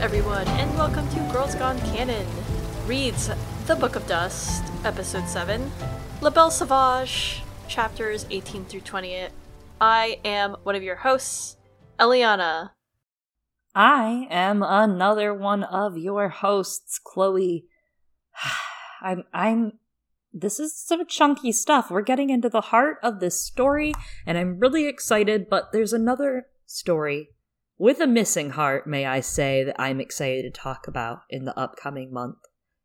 everyone, and welcome to Girls Gone Canon. Reads The Book of Dust, Episode 7, La Belle Sauvage, Chapters 18 through 20. I am one of your hosts, Eliana. I am another one of your hosts, Chloe. I'm I'm this is some chunky stuff. We're getting into the heart of this story, and I'm really excited, but there's another story with a missing heart, may I say, that I'm excited to talk about in the upcoming month.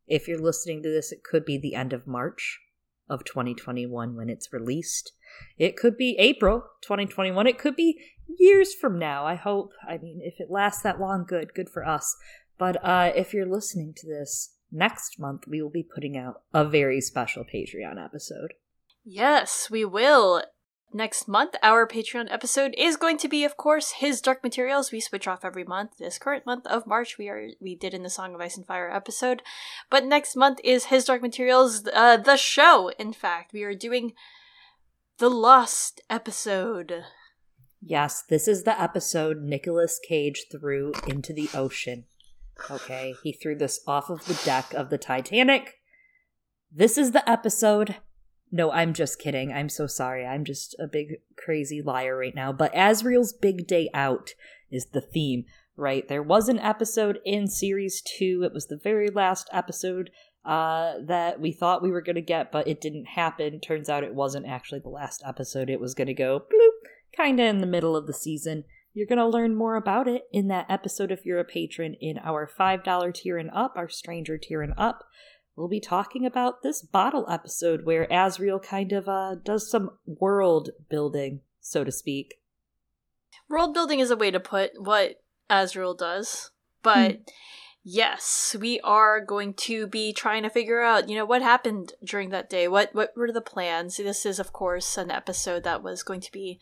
If you're listening to this, it could be the end of March of 2021 when it's released. It could be April 2021. It could be years from now, I hope. I mean, if it lasts that long, good, good for us. But uh, if you're listening to this next month, we will be putting out a very special Patreon episode. Yes, we will. Next month, our Patreon episode is going to be, of course, his Dark Materials. We switch off every month. This current month of March, we are we did in the Song of Ice and Fire episode, but next month is his Dark Materials, uh, the show. In fact, we are doing the Lost episode. Yes, this is the episode Nicolas Cage threw into the ocean. Okay, he threw this off of the deck of the Titanic. This is the episode no, I'm just kidding. I'm so sorry. I'm just a big crazy liar right now. But Asriel's Big Day Out is the theme, right? There was an episode in series two. It was the very last episode uh, that we thought we were going to get, but it didn't happen. Turns out it wasn't actually the last episode. It was going to go bloop, kind of in the middle of the season. You're going to learn more about it in that episode if you're a patron in our $5 tier and up, our stranger tier and up we'll be talking about this bottle episode where Asriel kind of uh, does some world building, so to speak. World building is a way to put what Asriel does, but hmm. yes, we are going to be trying to figure out, you know, what happened during that day. What what were the plans? This is, of course, an episode that was going to be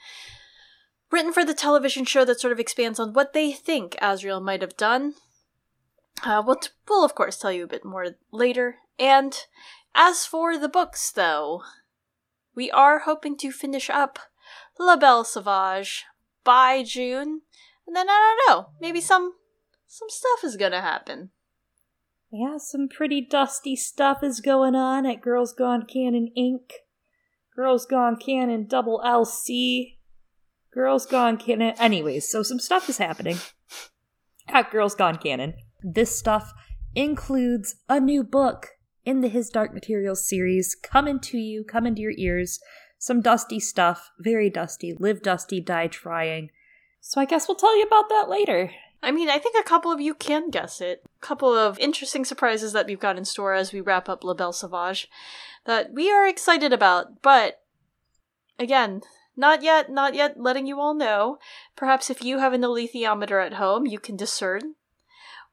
written for the television show that sort of expands on what they think Asriel might have done uh, we'll, t- we'll, of course, tell you a bit more later. And as for the books, though, we are hoping to finish up La Belle Sauvage by June. And then, I don't know, maybe some some stuff is gonna happen. Yeah, some pretty dusty stuff is going on at Girls Gone Canon Inc., Girls Gone Canon Double LC, Girls Gone Canon. Anyways, so some stuff is happening at Girls Gone Canon. This stuff includes a new book in the His Dark Materials series coming to you, coming to your ears. Some dusty stuff, very dusty, live dusty, die trying. So I guess we'll tell you about that later. I mean, I think a couple of you can guess it. A couple of interesting surprises that we've got in store as we wrap up La Belle Sauvage that we are excited about, but again, not yet, not yet letting you all know. Perhaps if you have an alethiometer at home, you can discern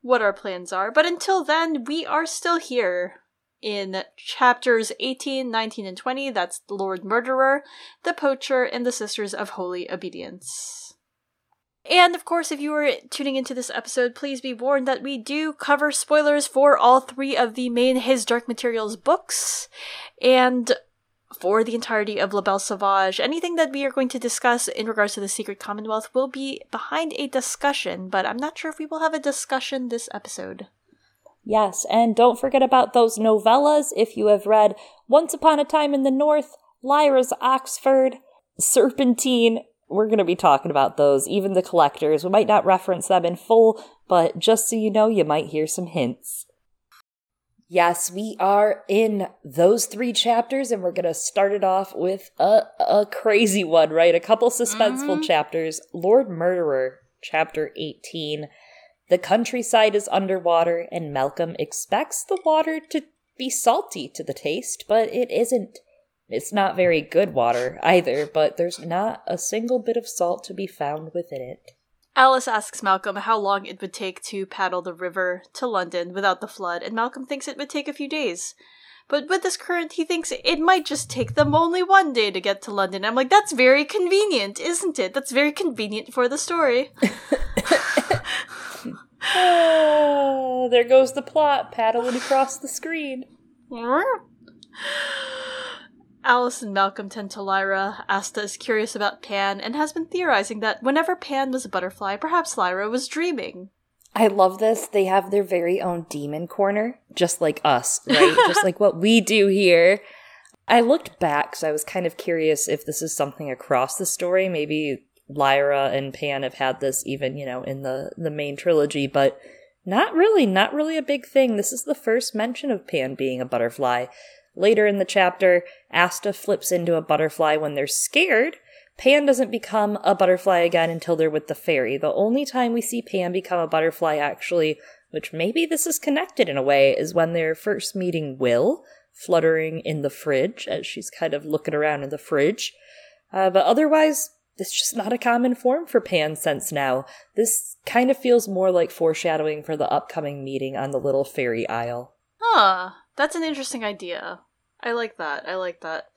what our plans are. But until then, we are still here in chapters 18, 19, and 20. That's the Lord Murderer, the Poacher, and the Sisters of Holy Obedience. And of course, if you are tuning into this episode, please be warned that we do cover spoilers for all three of the main His Dark Materials books. And for the entirety of La Belle Sauvage. Anything that we are going to discuss in regards to the Secret Commonwealth will be behind a discussion, but I'm not sure if we will have a discussion this episode. Yes, and don't forget about those novellas if you have read Once Upon a Time in the North, Lyra's Oxford, Serpentine. We're going to be talking about those, even the collectors. We might not reference them in full, but just so you know, you might hear some hints. Yes, we are in those three chapters, and we're going to start it off with a, a crazy one, right? A couple suspenseful mm-hmm. chapters. Lord Murderer, chapter 18. The countryside is underwater, and Malcolm expects the water to be salty to the taste, but it isn't. It's not very good water either, but there's not a single bit of salt to be found within it. Alice asks Malcolm how long it would take to paddle the river to London without the flood, and Malcolm thinks it would take a few days. But with this current, he thinks it might just take them only one day to get to London. I'm like, that's very convenient, isn't it? That's very convenient for the story. oh, there goes the plot paddling across the screen. Alice and Malcolm tend to Lyra. Asta is curious about Pan and has been theorizing that whenever Pan was a butterfly, perhaps Lyra was dreaming. I love this. They have their very own demon corner, just like us, right? just like what we do here. I looked back because I was kind of curious if this is something across the story. Maybe Lyra and Pan have had this even, you know, in the the main trilogy, but not really, not really a big thing. This is the first mention of Pan being a butterfly. Later in the chapter, Asta flips into a butterfly when they're scared. Pan doesn't become a butterfly again until they're with the fairy. The only time we see Pan become a butterfly, actually, which maybe this is connected in a way, is when they're first meeting Will, fluttering in the fridge as she's kind of looking around in the fridge. Uh, but otherwise, it's just not a common form for Pan sense now. This kind of feels more like foreshadowing for the upcoming meeting on the little fairy isle. Huh. That's an interesting idea. I like that. I like that.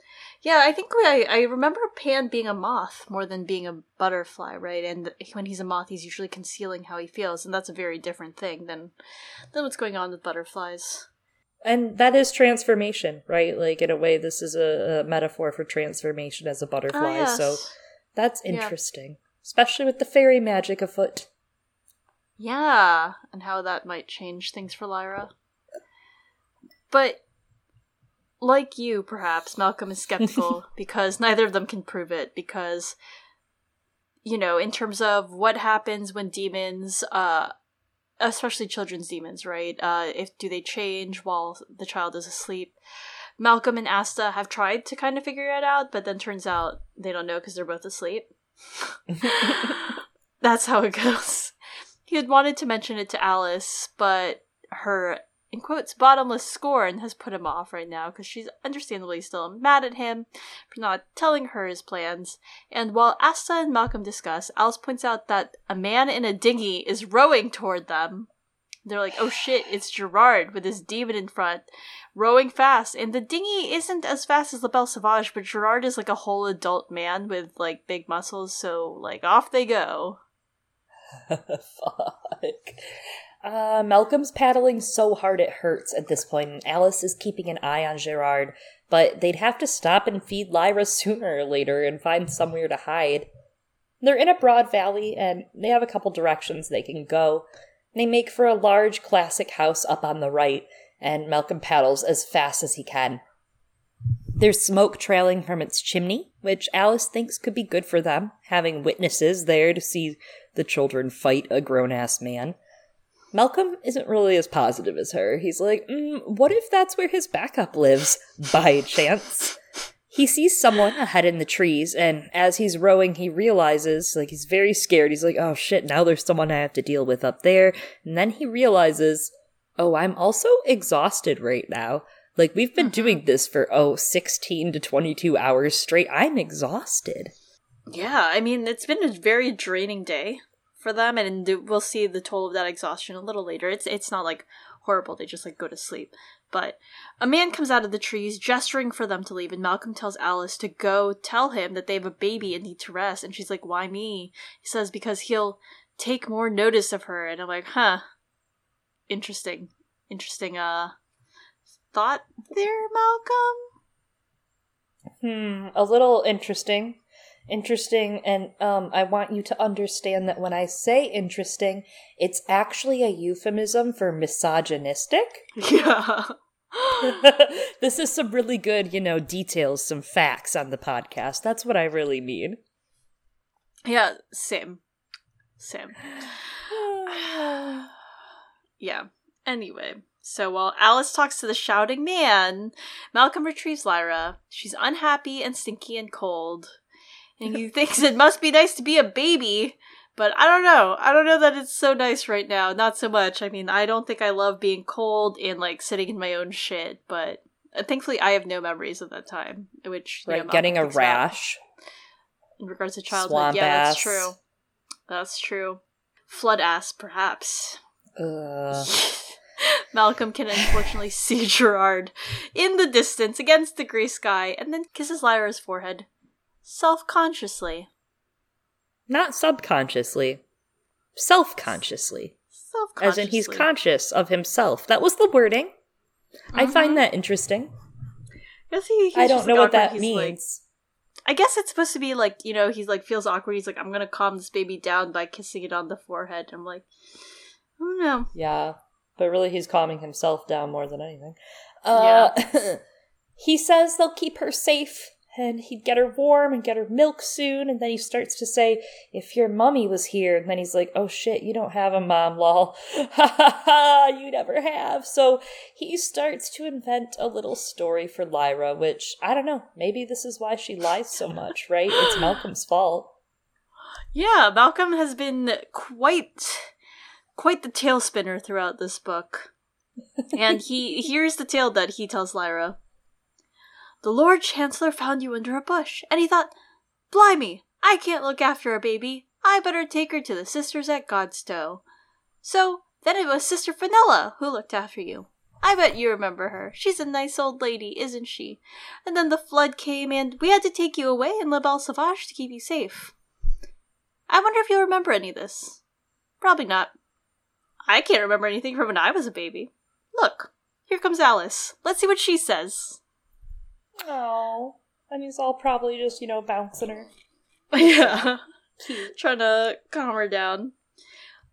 Yeah, I think I, I remember Pan being a moth more than being a butterfly, right? And when he's a moth, he's usually concealing how he feels, and that's a very different thing than than what's going on with butterflies. And that is transformation, right? Like in a way, this is a, a metaphor for transformation as a butterfly. Ah, yes. So that's interesting, especially with the fairy magic afoot. Yeah, and how that might change things for Lyra. But like you, perhaps, Malcolm is skeptical because neither of them can prove it because you know, in terms of what happens when demons uh especially children's demons, right? Uh if do they change while the child is asleep? Malcolm and Asta have tried to kind of figure it out, but then turns out they don't know because they're both asleep. That's how it goes. He had wanted to mention it to Alice, but her, in quotes, bottomless scorn has put him off right now because she's understandably still mad at him for not telling her his plans. And while Asta and Malcolm discuss, Alice points out that a man in a dinghy is rowing toward them. They're like, oh shit, it's Gerard with his demon in front, rowing fast. And the dinghy isn't as fast as La Belle Sauvage, but Gerard is like a whole adult man with like big muscles, so like off they go. Fuck. Uh, Malcolm's paddling so hard it hurts at this point, and Alice is keeping an eye on Gerard, but they'd have to stop and feed Lyra sooner or later and find somewhere to hide. They're in a broad valley, and they have a couple directions they can go. They make for a large classic house up on the right, and Malcolm paddles as fast as he can. There's smoke trailing from its chimney, which Alice thinks could be good for them, having witnesses there to see the children fight a grown ass man. Malcolm isn't really as positive as her. He's like, mm, what if that's where his backup lives, by chance? He sees someone ahead in the trees, and as he's rowing, he realizes, like, he's very scared. He's like, oh shit, now there's someone I have to deal with up there. And then he realizes, oh, I'm also exhausted right now. Like, we've been mm-hmm. doing this for, oh, 16 to 22 hours straight. I'm exhausted. Yeah, I mean, it's been a very draining day for them, and we'll see the toll of that exhaustion a little later. It's it's not like horrible; they just like go to sleep. But a man comes out of the trees, gesturing for them to leave, and Malcolm tells Alice to go tell him that they have a baby and need to rest. And she's like, "Why me?" He says, "Because he'll take more notice of her." And I'm like, "Huh, interesting, interesting." Uh, thought there, Malcolm. Hmm, a little interesting. Interesting, and um, I want you to understand that when I say interesting, it's actually a euphemism for misogynistic. Yeah. this is some really good, you know, details, some facts on the podcast. That's what I really mean. Yeah, same. Same. yeah. Anyway, so while Alice talks to the shouting man, Malcolm retrieves Lyra. She's unhappy and stinky and cold. And he thinks it must be nice to be a baby. But I don't know. I don't know that it's so nice right now. Not so much. I mean, I don't think I love being cold and like sitting in my own shit. But uh, thankfully, I have no memories of that time. Which Right, know, getting a about rash. in regards to childhood. Swamp yeah, that's true. That's true. Flood ass, perhaps. Ugh. Malcolm can unfortunately see Gerard in the distance against the gray sky and then kisses Lyra's forehead self consciously. Not subconsciously, self consciously. Self As in, he's conscious of himself. That was the wording. I find that interesting. Guess he, he's I don't know what that. He's, like- means. I guess it's supposed to be like, you know, he's like feels awkward. He's like, I'm gonna calm this baby down by kissing it on the forehead. I'm like, Oh no. Yeah. But really, he's calming himself down more than anything. Uh, he says they'll keep her safe and he'd get her warm and get her milk soon. And then he starts to say, If your mummy was here. And then he's like, Oh shit, you don't have a mom, lol. Ha ha ha, you never have. So he starts to invent a little story for Lyra, which I don't know. Maybe this is why she lies so much, right? It's Malcolm's fault. Yeah, Malcolm has been quite quite the tale spinner throughout this book. and he here's the tale that he tells Lyra. The Lord Chancellor found you under a bush, and he thought, Blimey, I can't look after a baby. I better take her to the sisters at Godstow. So then it was Sister Fenella who looked after you. I bet you remember her. She's a nice old lady, isn't she? And then the flood came, and we had to take you away in La Belle Sauvage to keep you safe. I wonder if you'll remember any of this. Probably not. I can't remember anything from when I was a baby. Look, here comes Alice. Let's see what she says. Oh. And he's all probably just, you know, bouncing her. yeah. Cute. Trying to calm her down.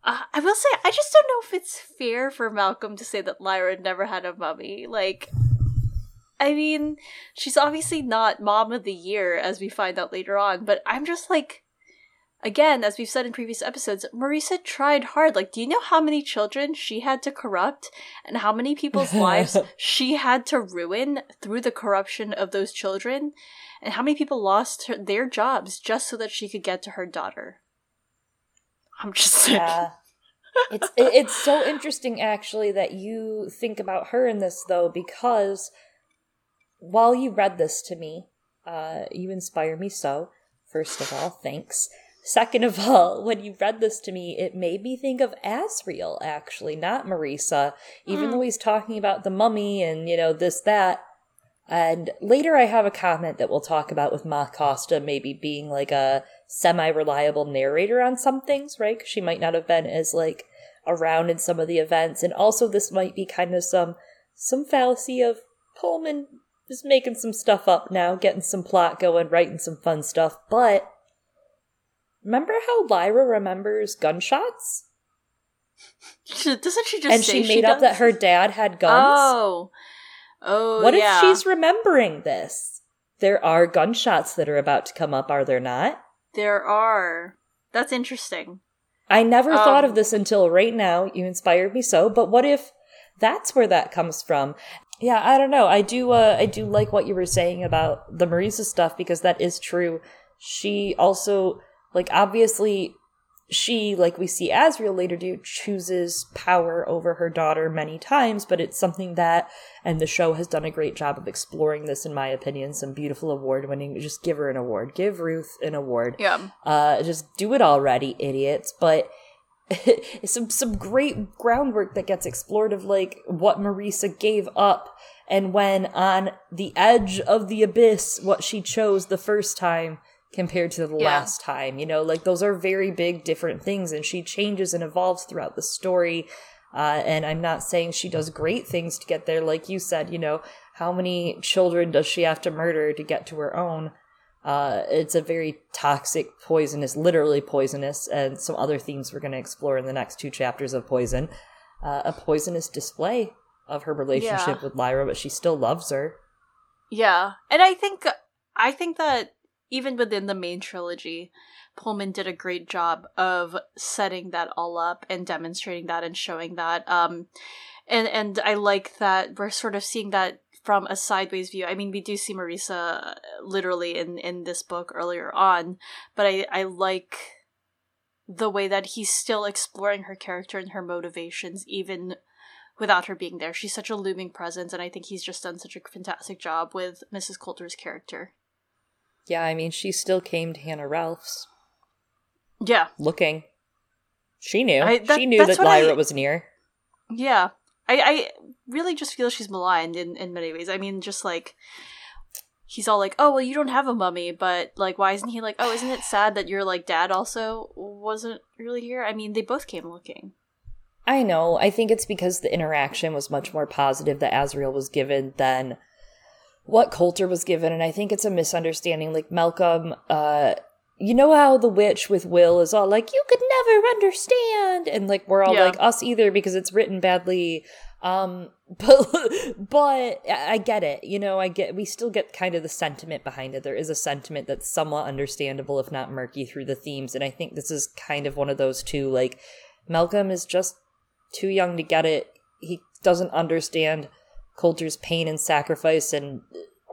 Uh, I will say, I just don't know if it's fair for Malcolm to say that Lyra never had a mummy. Like, I mean, she's obviously not mom of the year, as we find out later on, but I'm just like, again, as we've said in previous episodes, Marisa tried hard. Like, do you know how many children she had to corrupt and how many people's lives she had to ruin through the corruption of those children? And how many people lost her, their jobs just so that she could get to her daughter? I'm just saying. Yeah. it's it's so interesting actually that you think about her in this though because while you read this to me, uh, you inspire me so. First of all, thanks. Second of all, when you read this to me, it made me think of Asriel, actually, not Marisa. Even Mm. though he's talking about the mummy and, you know, this, that. And later I have a comment that we'll talk about with Ma Costa maybe being like a semi reliable narrator on some things, right? 'Cause she might not have been as like around in some of the events. And also this might be kind of some some fallacy of Pullman is making some stuff up now, getting some plot going, writing some fun stuff. But remember how Lyra remembers gunshots? Doesn't she just and say she made up does? that her dad had guns? Oh. Oh, what yeah. if she's remembering this? There are gunshots that are about to come up, are there not? There are. That's interesting. I never thought Um, of this until right now. You inspired me so. But what if that's where that comes from? Yeah, I don't know. I do. Uh, I do like what you were saying about the Marisa stuff because that is true. She also, like, obviously, she, like we see Asriel later do, chooses power over her daughter many times. But it's something that, and the show has done a great job of exploring this, in my opinion. Some beautiful award winning. Just give her an award. Give Ruth an award. Yeah. Uh, just do it already, idiots. But some some great groundwork that gets explored of like what Marisa gave up and when on the edge of the abyss, what she chose the first time compared to the Yeah. last time. You know, like those are very big different things, and she changes and evolves throughout the story. Uh, and I'm not saying she does great things to get there, like you said. You know, how many children does she have to murder to get to her own? Uh, it's a very toxic, poisonous, literally poisonous, and some other themes we're going to explore in the next two chapters of Poison. Uh, a poisonous display of her relationship Yeah. with Lyra, but she still loves her. Yeah. And I think I think that even within the main trilogy, Pullman did a great job of setting that all up and demonstrating that and showing that. Um and and I like that we're sort of seeing that from a sideways view. I mean, we do see Marisa literally in in this book earlier on, but I I like the way that he's still exploring her character and her motivations even without her being there. She's such a looming presence, and I think he's just done such a fantastic job with Mrs. Coulter's character. Yeah, I mean, she still came to Hannah Relf's Yeah, looking. She knew. I- that- she knew that what I- Lyra was near. yeah. I, I really just feel she's maligned in, in many ways. I mean, just like he's all like, "Oh, well, you don't have a mummy," but like, why isn't he like, "Oh, isn't it sad that your like dad also wasn't really here?" I mean, they both came looking. I know. I think it's because the interaction was much more positive that Asriel was given than what Coulter was given, and I think it's a misunderstanding. Like Malcolm, uh, you know how the witch with Will is all like, you could never understand, and like we're all Yeah. like us either because it's written badly. Um, but but I get it. You know, I get. We still get kind of the sentiment behind it. There is a sentiment that's somewhat understandable, if not murky, through the themes, and I think this is kind of one of those two. Like Malcolm is just too young to get it. He doesn't understand Coulter's pain and sacrifice and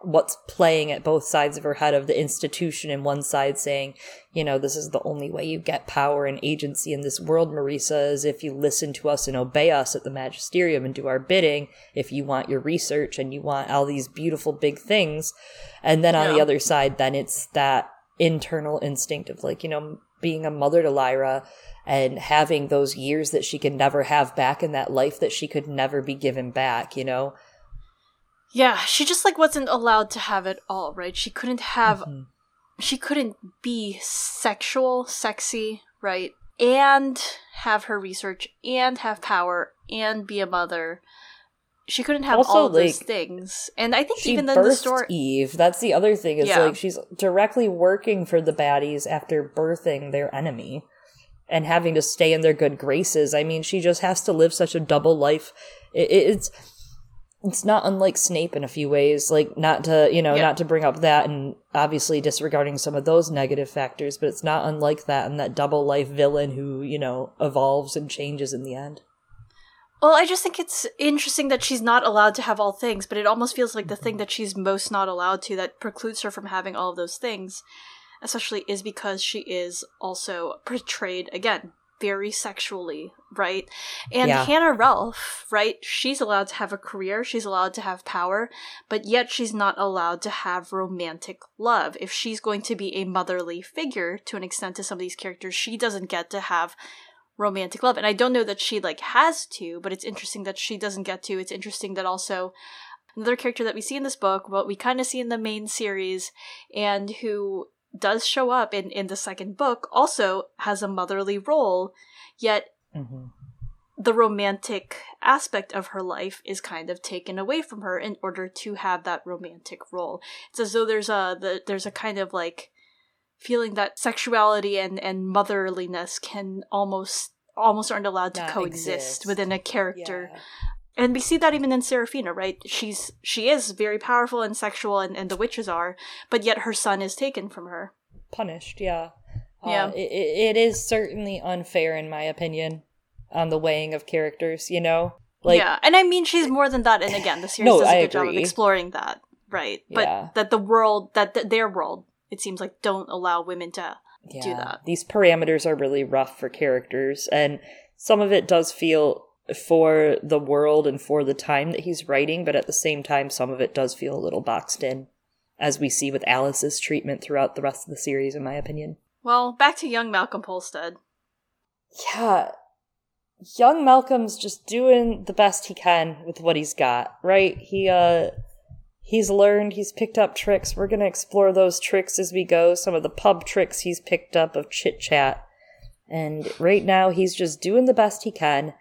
what's playing at both sides of her head of the institution and one side saying, you know, this is the only way you get power and agency in this world, Marisa, is if you listen to us and obey us at the magisterium and do our bidding, if you want your research and you want all these beautiful big things. And then on the other side, then it's that internal instinct of like, you know, being a mother to Lyra and having those years that she can never have back and that life that she could never be given back, you know? Yeah, she just like wasn't allowed to have it all, right? She couldn't have Mhm. she couldn't be sexual, sexy, right? And have her research and have power and be a mother. She couldn't have Also, all of those things. And I think even then the story Eve. That's the other thing. Is Yeah. like she's directly working for the baddies after birthing their enemy and having to stay in their good graces. I mean, she just has to live such a double life. It- it's it's not unlike Snape in a few ways. Like not to you know Yeah. not to bring up that and obviously disregarding some of those negative factors, but it's not unlike that and that double life villain who you know evolves and changes in the end. Well, I just think it's interesting that she's not allowed to have all things, but it almost feels like the thing that she's most not allowed to that precludes her from having all of those things, especially is because she is also portrayed again very sexually, right? And Yeah. Hannah Relf, right? She's allowed to have a career, she's allowed to have power, but yet she's not allowed to have romantic love. If she's going to be a motherly figure to an extent to some of these characters, she doesn't get to have romantic love and i don't know that she like has to but it's interesting that she doesn't get to it's interesting that also another character that we see in this book what we kind of see in the main series and who does show up in in the second book also has a motherly role yet hmm the romantic aspect of her life is kind of taken away from her in order to have that romantic role. It's as though there's a the, there's a kind of like feeling that sexuality and and motherliness can almost almost aren't allowed to Not coexist exist. within a character. Yeah. And we see that even in Seraphina, right? She's she is very powerful and sexual and, and the witches are, but yet her son is taken from her. punished yeah Yeah. uh, it, it is certainly unfair in my opinion on the weighing of characters you know like yeah, and I mean she's more than that. And again, the series No, does a I good job of exploring that, right? Yeah. But that the world, that th- their world, it seems like don't allow women to. yeah, that. these parameters are really rough for characters and some of it does feel for the world and for the time that he's writing but at the same time some of it does feel a little boxed in as we see with alice's treatment throughout the rest of the series in my opinion. Well, back to young Malcolm Polstead. yeah. Young malcolm's just doing the best he can with what he's got right? He uh he's learned he's picked up tricks. We're going to explore those tricks as we go some of the pub tricks he's picked up of chit chat. And right now he's just doing the best he can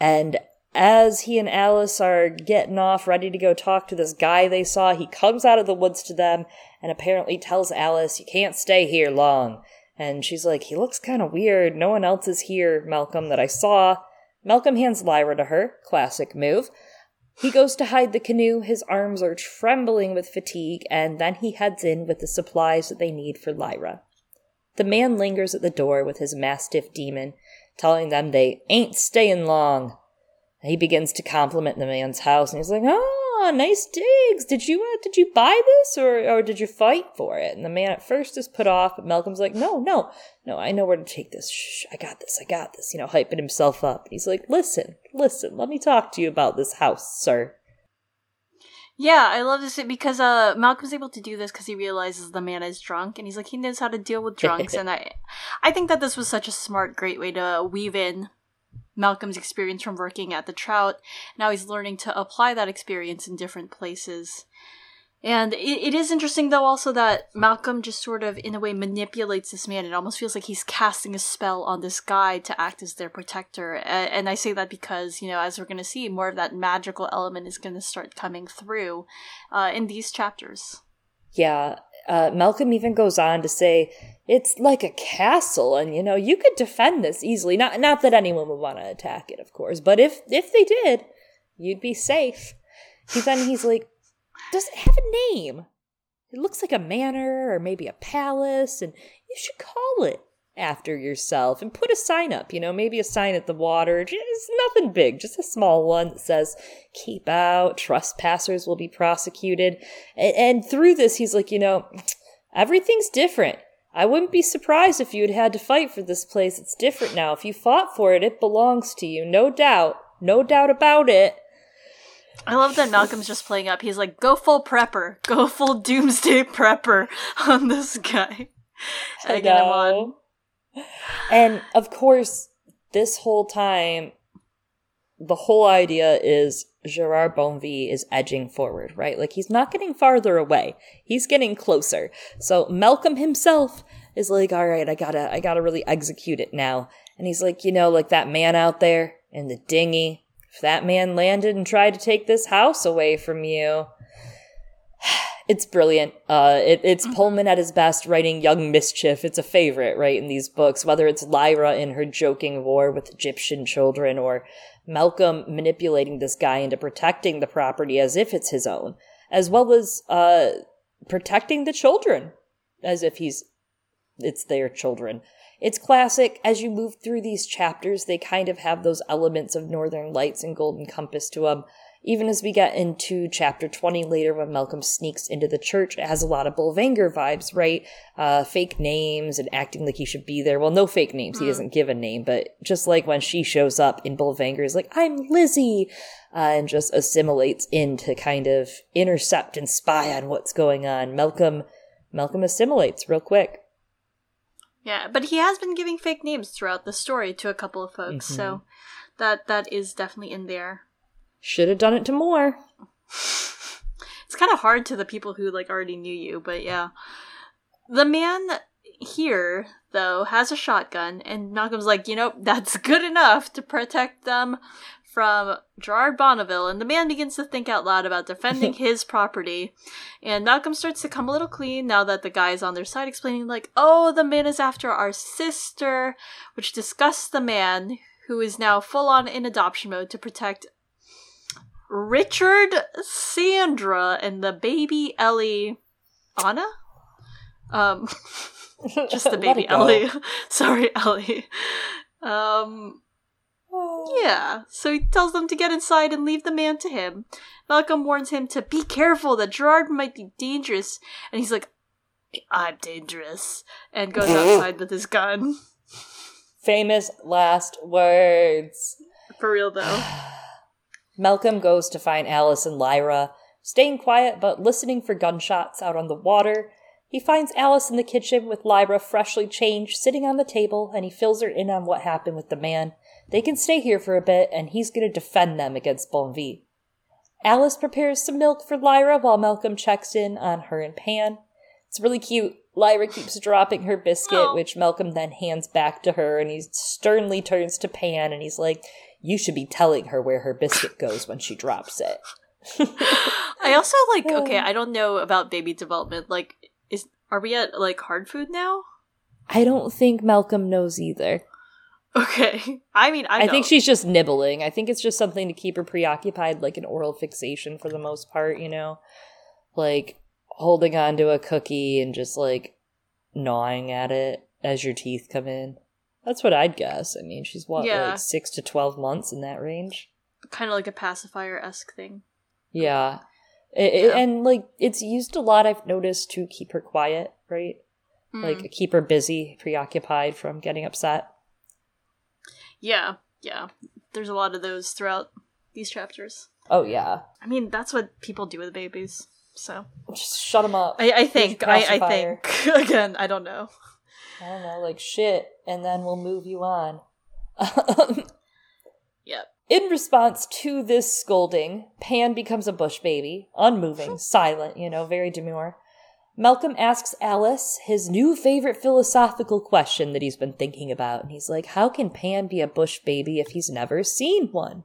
and as he and alice are getting off ready to go talk to this guy they saw he comes out of the woods to them and apparently tells alice you can't stay here long and she's like, he looks kind of weird. No one else is here, Malcolm, that I saw. Malcolm hands Lyra to her. Classic move. He goes to hide the canoe. His arms are trembling with fatigue, and then he heads in with the supplies that they need for Lyra. The man lingers at the door with his mastiff demon, telling them they ain't staying long. He begins to compliment the man's house, and he's like, "Ah, nice digs. Did you uh, did you buy this, or or did you fight for it?" And the man at first is put off, but Malcolm's like, "No, no, no. I know where to take this. Shh, I got this. I got this." You know, hyping himself up. He's like, "Listen, listen. Let me talk to you about this house, sir." Yeah, I love this because uh, Malcolm's able to do this because he realizes the man is drunk, and he's like he knows how to deal with drunks, and I, I think that this was such a smart, great way to weave in Malcolm's experience from working at the Trout. Now he's learning to apply that experience in different places. And it, it is interesting, though, also that Malcolm just sort of, in a way, manipulates this man. It almost feels like he's casting a spell on this guy to act as their protector. A- And I say that because, you know, as we're going to see, more of that magical element is going to start coming through uh, in these chapters. Yeah, Uh, Malcolm even goes on to say, it's like a castle and you know you could defend this easily not not that anyone would want to attack it of course but if if they did you'd be safe he then he's like does it have a name it looks like a manor or maybe a palace and you should call it after yourself and put a sign up you know maybe a sign at the water just nothing big just a small one that says keep out trespassers will be prosecuted and, and through this he's like you know everything's different I wouldn't be surprised if you had had to fight for this place. It's different now. If you fought for it, it belongs to you. No doubt. No doubt about it. I love that Malcolm's just playing up. He's like, go full prepper. Go full doomsday prepper on this guy. I know. And of course, this whole time, the whole idea is Gerard Bonvie is edging forward, right? Like he's not getting farther away. He's getting closer. So Malcolm himself is like, all right, I gotta, I gotta really execute it now. And he's like, you know, like that man out there in the dinghy. If that man landed and tried to take this house away from you, it's brilliant. Uh, it, it's mm-hmm. Pullman at his best writing young mischief. It's a favorite, right, in these books, whether it's Lyra in her joking war with Egyptian children or Malcolm manipulating this guy into protecting the property as if it's his own, as well as uh, protecting the children as if he's it's their children. It's classic. As you move through these chapters, they kind of have those elements of Northern Lights and Golden Compass to them even as we get into chapter 20 later when Malcolm sneaks into the church, it has a lot of Bolvangar vibes, right? Uh, fake names and acting like he should be there. Well, no fake names. Mm. He hmm. doesn't give a name, but just like when she shows up in Bolvangar, is like, I'm Lizzie, uh, and just assimilates in to kind of intercept and spy on what's going on. Malcolm, Malcolm assimilates real quick. Yeah, but he has been giving fake names throughout the story to a couple of folks, mm-hmm. so that that is definitely in there. Should have done it to more. it's kind of hard to the people who like already knew you, but yeah. The man here though has a shotgun and Malcolm's like, you know, that's good enough to protect them from Gerard Bonneville, and the man begins to think out loud about defending his property. And Malcolm starts to come a little clean now that the guy is on their side, explaining, like, oh, the man is after our sister, which disgusts the man who is now full on in adoption mode to protect Richard, Sandra, and the baby Ellie, Anna. Um, just the baby Ellie. Sorry, Ellie. Um, oh. yeah. So he tells them to get inside and leave the man to him. Malcolm warns him to be careful that Gerard might be dangerous, and he's like, "I'm dangerous," and goes outside with his gun. Famous last words. For real though. Malcolm goes to find Alice and Lyra, staying quiet but listening for gunshots out on the water. He finds Alice in the kitchen with Lyra freshly changed sitting on the table and he fills her in on what happened with the man. They can stay here for a bit and he's going to defend them against Bonvie. Alice prepares some milk for Lyra while Malcolm checks in on her and Pan. It's really cute. Lyra keeps dropping her biscuit, oh. which Malcolm then hands back to her, and he sternly turns to Pan and he's like, you should be telling her where her biscuit goes when she drops it. I also like okay, I don't know about baby development. Like is are we at like hard food now? I don't think Malcolm knows either. Okay. I mean, I, I think she's just nibbling. I think it's just something to keep her preoccupied, like an oral fixation for the most part, you know? Like holding on to a cookie and just like gnawing at it as your teeth come in. That's what I'd guess. I mean, she's what, yeah. like six to 12 months in that range? Kind of like a pacifier esque thing. Yeah. It, yeah. It, and like, it's used a lot, I've noticed, to keep her quiet, right? Mm. Like, keep her busy, preoccupied from getting upset. Yeah, yeah. There's a lot of those throughout these chapters. Oh, yeah. I mean, that's what people do with babies, so. Just shut them up. I, I think, I, I think. Again, I don't know. I don't know, like shit, and then we'll move you on. yep. In response to this scolding, Pan becomes a bush baby, unmoving, silent, you know, very demure. Malcolm asks Alice his new favorite philosophical question that he's been thinking about, and he's like, How can Pan be a bush baby if he's never seen one?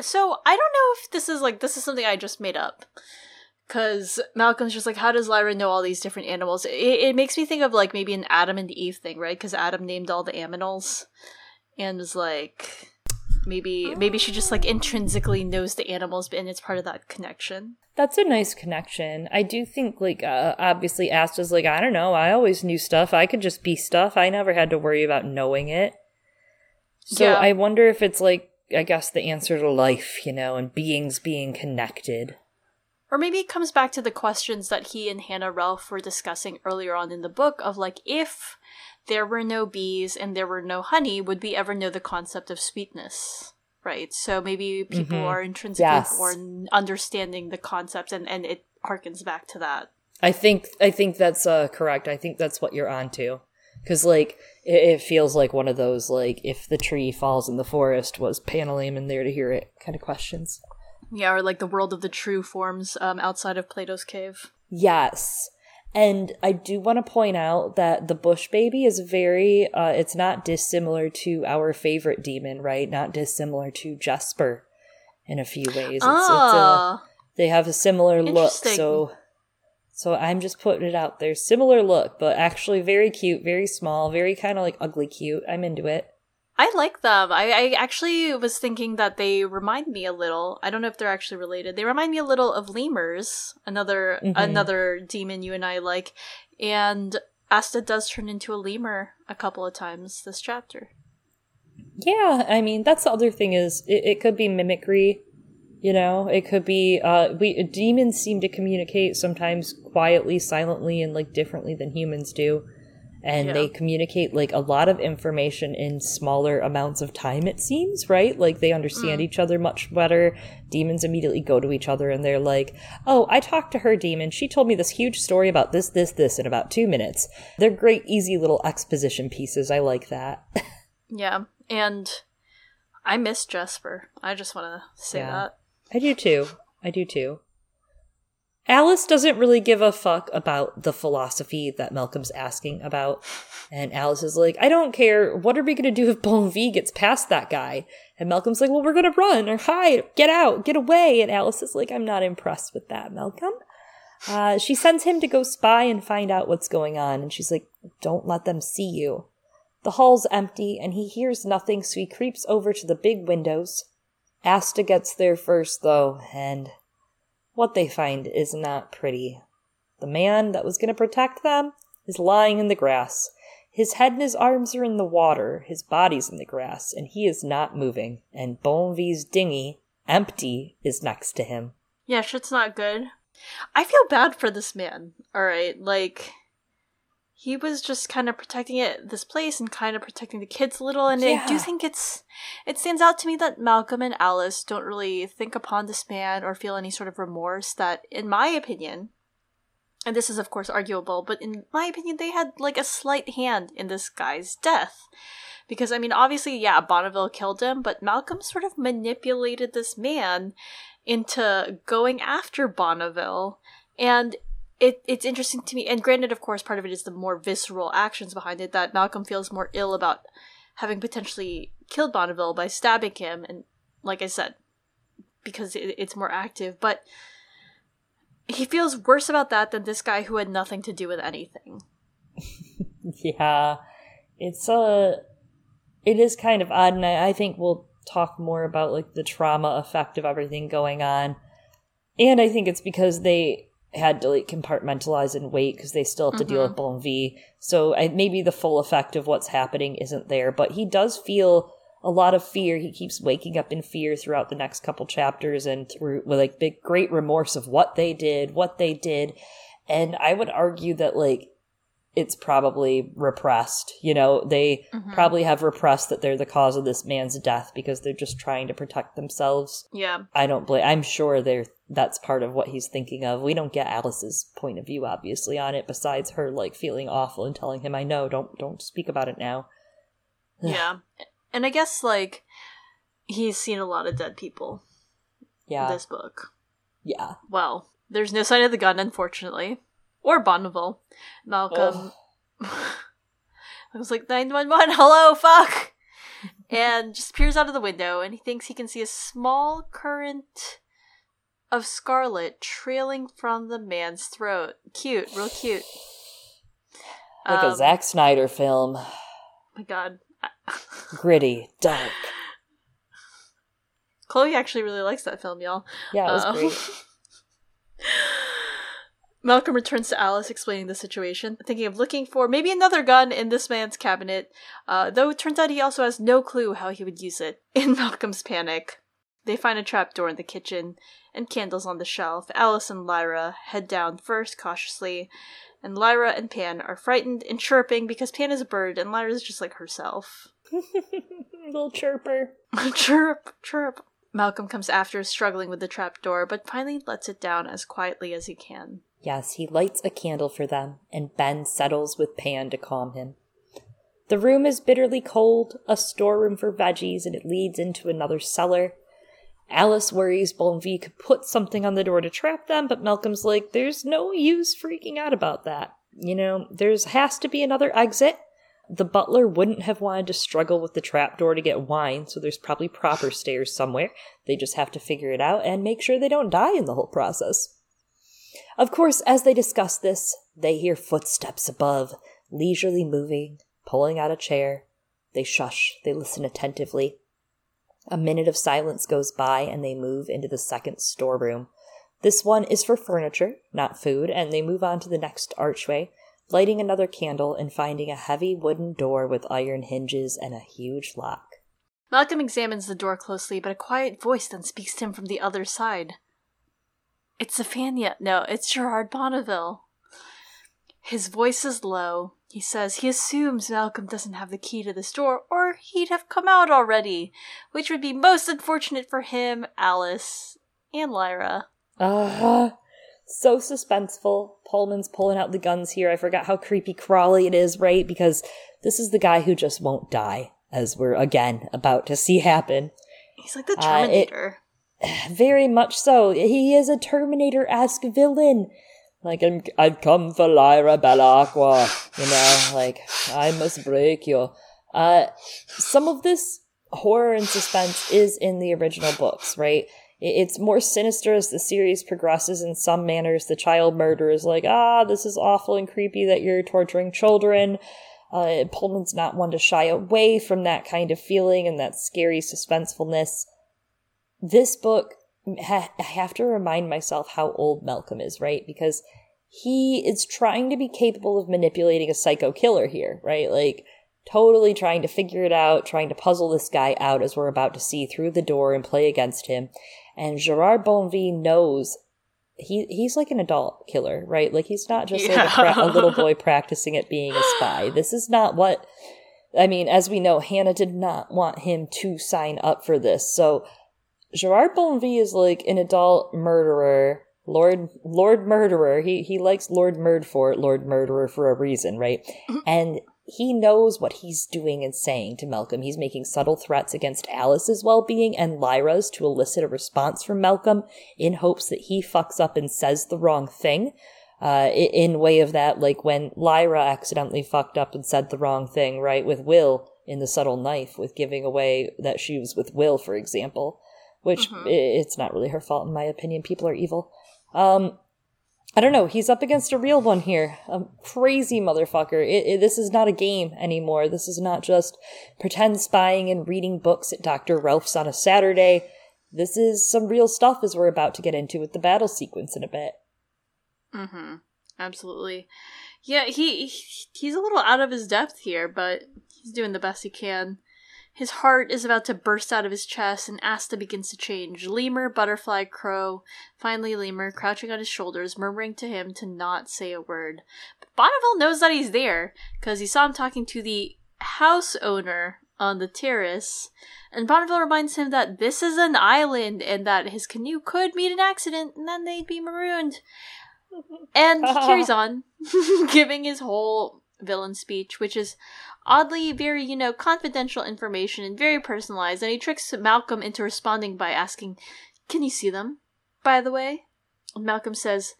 So, I don't know if this is like, this is something I just made up. Because Malcolm's just like, how does Lyra know all these different animals? It, it makes me think of like maybe an Adam and Eve thing, right? Because Adam named all the aminals and was like, maybe maybe she just like intrinsically knows the animals, and it's part of that connection. That's a nice connection. I do think, like, uh, obviously, Asta's like, I don't know. I always knew stuff. I could just be stuff. I never had to worry about knowing it. So Yeah. I wonder if it's like, I guess, the answer to life, you know, and beings being connected. Or maybe it comes back to the questions that he and Hannah Relf were discussing earlier on in the book of like, if there were no bees and there were no honey, would we ever know the concept of sweetness? Right. So maybe people Mhm. are intrinsically Yes. born understanding the concept and, and it harkens back to that. I think I think that's uh, correct. I think that's what you're onto. Because like it, it feels like one of those like if the tree falls in the forest was Pantalaimon there to hear it kind of questions. Yeah, or like the world of the true forms um, outside of Plato's cave. Yes. And I do want to point out that the bush baby is very uh it's not dissimilar to our favorite demon, right? Not dissimilar to Jesper in a few ways. It's, it's a, ah, they have a similar look, so so I'm just putting it out there. Similar look, but actually very cute, very small, very kind of like ugly cute. I'm into it. I like them. I, I actually was thinking that they remind me a little. I don't know if they're actually related. They remind me a little of lemurs, another Mhm. another demon you and I like. And Asta does turn into a lemur a couple of times this chapter. Yeah, I mean that's the other thing is it, it could be mimicry. You know, it could be uh we demons seem to communicate sometimes quietly, silently, and like differently than humans do. And Yeah. they communicate like a lot of information in smaller amounts of time, it seems, right? Like they understand mm. each other much better. Demons immediately go to each other and they're like, Oh, I talked to her demon. She told me this huge story about this, this, this in about two minutes. They're great, easy little exposition pieces. I like that. Yeah, and I miss Jesper. I just want to say Yeah. that. I do too. I do too. Alice doesn't really give a fuck about the philosophy that Malcolm's asking about. And Alice is like, I don't care. What are we going to do if Bonvi gets past that guy? And Malcolm's like, well, we're going to run or hide, get out, get away. And Alice is like, I'm not impressed with that, Malcolm. Uh, she sends him to go spy and find out what's going on. And she's like, don't let them see you. The hall's empty and he hears nothing, so he creeps over to the big windows. Asta gets there first, though, and what they find is not pretty. The man that was going to protect them is lying in the grass. His head and his arms are in the water, his body's in the grass, and he is not moving. And Bonvi's dinghy, empty, is next to him. Yeah, shit's not good. I feel bad for this man. All right, like he was just kind of protecting it, this place, and kind of protecting the kids a little. And I do Yeah. think it's it stands out to me that Malcolm and Alice don't really think upon this man or feel any sort of remorse. That, in my opinion, and this is of course arguable, but in my opinion, they had like a slight hand in this guy's death. Because I mean, obviously, yeah, Bonneville killed him, but Malcolm sort of manipulated this man into going after Bonneville. And it, it's interesting to me, and granted, of course, part of it is the more visceral actions behind it, that Malcolm feels more ill about having potentially killed Bonneville by stabbing him, and like I said, because it, it's more active, but he feels worse about that than this guy who had nothing to do with anything. Yeah, it's uh it is kind of odd, and I, I think we'll talk more about like the trauma effect of everything going on. And I think it's because they had to like compartmentalize and wait because they still have to deal with mm-hmm. Bon V. So I, maybe the full effect of what's happening isn't there, but he does feel a lot of fear. He keeps waking up in fear throughout the next couple chapters and through with like big great remorse of what they did, what they did. And I would argue that like it's probably repressed. You know, they mm-hmm. probably have repressed that they're the cause of this man's death because they're just trying to protect themselves. Yeah. I don't blame. I'm sure they're that's part of what he's thinking of. We don't get Alice's point of view, obviously, on it. Besides her like feeling awful and telling him, "I know, don't don't speak about it now." Yeah. And I guess, like, he's seen a lot of dead people Yeah, this book. yeah. Well, there's no sign of the gun, unfortunately. Or Bonneville. Malcolm. I was like, 911, hello, fuck! and just peers out of the window, and he thinks he can see a small current of scarlet trailing from the man's throat. Cute, real cute. Like a Um, Zack Snyder film. my god. Gritty, dark. Chloe actually really likes that film, y'all. Yeah, it was Uh, great. Malcolm returns to Alice explaining the situation, thinking of looking for maybe another gun in this man's cabinet, uh, though it turns out he also has no clue how he would use it. In Malcolm's panic, they find a trapdoor in the kitchen and candles on the shelf. Alice and Lyra head down first cautiously, and Lyra and Pan are frightened and chirping because Pan is a bird and Lyra is just like herself. Little chirper. chirp, chirp. Malcolm comes after, struggling with the trapdoor, but finally lets it down as quietly as he can. Yes, he lights a candle for them, and Ben settles with Pan to calm him. The room is bitterly cold, a storeroom for veggies, and it leads into another cellar. Alice worries Bonvie could put something on the door to trap them, but Malcolm's like, there's no use freaking out about that. You know, there's has to be another exit. The butler wouldn't have wanted to struggle with the trapdoor to get wine, so there's probably proper stairs somewhere. They just have to figure it out and make sure they don't die in the whole process. Of course, as they discuss this, they hear footsteps above, leisurely moving, pulling out a chair. They shush, they listen attentively. A minute of silence goes by, and they move into the second storeroom. This one is for furniture, not food, and they move on to the next archway, lighting another candle and finding a heavy wooden door with iron hinges and a huge lock. Malcolm examines the door closely, but a quiet voice then speaks to him from the other side. It's Zephania. No, it's Gerard Bonneville. His voice is low. He says he assumes Malcolm doesn't have the key to this door, or he'd have come out already, which would be most unfortunate for him, Alice, and Lyra. Ah, so suspenseful. Pullman's pulling out the guns here. I forgot how creepy crawly it is, right? Because this is the guy who just won't die, as we're again about to see happen. He's like the Uh, it- Terminator. Very much so. He is a Terminator esque villain. Like, I'm, I've come for Lyra Belacqua, you know, like, I must break you. Uh, some of this horror and suspense is in the original books, right? It's more sinister as the series progresses in some manners. The child murder is like, ah, this is awful and creepy that you're torturing children. Uh, Pullman's not one to shy away from that kind of feeling and that scary suspensefulness this book ha- I have to remind myself how old Malcolm is, right? Because he is trying to be capable of manipulating a psycho killer here, right? Like totally trying to figure it out, trying to puzzle this guy out as we're about to see through the door and play against him. And Gerard Bonvie knows he he's like an adult killer, right? Like he's not just like a, pra- a little boy practicing at being a spy. This is not what I mean, as we know, Hannah did not want him to sign up for this. So Gerard Bonvie is like an adult murderer, Lord Lord Murderer. He he likes Lord Murdfort, Lord Murderer for a reason, right? and he knows what he's doing and saying to Malcolm. He's making subtle threats against Alice's well-being and Lyra's to elicit a response from Malcolm in hopes that he fucks up and says the wrong thing. Uh, in way of that, like when Lyra accidentally fucked up and said the wrong thing, right, with Will in the subtle knife, with giving away that she was with Will, for example which Mhm. it's not really her fault in my opinion. People are evil. Um, I don't know. He's up against a real one here, a crazy motherfucker. It, it, this is not a game anymore. This is not just pretend spying and reading books at Dr. Relf's on a Saturday. This is some real stuff as we're about to get into with the battle sequence in a bit. Mm-hmm. Absolutely. Yeah, he- he's a little out of his depth here, but he's doing the best he can. His heart is about to burst out of his chest, and Asta begins to change. Lemur, butterfly, crow. Finally, Lemur, crouching on his shoulders, murmuring to him to not say a word. But Bonneville knows that he's there, because he saw him talking to the house owner on the terrace. And Bonneville reminds him that this is an island, and that his canoe could meet an accident, and then they'd be marooned. And he carries on, giving his whole villain speech, which is oddly very, you know, confidential information and very personalized. And he tricks Malcolm into responding by asking, Can you see them, by the way? And Malcolm says,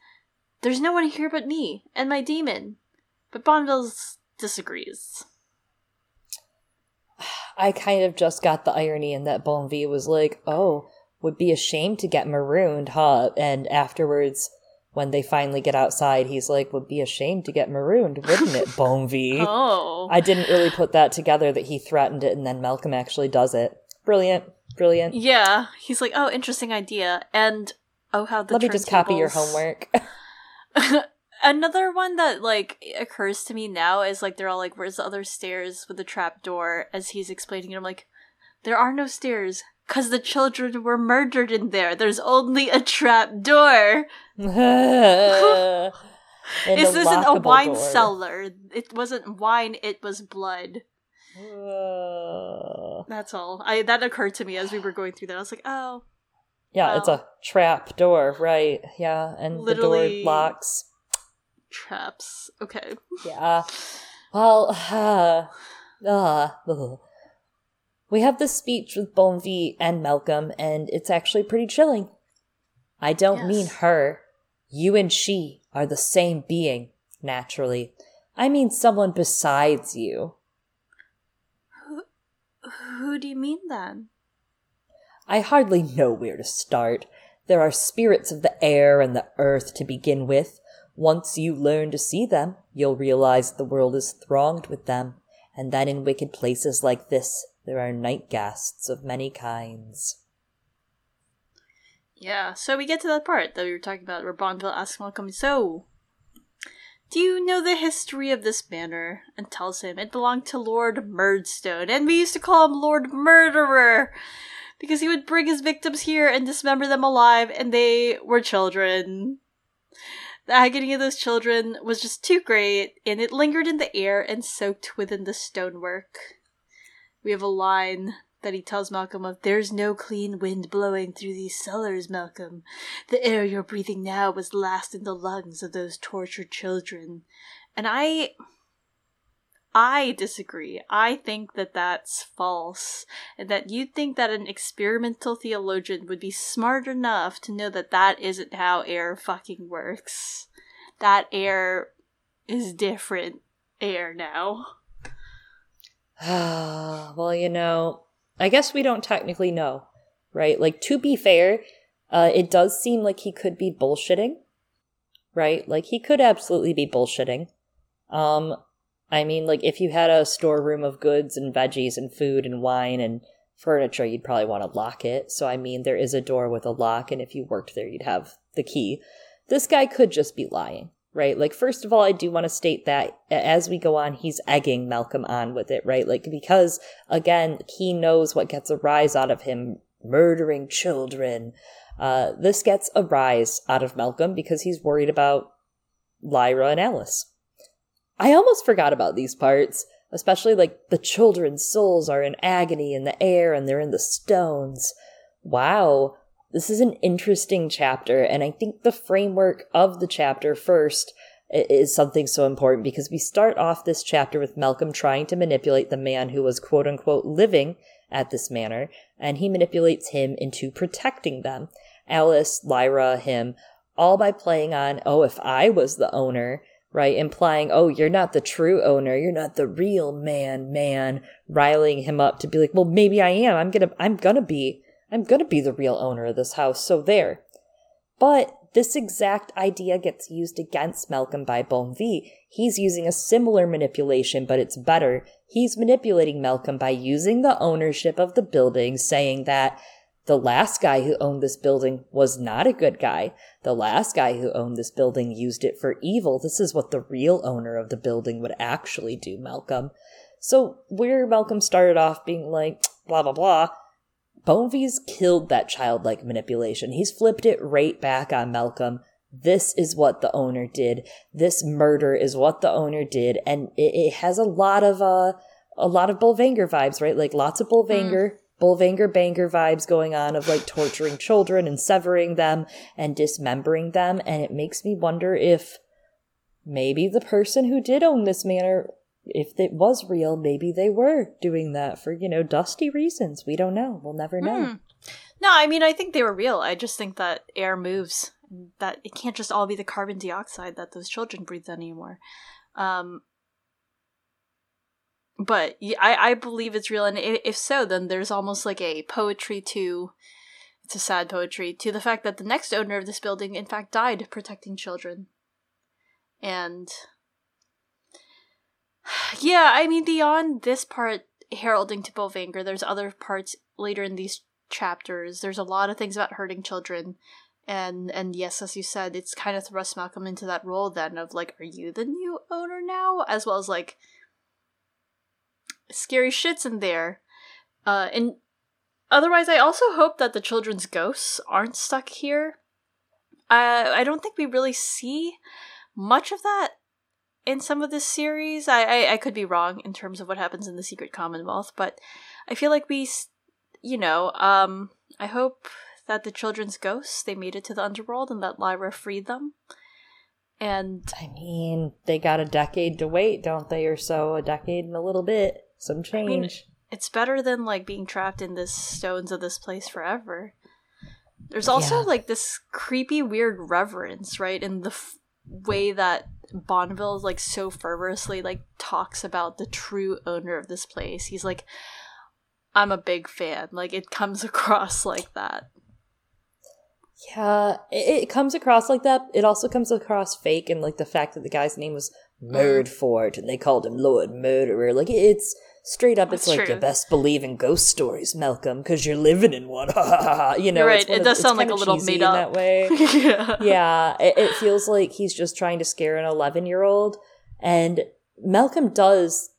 There's no one here but me and my daemon. But Bonneville disagrees. I kind of just got the irony in that Bonvie was like, oh, would be ashamed to get marooned, huh? And afterwards, when they finally get outside, he's like, would be ashamed to get marooned, wouldn't it, Bonvi? Oh. I didn't really put that together that he threatened it and then Malcolm actually does it. Brilliant. Brilliant. Yeah. He's like, oh, interesting idea. And oh, how the Let me just copy your homework. Another one that like occurs to me now is like they're all like, "Where's the other stairs with the trap door?" As he's explaining it, I'm like, "There are no stairs because the children were murdered in there. There's only a trap door. This isn't a wine door. cellar. It wasn't wine. It was blood. Uh, That's all. I that occurred to me as we were going through that. I was like, oh, yeah, it's a trap door, right? Yeah, and Literally- the door locks. traps. Okay. Yeah. Well, uh, uh. We have this speech with Bonvi and Malcolm, and it's actually pretty chilling. I don't mean her. You and she are the same being, naturally. I mean someone besides you. Who, Who do you mean then? I hardly know where to start. There are spirits of the air and the earth to begin with. Once you learn to see them, you'll realize the world is thronged with them, and that in wicked places like this, there are night guests of many kinds. Yeah, so we get to that part that we were talking about where Bonneville asks Malcolm, So, do you know the history of this manor? And tells him it belonged to Lord Murdstone, and we used to call him Lord Murderer because he would bring his victims here and dismember them alive, and they were children. The agony of those children was just too great, and it lingered in the air and soaked within the stonework. We have a line that he tells Malcolm of There's no clean wind blowing through these cellars, Malcolm. The air you're breathing now was last in the lungs of those tortured children. And I. I disagree. I think that that's false. And that you'd think that an experimental theologian would be smart enough to know that that isn't how air fucking works. That air is different air now. well, you know, I guess we don't technically know, right? Like, to be fair, uh, it does seem like he could be bullshitting, right? Like, he could absolutely be bullshitting. Um, I mean, like, if you had a storeroom of goods and veggies and food and wine and furniture, you'd probably want to lock it. So, I mean, there is a door with a lock, and if you worked there, you'd have the key. This guy could just be lying, right? Like, first of all, I do want to state that as we go on, he's egging Malcolm on with it, right? Like, because, again, he knows what gets a rise out of him murdering children. Uh, this gets a rise out of Malcolm because he's worried about Lyra and Alice. I almost forgot about these parts, especially like the children's souls are in agony in the air and they're in the stones. Wow, this is an interesting chapter, and I think the framework of the chapter first is something so important because we start off this chapter with Malcolm trying to manipulate the man who was quote unquote living at this manor, and he manipulates him into protecting them. Alice, Lyra, him, all by playing on, oh, if I was the owner, right? Implying, oh, you're not the true owner. You're not the real man, man, riling him up to be like, well, maybe I am. I'm gonna, I'm gonna be, I'm gonna be the real owner of this house. So there. But this exact idea gets used against Malcolm by Bonvi. He's using a similar manipulation, but it's better. He's manipulating Malcolm by using the ownership of the building, saying that the last guy who owned this building was not a good guy. The last guy who owned this building used it for evil. This is what the real owner of the building would actually do, Malcolm. So, where Malcolm started off being like, blah, blah, blah, Bonvi's killed that childlike manipulation. He's flipped it right back on Malcolm. This is what the owner did. This murder is what the owner did, and it, it has a lot of uh, a lot of Bolvangar vibes, right? Like lots of Bolvangar, Bolvangar banger vibes going on of like torturing children and severing them and dismembering them, and it makes me wonder if maybe the person who did own this manor if it was real, maybe they were doing that for, you know, dusty reasons. We don't know. We'll never know. Hmm. No, I mean I think they were real. I just think that air moves. That it can't just all be the carbon dioxide that those children breathe anymore. Um, but I I believe it's real, and if so, then there's almost like a poetry to. it's a sad poetry to the fact that the next owner of this building, in fact, died protecting children. And yeah, I mean, beyond this part heralding to Bolvangar, there's other parts later in these chapters. There's a lot of things about hurting children. And and yes, as you said, it's kind of thrust Malcolm into that role then of like, are you the new owner now? As well as like scary shits in there. Uh and otherwise I also hope that the children's ghosts aren't stuck here. Uh, I don't think we really see much of that in some of this series. I, I, I could be wrong in terms of what happens in the Secret Commonwealth, but I feel like we, you know, um, I hope that the children's ghosts they made it to the underworld and that Lyra freed them. And I mean, they got a decade to wait, don't they? Or so, a decade and a little bit, some change. I mean, it's better than like being trapped in the stones of this place forever. There's also yeah. like this creepy, weird reverence, right, in the f- way that Bonneville is like so fervorously like talks about the true owner of this place. He's like, I'm a big fan. Like it comes across like that. Yeah, it, it comes across like that. It also comes across fake, and like the fact that the guy's name was mm. Murdfort and they called him Lord Murderer. Like it's straight up, That's it's like true. you best believe in ghost stories, Malcolm, because you're living in one. you know, right. It does sound like a little made up that way. yeah, yeah. It, it feels like he's just trying to scare an 11 year old, and Malcolm does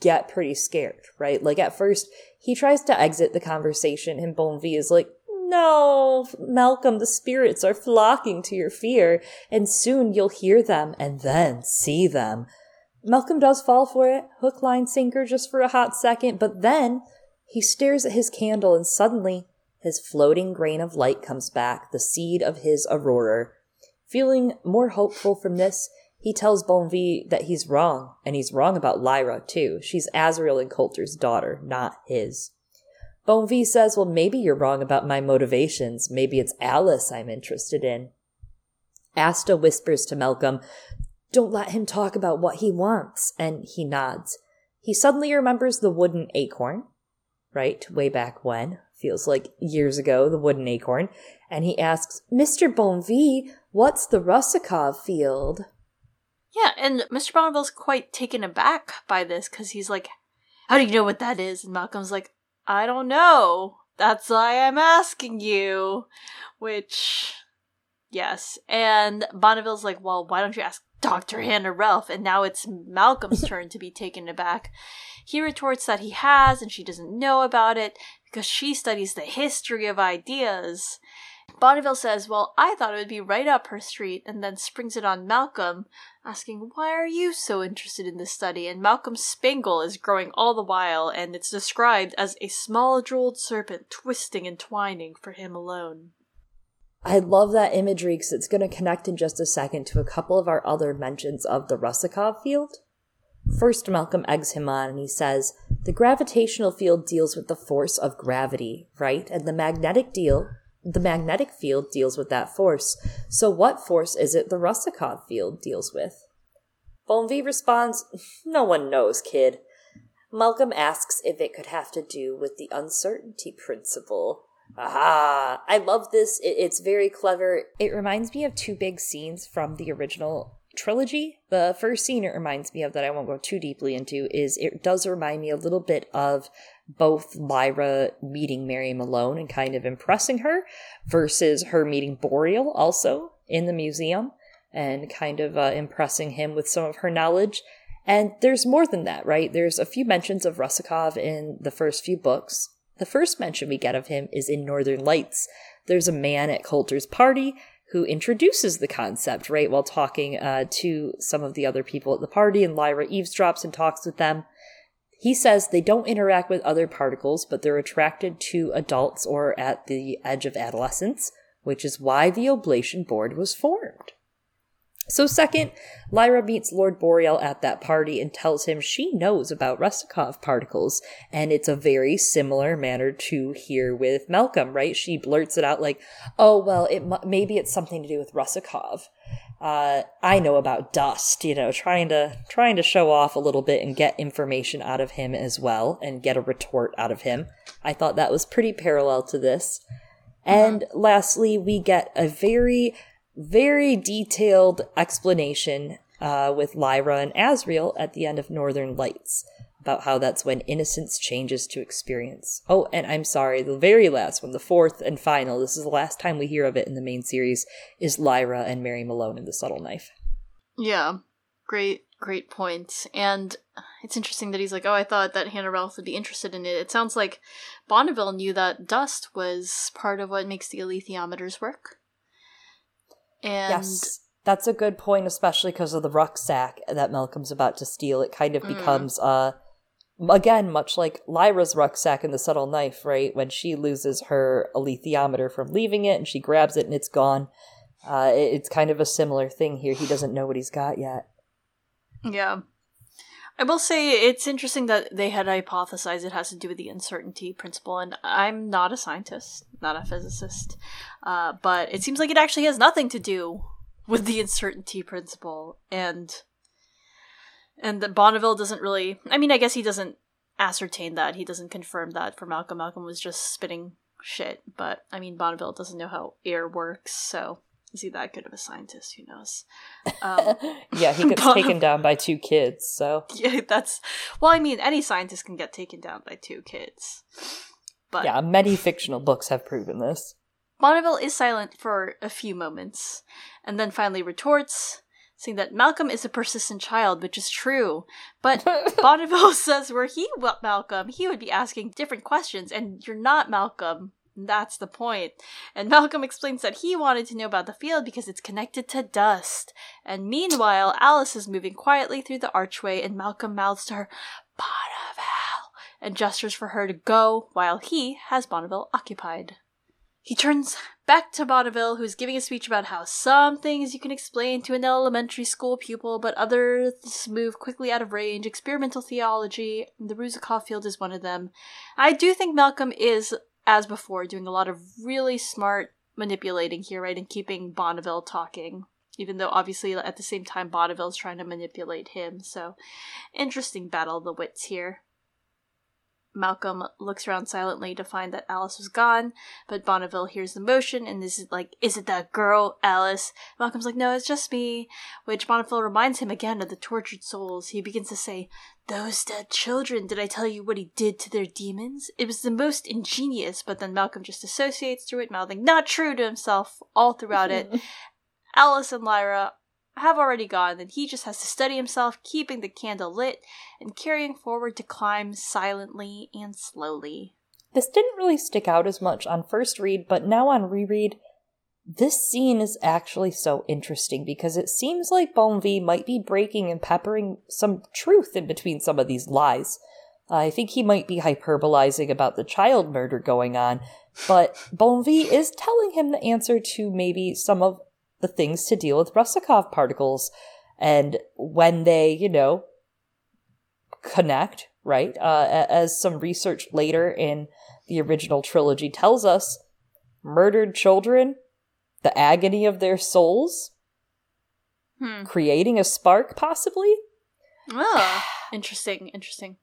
get pretty scared, right? Like at first, he tries to exit the conversation, and Bonvi is like, no, Malcolm, the spirits are flocking to your fear, and soon you'll hear them and then see them. Malcolm does fall for it, hook, line, sinker, just for a hot second, but then he stares at his candle and suddenly his floating grain of light comes back, the seed of his aurora. Feeling more hopeful from this, he tells Bonvi that he's wrong, and he's wrong about Lyra, too. She's Asriel and Coulter's daughter, not his. Bonvi says, Well, maybe you're wrong about my motivations. Maybe it's Alice I'm interested in. Asta whispers to Malcolm, don't let him talk about what he wants. And he nods. He suddenly remembers the wooden acorn, right? Way back when. Feels like years ago, the wooden acorn. And he asks, Mr. Bonvi, what's the Rusakov field? Yeah, and Mr. Bonneville's quite taken aback by this because he's like, How do you know what that is? And Malcolm's like, I don't know. That's why I'm asking you. Which, yes. And Bonneville's like, Well, why don't you ask Dr. Hannah Relf, and now it's Malcolm's turn to be taken aback. He retorts that he has, and she doesn't know about it because she studies the history of ideas. Bonneville says, Well, I thought it would be right up her street, and then springs it on Malcolm, asking, Why are you so interested in this study? And Malcolm's spangle is growing all the while, and it's described as a small jeweled serpent twisting and twining for him alone. I love that imagery because it's going to connect in just a second to a couple of our other mentions of the Rusakov field. First, Malcolm eggs him on and he says, The gravitational field deals with the force of gravity, right? And the magnetic deal, the magnetic field deals with that force. So what force is it the Rusakov field deals with? Bonvi responds, No one knows, kid. Malcolm asks if it could have to do with the uncertainty principle. Aha! I love this. It, it's very clever. It reminds me of two big scenes from the original trilogy. The first scene it reminds me of that I won't go too deeply into is it does remind me a little bit of both Lyra meeting Mary Malone and kind of impressing her versus her meeting Boreal also in the museum and kind of uh, impressing him with some of her knowledge. And there's more than that, right? There's a few mentions of Rusakov in the first few books. The first mention we get of him is in Northern Lights. There's a man at Coulter's party who introduces the concept, right, while talking uh, to some of the other people at the party, and Lyra eavesdrops and talks with them. He says they don't interact with other particles, but they're attracted to adults or at the edge of adolescence, which is why the oblation board was formed. So, second, Lyra meets Lord Boreal at that party and tells him she knows about Rusakov particles, and it's a very similar manner to here with Malcolm, right? She blurts it out like, "Oh well, it maybe it's something to do with Rusakov." Uh, I know about dust, you know, trying to trying to show off a little bit and get information out of him as well, and get a retort out of him. I thought that was pretty parallel to this. And lastly, we get a very, very detailed explanation uh, with Lyra and Asriel at the end of Northern Lights about how that's when innocence changes to experience. Oh, and I'm sorry, the very last one, the fourth and final, this is the last time we hear of it in the main series, is Lyra and Mary Malone in the Subtle Knife. Yeah, great, great point. And it's interesting that he's like, oh, I thought that Hannah Relf would be interested in it. It sounds like Bonneville knew that dust was part of what makes the alethiometers work. And yes, that's a good point, especially because of the rucksack that Malcolm's about to steal. It kind of Mm. becomes, uh, again, much like Lyra's rucksack in the subtle knife, right? When she loses her alethiometer from leaving it and she grabs it and it's gone. Uh, it- it's kind of a similar thing here. He doesn't know what he's got yet. Yeah. I will say it's interesting that they had hypothesized it has to do with the uncertainty principle, and I'm not a scientist, not a physicist, uh, but it seems like it actually has nothing to do with the uncertainty principle, and and that Bonneville doesn't really. I mean, I guess he doesn't ascertain that. He doesn't confirm that for Malcolm. Malcolm was just spitting shit, but I mean, Bonneville doesn't know how air works, so is he that good of a scientist? Who knows? Um, yeah, he gets But- taken down by two kids, so. yeah, that's well. I mean, any scientist can get taken down by two kids, but Yeah, many fictional books have proven this. Bonneville is silent for a few moments, and then finally retorts, saying that Malcolm is a persistent child, which is true. But Bonneville says, "Were he Malcolm, he would be asking different questions, and you're not Malcolm." That's the point. And Malcolm explains that he wanted to know about the field because it's connected to dust. And meanwhile, Alice is moving quietly through the archway, and Malcolm mouths to her, Bonneville, and gestures for her to go while he has Bonneville occupied. He turns back to Bonneville, who's giving a speech about how some things you can explain to an elementary school pupil, but others move quickly out of range. Experimental theology, the Rusakov field is one of them. I do think Malcolm is, as before, doing a lot of really smart manipulating here, right, and keeping Bonneville talking. Even though obviously at the same time Bonneville's trying to manipulate him, so interesting battle of the wits here. Malcolm looks around silently to find that Alice was gone, but Bonneville hears the motion and is like, Is it that girl, Alice? Malcolm's like, No, it's just me. Which Bonneville reminds him again of the tortured souls. He begins to say, Those dead children, did I tell you what he did to their daemons? It was the most ingenious, but then Malcolm just associates through it, mouthing, Not true to himself all throughout it. Alice and Lyra have already gone, and he just has to steady himself, keeping the candle lit and carrying forward to climb silently and slowly. This didn't really stick out as much on first read, but now on reread, this scene is actually so interesting because it seems like Bonvi might be breaking and peppering some truth in between some of these lies. I think he might be hyperbolizing about the child murder going on, but Bonvi is telling him the answer to maybe some of the things to deal with Rusakov particles. And when they, you know, connect, right? Uh, as some research later in the original trilogy tells us, murdered children, the agony of their souls, Hmm. creating a spark, possibly. Ah, interesting, interesting.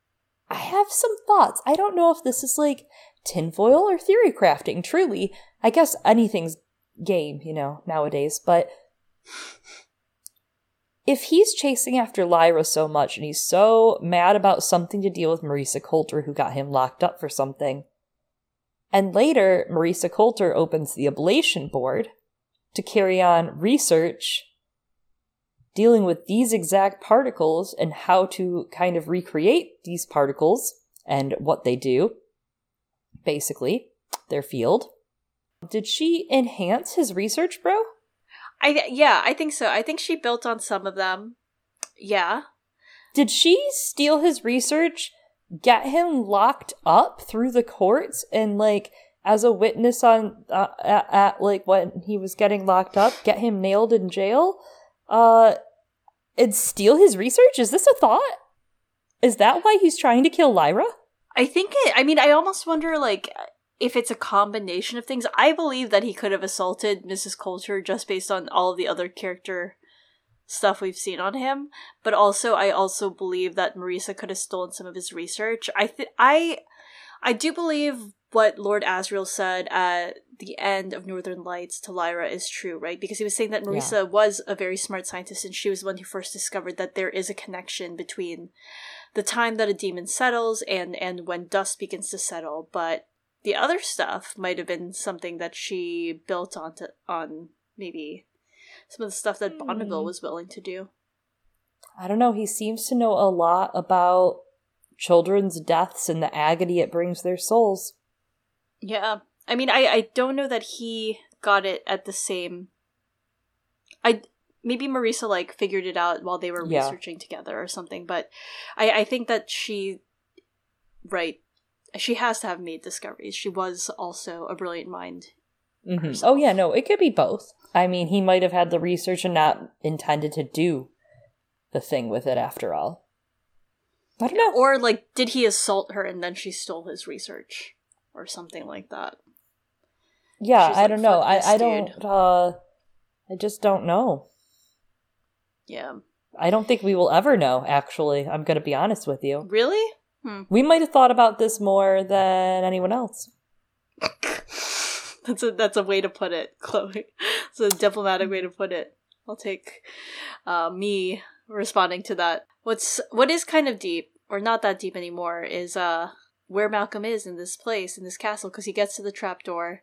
I have some thoughts. I don't know if this is like tinfoil or theory crafting, truly. I guess anything's game, you know, nowadays, but if he's chasing after Lyra so much and he's so mad about something to deal with Marisa Coulter who got him locked up for something, and later Marisa Coulter opens the oblation board to carry on research dealing with these exact particles and how to kind of recreate these particles and what they do, basically, their field. Did she enhance his research, bro? I th- yeah, I think so. I think she built on some of them. Yeah. Did she steal his research, get him locked up through the courts, and like as a witness on uh, at, at like when he was getting locked up, get him nailed in jail, uh, and steal his research? Is this a thought? Is that why he's trying to kill Lyra? I think it I mean I almost wonder like if it's a combination of things. I believe that he could have assaulted Mrs. Coulter just based on all of the other character stuff we've seen on him, but also I also believe that Marisa could have stolen some of his research. I th- I I do believe what Lord Asriel said at the end of Northern Lights to Lyra is true, right? Because he was saying that Marisa yeah. was a very smart scientist and she was the one who first discovered that there is a connection between the time that a daemon settles and and when dust begins to settle, but the other stuff might have been something that she built onto on maybe some of the stuff that Bonneville hmm. was willing to do. I don't know. He seems to know a lot about children's deaths and the agony it brings their souls. Yeah. I mean, I, I don't know that he got it at the same. I maybe Marisa like figured it out while they were yeah. researching together or something, but I I think that she, right, she has to have made discoveries. She was also a brilliant mind. Mm-hmm. Oh yeah, no, it could be both. I mean, he might have had the research and not intended to do the thing with it after all. I don't know. Or like, did he assault her and then she stole his research, or something like that? Yeah, She's I like, don't know. I I don't. uh I just don't know. Yeah. I don't think we will ever know. Actually, I'm to be honest with you. Really? Hmm. We might have thought about this more than anyone else. that's a that's a way to put it, Chloe. It's a diplomatic way to put it. I'll take uh, me responding to that. What's what is kind of deep, or not that deep anymore, is uh where Malcolm is in this place in this castle because he gets to the trap door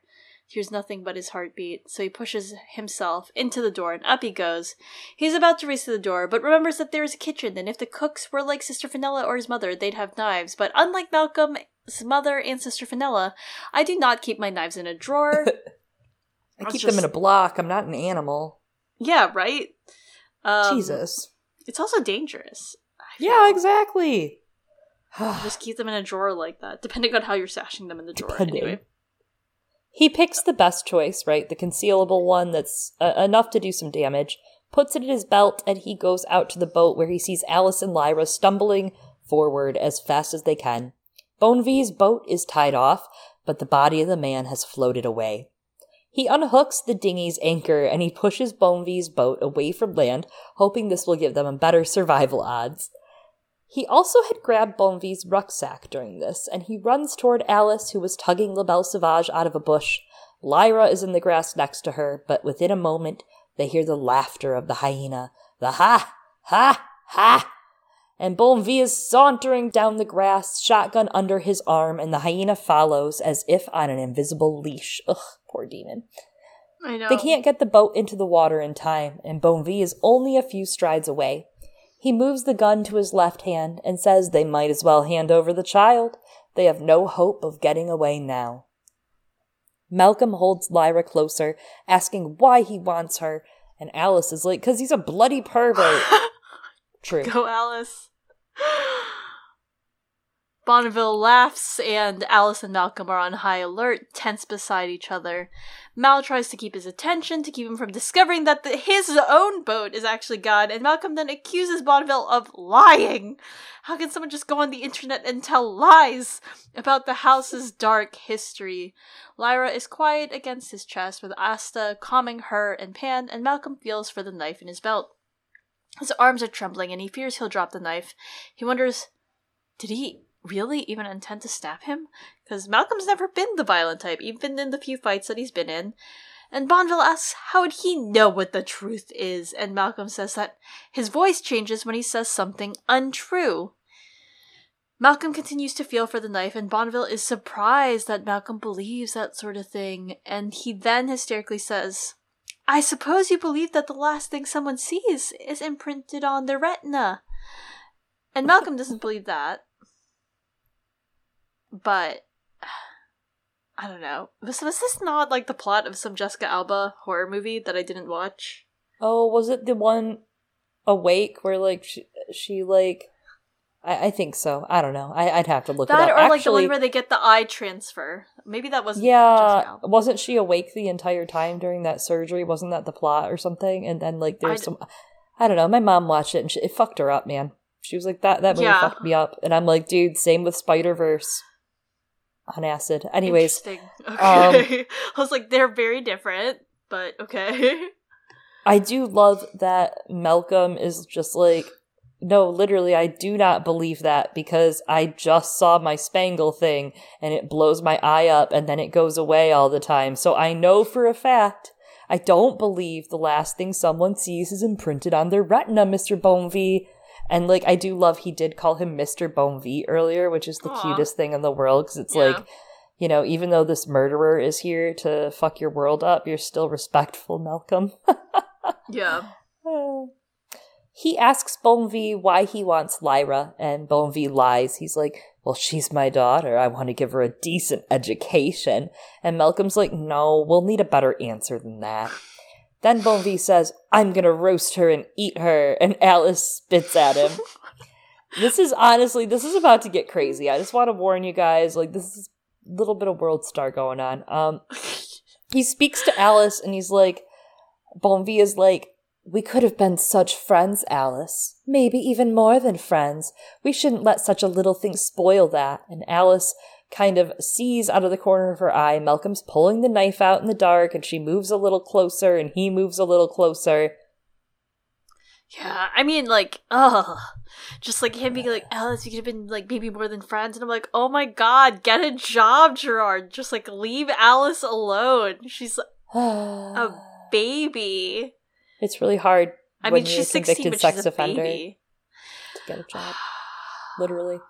hears nothing but his heartbeat, so he pushes himself into the door and up he goes. He's about to race to the door, but remembers that there is a kitchen, and if the cooks were like Sister Fenella or his mother, they'd have knives. But unlike Malcolm's mother and Sister Fenella, I do not keep my knives in a drawer. I keep just... them in a block. I'm not an animal. Yeah, right? Um, Jesus. It's also dangerous. Yeah, exactly. Just keep them in a drawer like that, depending on how you're sashing them in the drawer. Depending. Anyway. He picks the best choice, right? The concealable one that's uh, enough to do some damage, puts it in his belt, and he goes out to the boat where he sees Alice and Lyra stumbling forward as fast as they can. Bonvie's boat is tied off, but the body of the man has floated away. He unhooks the dinghy's anchor and he pushes Bonvie's boat away from land, hoping this will give them a better survival odds. He also had grabbed Bonvie's rucksack during this, and he runs toward Alice, who was tugging La Belle Sauvage out of a bush. Lyra is in the grass next to her, but within a moment they hear the laughter of the hyena. The ha, ha, ha! And Bonvie is sauntering down the grass, shotgun under his arm, and the hyena follows as if on an invisible leash. Ugh, poor daemon. I know. They can't get the boat into the water in time, and Bonvie is only a few strides away. He moves the gun to his left hand and says they might as well hand over the child. They have no hope of getting away now. Malcolm holds Lyra closer, asking why he wants her, and Alice is like, because he's a bloody pervert. True. Go, Alice. Bonneville laughs, and Alice and Malcolm are on high alert, tense beside each other. Mal tries to keep his attention to keep him from discovering that the, his own boat is actually gone, and Malcolm then accuses Bonneville of lying. How can someone just go on the internet and tell lies about the house's dark history? Lyra is quiet against his chest, with Asta calming her and Pan, and Malcolm feels for the knife in his belt. His arms are trembling, and he fears he'll drop the knife. He wonders, did he really even intend to stab him? Because Malcolm's never been the violent type, even in the few fights that he's been in. And Bonneville asks how would he know what the truth is, and Malcolm says that his voice changes when he says something untrue. Malcolm continues to feel for the knife, and Bonneville is surprised that Malcolm believes that sort of thing, and he then hysterically says, I suppose you believe that the last thing someone sees is imprinted on their retina. And Malcolm doesn't believe that but I don't know. Was was this not like the plot of some Jessica Alba horror movie that I didn't watch? Oh, was it the one Awake where like she, she like I, I think so. I don't know. I, would have to look that, or Actually, like the one where they get the eye transfer. Maybe that wasn't. yeah. Wasn't she awake the entire time during that surgery? Wasn't that the plot or something? And then like there's some. I don't know. My mom watched it and she, it fucked her up, man. She was like that. That movie yeah. fucked me up, and I'm like, dude, same with Spider Verse on acid. Anyways, okay. Um, I was like, they're very different, but okay. I do love that Malcolm is just like no, literally, I do not believe that because I just saw my Spangle thing and it blows my eye up and then it goes away all the time. So I know for a fact I don't believe the last thing someone sees is imprinted on their retina, Mr. Bonvi. And like, I do love he did call him Mr. Bonvi earlier, which is the Aw. cutest thing in the world because it's Yeah. like, you know, even though this murderer is here to fuck your world up, you're still respectful, Malcolm. Yeah. He asks Bonvi why he wants Lyra, and Bonvi lies. He's like, Well, she's my daughter. I want to give her a decent education. And Malcolm's like, No, we'll need a better answer than that. Then Bonvi says, I'm gonna roast her and eat her, and Alice spits at him. this is honestly, this is about to get crazy. I just want to warn you guys, like, this is a little bit of World Star going on. Um, he speaks to Alice, and he's like, Bonvi is like, we could have been such friends, Alice. Maybe even more than friends. We shouldn't let such a little thing spoil that. And Alice kind of sees out of the corner of her eye Malcolm's pulling the knife out in the dark, and she moves a little closer, and he moves a little closer. Yeah, I mean, like, ugh. Just like him being like, Alice, you could have been like maybe more than friends. And I'm like, oh my god, get a job, Gerard. Just like leave Alice alone. She's a baby. it's really hard. I mean, she's 16, convicted but sex she's a offender baby. to get a job. Literally.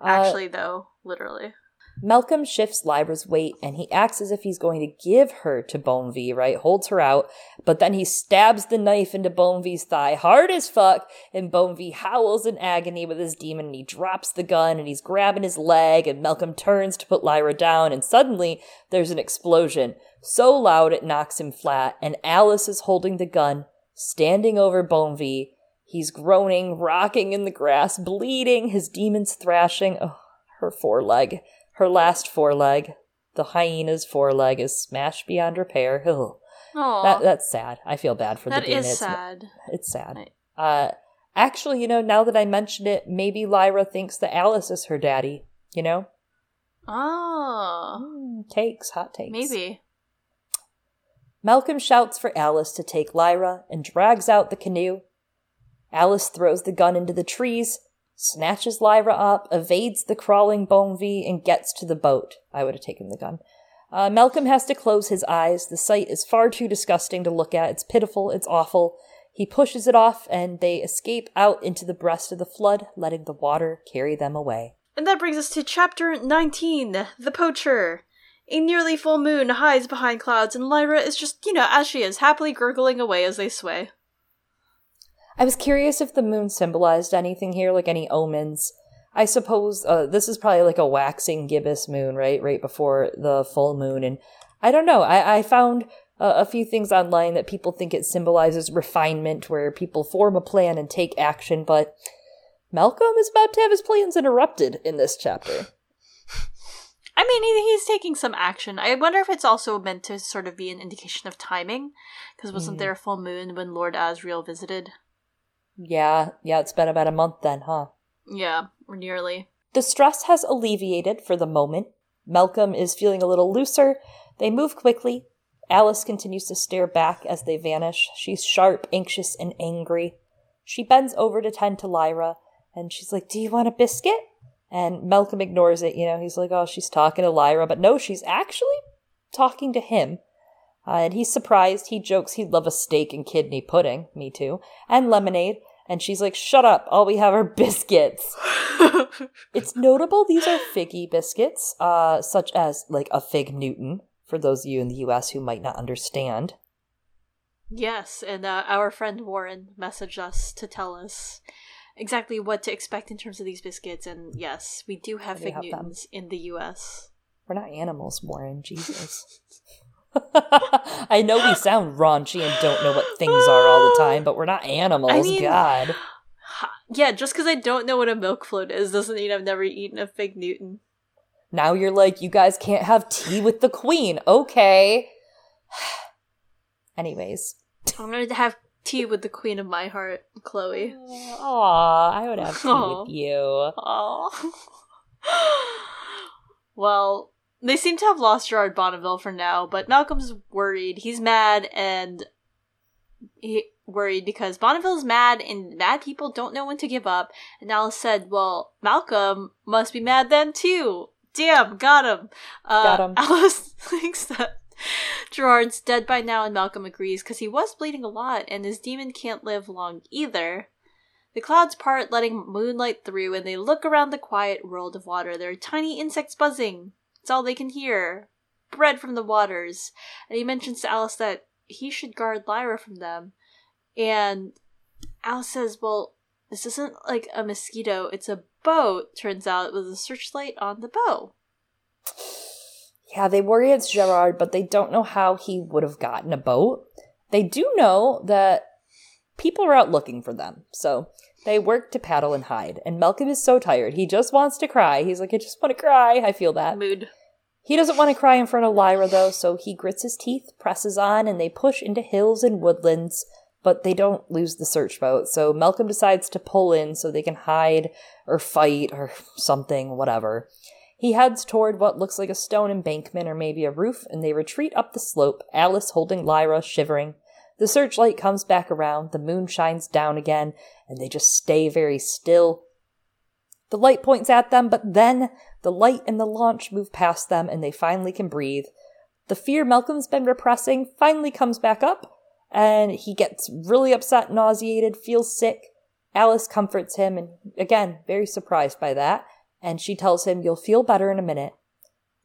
Uh, Actually, though, literally. Malcolm shifts Lyra's weight and he acts as if he's going to give her to Bonvi, right? Holds her out, but then he stabs the knife into Bonvi's thigh hard as fuck, and Bonvi howls in agony with his daemon and he drops the gun and he's grabbing his leg and Malcolm turns to put Lyra down and suddenly there's an explosion. So loud it knocks him flat, and Alice is holding the gun, standing over Bonvi. He's groaning, rocking in the grass, bleeding, his daemon's thrashing. Oh, her foreleg. Her last foreleg, the hyena's foreleg, is smashed beyond repair. Ugh. Oh, That that's sad. I feel bad for that the daemon. is It's, sad. it's sad. Right. Uh, actually, you know, now that I mention it, maybe Lyra thinks that Alice is her daddy. You know, Oh, Mm, takes hot takes. maybe. Malcolm shouts for Alice to take Lyra and drags out the canoe. Alice throws the gun into the trees, snatches Lyra up, evades the crawling Bonvi, and gets to the boat. I would have taken the gun. Uh, Malcolm has to close his eyes. The sight is far too disgusting to look at. It's pitiful. It's awful. He pushes it off, and they escape out into the breast of the flood, letting the water carry them away. And that brings us to chapter 19 The Poacher. A nearly full moon hides behind clouds, and Lyra is just, you know, as she is, happily gurgling away as they sway. I was curious if the moon symbolized anything here, like any omens. I suppose uh, this is probably like a waxing gibbous moon, right? Right before the full moon. And I don't know. I, I found uh, a few things online that people think it symbolizes refinement, where people form a plan and take action. But Malcolm is about to have his plans interrupted in this chapter. I mean, he, he's taking some action. I wonder if it's also meant to sort of be an indication of timing, because wasn't Hmm. there a full moon when Lord Asriel visited? Yeah, yeah, it's been about a month then, huh? Yeah, or nearly. The stress has alleviated for the moment. Malcolm is feeling a little looser. They move quickly. Alice continues to stare back as they vanish. She's sharp, anxious, and angry. She bends over to tend to Lyra, and she's like, Do you want a biscuit? And Malcolm ignores it. You know, he's like, Oh, she's talking to Lyra. But no, she's actually talking to him. Uh, and he's surprised. He jokes he'd love a steak and kidney pudding. Me too. And lemonade. And she's like, Shut up. All we have are biscuits. It's notable these are figgy biscuits, uh, such as like a fig Newton, for those of you in the US who might not understand. yes, and uh, our friend Warren messaged us to tell us exactly what to expect in terms of these biscuits, and yes, we do have We Fig have them. Newtons in the US. We're not animals, Warren, Jesus. I know we sound raunchy and don't know what things are all the time, but we're not animals, I mean- God. Yeah, just because I don't know what a milk float is doesn't mean I've never eaten a Fig Newton. Now you're like, you guys can't have tea with the queen. Okay. Anyways. I'm gonna have tea with the queen of my heart, Chloe. Aw, I would have tea Aw. with you. Oh. well, they seem to have lost Gerard Bonneville for now, but Malcolm's worried. He's mad, and he worried because Bonneville's mad and mad people don't know when to give up. And Alice said, Well, Malcolm must be mad then too. Damn, got him. Uh, Got him. Alice thinks that Gerard's dead by now, and Malcolm agrees because he was bleeding a lot, and his daemon can't live long either. The clouds part, letting moonlight through, and they look around the quiet world of water. There are tiny insects buzzing. It's all they can hear. Bread from the waters. And he mentions to Alice that he should guard Lyra from them. And Alice says, Well, this isn't like a mosquito, it's a boat, turns out, it was a searchlight on the bow. Yeah, they worry it's Gerard, but they don't know how he would have gotten a boat. They do know that people are out looking for them, so they work to paddle and hide. And Malcolm is so tired. He just wants to cry. He's like, I just want to cry. I feel that. Mood. He doesn't want to cry in front of Lyra, though, so he grits his teeth, presses on, and they push into hills and woodlands, but they don't lose the search boat. So Malcolm decides to pull in so they can hide or fight or something, whatever. He heads toward what looks like a stone embankment or maybe a roof, and they retreat up the slope, Alice holding Lyra, shivering. The searchlight comes back around, the moon shines down again, and they just stay very still. The light points at them, but then the light and the launch move past them and they finally can breathe. The fear Malcolm's been repressing finally comes back up, and he gets really upset, nauseated, feels sick. Alice comforts him, and again, very surprised by that, and she tells him, You'll feel better in a minute.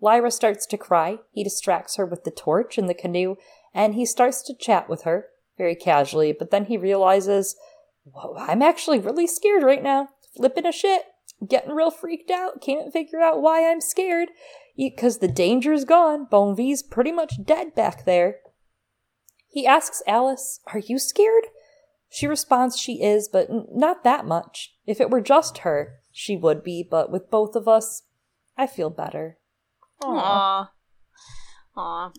Lyra starts to cry. He distracts her with the torch and the canoe, and he starts to chat with her, very casually, but then he realizes, Whoa, I'm actually really scared right now. Flipping a shit. Getting real freaked out. Can't figure out why I'm scared. Because the danger's gone. Bonvie's pretty much dead back there. He asks Alice, Are you scared? She responds she is, but not that much. If it were just her, she would be, but with both of us, I feel better. Aww. Aww.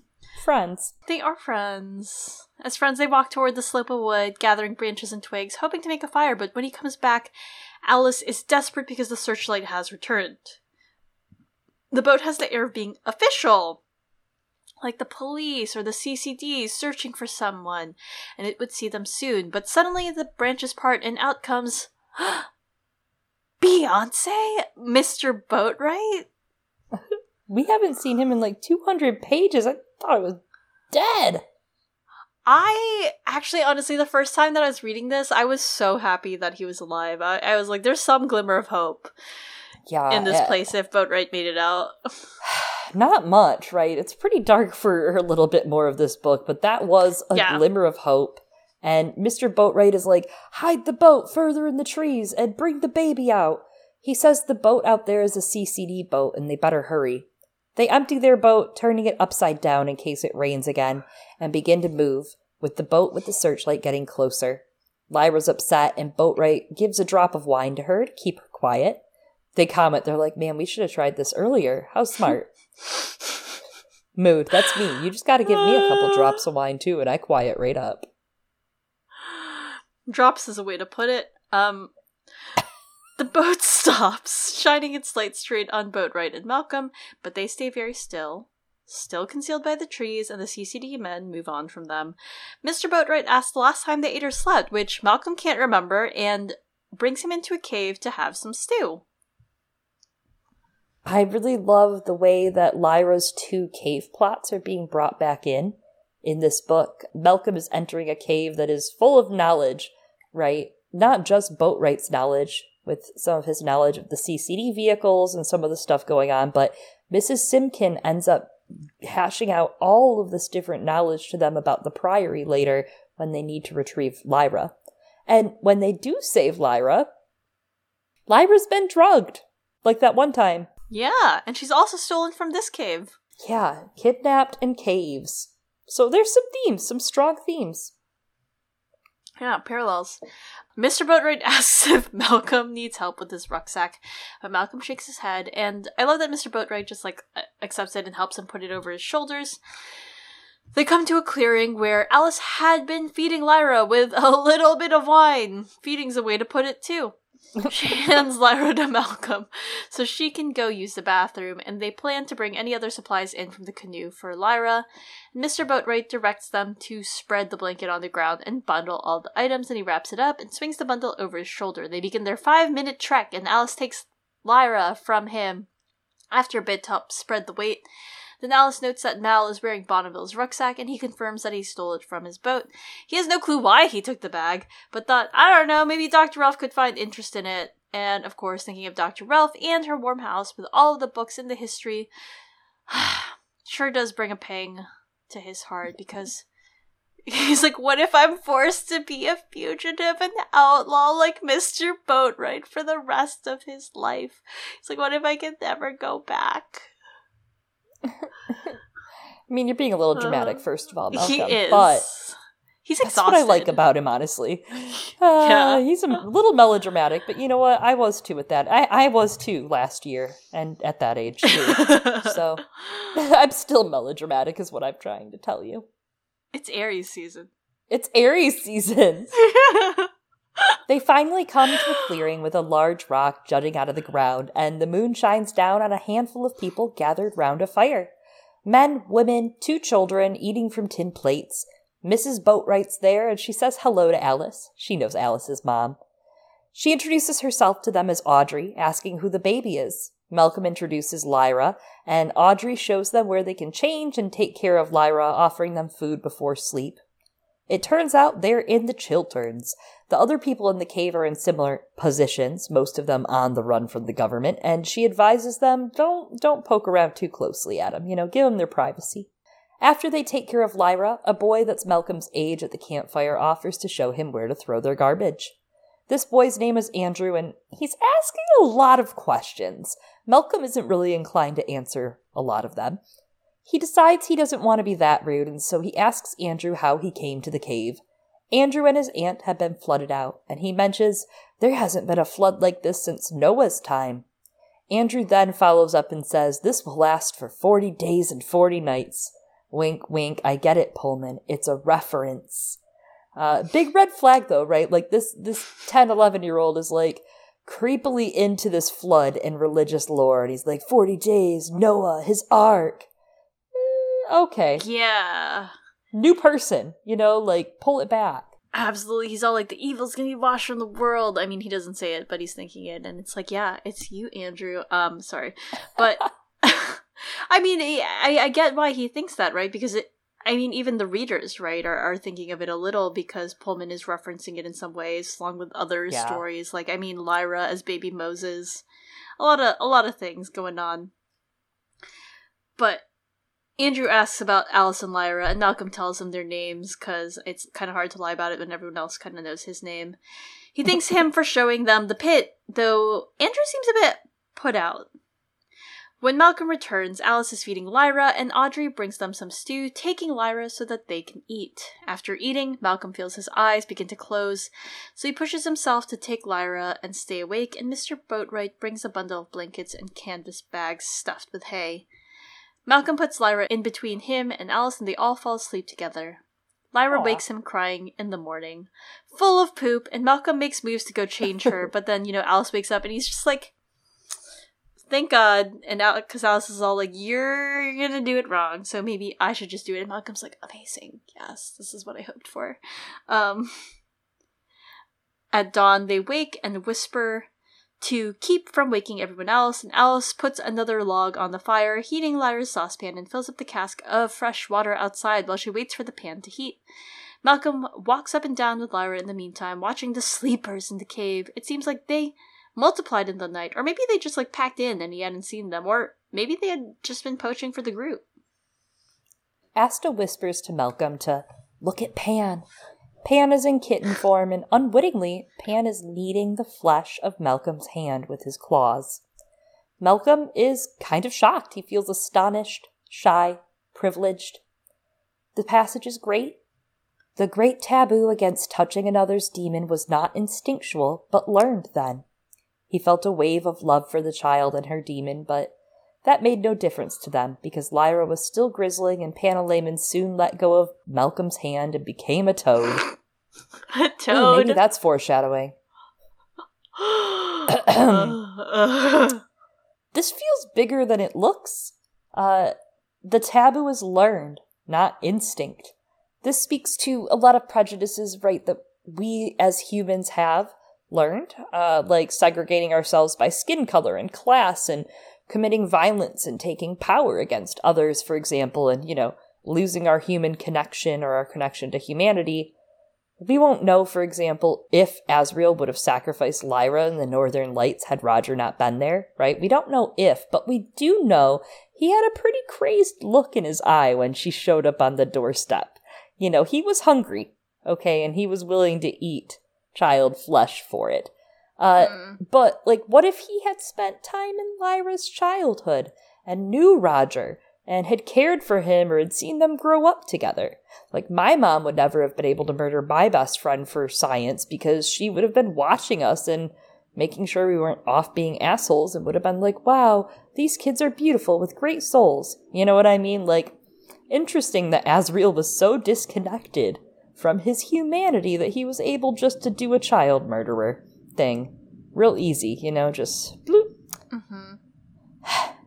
Friends. They are friends. As friends, they walk toward the slope of wood, gathering branches and twigs, hoping to make a fire, but when he comes back, Alice is desperate because the searchlight has returned. The boat has the air of being official, like the police or the CCD searching for someone, and it would see them soon. But suddenly the branches part, and out comes Beyonce, Mr. Boatwright. We haven't seen him in like 200 pages. I thought it was dead. I actually, honestly, the first time that I was reading this, I was so happy that he was alive. I, I was like, there's some glimmer of hope Yeah. in this place if Boatwright made it out. Not much, right? It's pretty dark for a little bit more of this book, but that was a Yeah. glimmer of hope. And Mr. Boatwright is like, hide the boat further in the trees and bring the baby out. He says the boat out there is a CCD boat and they better hurry. They empty their boat, turning it upside down in case it rains again, and begin to move, with the boat with the searchlight getting closer. Lyra's upset, and Boatwright gives a drop of wine to her to keep her quiet. They comment, they're like, man, we should have tried this earlier. How smart. Mood, that's me. You just gotta give me a couple drops of wine too, and I quiet right up. Drops is a way to put it. Um, the boat stops, shining its light straight on Boatwright and Malcolm, but they stay very still, still concealed by the trees, and the CCD men move on from them. Mr. Boatwright asks the last time they ate or slept, which Malcolm can't remember, and brings him into a cave to have some stew. I really love the way that Lyra's two cave plots are being brought back in in this book. Malcolm is entering a cave that is full of knowledge, right? Not just Boatwright's knowledge, with some of his knowledge of the CCD vehicles and some of the stuff going on, but Mrs. Simkin ends up hashing out all of this different knowledge to them about the Priory later when they need to retrieve Lyra. And when they do save Lyra, Lyra's been drugged. Like that one time. Yeah, and she's also stolen from this cave. Yeah, kidnapped in caves. So there's some themes, some strong themes. Yeah, parallels. Mr. Boatwright asks if Malcolm needs help with his rucksack, but Malcolm shakes his head, and I love that Mr. Boatwright just like accepts it and helps him put it over his shoulders. They come to a clearing where Alice had been feeding Lyra with a little bit of wine. Feeding's a way to put it too. she hands Lyra to Malcolm so she can go use the bathroom, and they plan to bring any other supplies in from the canoe for Lyra. Mr. Boatwright directs them to spread the blanket on the ground and bundle all the items, and he wraps it up and swings the bundle over his shoulder. They begin their five minute trek, and Alice takes Lyra from him after a spread the weight. Then Alice notes that Mal is wearing Bonneville's rucksack and he confirms that he stole it from his boat. He has no clue why he took the bag, but thought, I don't know, maybe Dr. Relf could find interest in it. And of course, thinking of Dr. Relf and her warm house with all of the books in the history sure does bring a pang to his heart because he's like, what if I'm forced to be a fugitive and outlaw like Mr. Boatwright for the rest of his life? He's like, what if I can never go back? I mean, you're being a little dramatic, uh, first of all, Malcolm. He is. But he's exhausted. That's what I like about him, honestly. Uh, yeah. He's a little melodramatic, but you know what? I was too with that. I, I was too last year, and at that age, too. so I'm still melodramatic, is what I'm trying to tell you. It's Aries season. It's Aries season. They finally come to a clearing with a large rock jutting out of the ground, and the moon shines down on a handful of people gathered round a fire. Men, women, two children eating from tin plates. Mrs. Boatwright's there and she says hello to Alice. She knows Alice's mom. She introduces herself to them as Audrey, asking who the baby is. Malcolm introduces Lyra, and Audrey shows them where they can change and take care of Lyra, offering them food before sleep. It turns out they're in the Chilterns. The other people in the cave are in similar positions, most of them on the run from the government, and she advises them don't don't poke around too closely at them, you know, give them their privacy. After they take care of Lyra, a boy that's Malcolm's age at the campfire offers to show him where to throw their garbage. This boy's name is Andrew, and he's asking a lot of questions. Malcolm isn't really inclined to answer a lot of them. He decides he doesn't want to be that rude, and so he asks Andrew how he came to the cave. Andrew and his aunt have been flooded out, and he mentions there hasn't been a flood like this since Noah's time. Andrew then follows up and says this will last for 40 days and 40 nights. Wink, wink, I get it, Pullman. It's a reference. Uh, big red flag though, right? Like this, this 10, 11 year old is like creepily into this flood and religious lore. And he's like, 40 days, Noah, his ark okay. Yeah. New person, you know, like pull it back. Absolutely. He's all like, the evil's gonna be washed from the world. I mean, he doesn't say it, but he's thinking it. And it's like, yeah, it's you, Andrew. Um, sorry. But, I mean, I, I get why he thinks that, right? Because it, I mean, even the readers, right, are, are thinking of it a little because Pullman is referencing it in some ways, along with other yeah. stories. Like, I mean, Lyra as baby Moses. A lot of, a lot of things going on. But Andrew asks about Alice and Lyra, and Malcolm tells him their names because it's kind of hard to lie about it when everyone else kind of knows his name. He thanks him for showing them the pit, though Andrew seems a bit put out. When Malcolm returns, Alice is feeding Lyra, and Audrey brings them some stew, taking Lyra so that they can eat. After eating, Malcolm feels his eyes begin to close, so he pushes himself to take Lyra and stay awake, and Mr. Boatwright brings a bundle of blankets and canvas bags stuffed with hay. Malcolm puts Lyra in between him and Alice, and they all fall asleep together. Lyra Aww. wakes him crying in the morning, full of poop, and Malcolm makes moves to go change her, but then, you know, Alice wakes up and he's just like, thank God. And because Alice is all like, you're gonna do it wrong, so maybe I should just do it. And Malcolm's like, amazing. Yes, this is what I hoped for. Um, at dawn, they wake and whisper to keep from waking everyone else, and Alice puts another log on the fire, heating Lyra's saucepan, and fills up the cask of fresh water outside while she waits for the pan to heat. Malcolm walks up and down with Lyra in the meantime, watching the sleepers in the cave. It seems like they multiplied in the night, or maybe they just like packed in and he hadn't seen them, or maybe they had just been poaching for the group. Asta whispers to Malcolm to look at Pan. Pan is in kitten form, and unwittingly, Pan is kneading the flesh of Malcolm's hand with his claws. Malcolm is kind of shocked. He feels astonished, shy, privileged. The passage is great. The great taboo against touching another's daemon was not instinctual, but learned then. He felt a wave of love for the child and her daemon, but that made no difference to them because Lyra was still grizzling and Pantalaimon soon let go of Malcolm's hand and became a toad. a toad? Ooh, maybe that's foreshadowing. this feels bigger than it looks. Uh, the taboo is learned, not instinct. This speaks to a lot of prejudices, right, that we as humans have learned, uh, like segregating ourselves by skin color and class and committing violence and taking power against others, for example, and, you know, losing our human connection or our connection to humanity. We won't know, for example, if Asriel would have sacrificed Lyra in the Northern Lights had Roger not been there, right? We don't know if, but we do know he had a pretty crazed look in his eye when she showed up on the doorstep. You know, he was hungry, okay, and he was willing to eat child flesh for it. Uh, mm. But, like, what if he had spent time in Lyra's childhood and knew Roger and had cared for him or had seen them grow up together? Like, my mom would never have been able to murder my best friend for science because she would have been watching us and making sure we weren't off being assholes and would have been like, wow, these kids are beautiful with great souls. You know what I mean? Like, interesting that Asriel was so disconnected from his humanity that he was able just to do a child murderer thing. Real easy, you know, just bloop. Mm-hmm.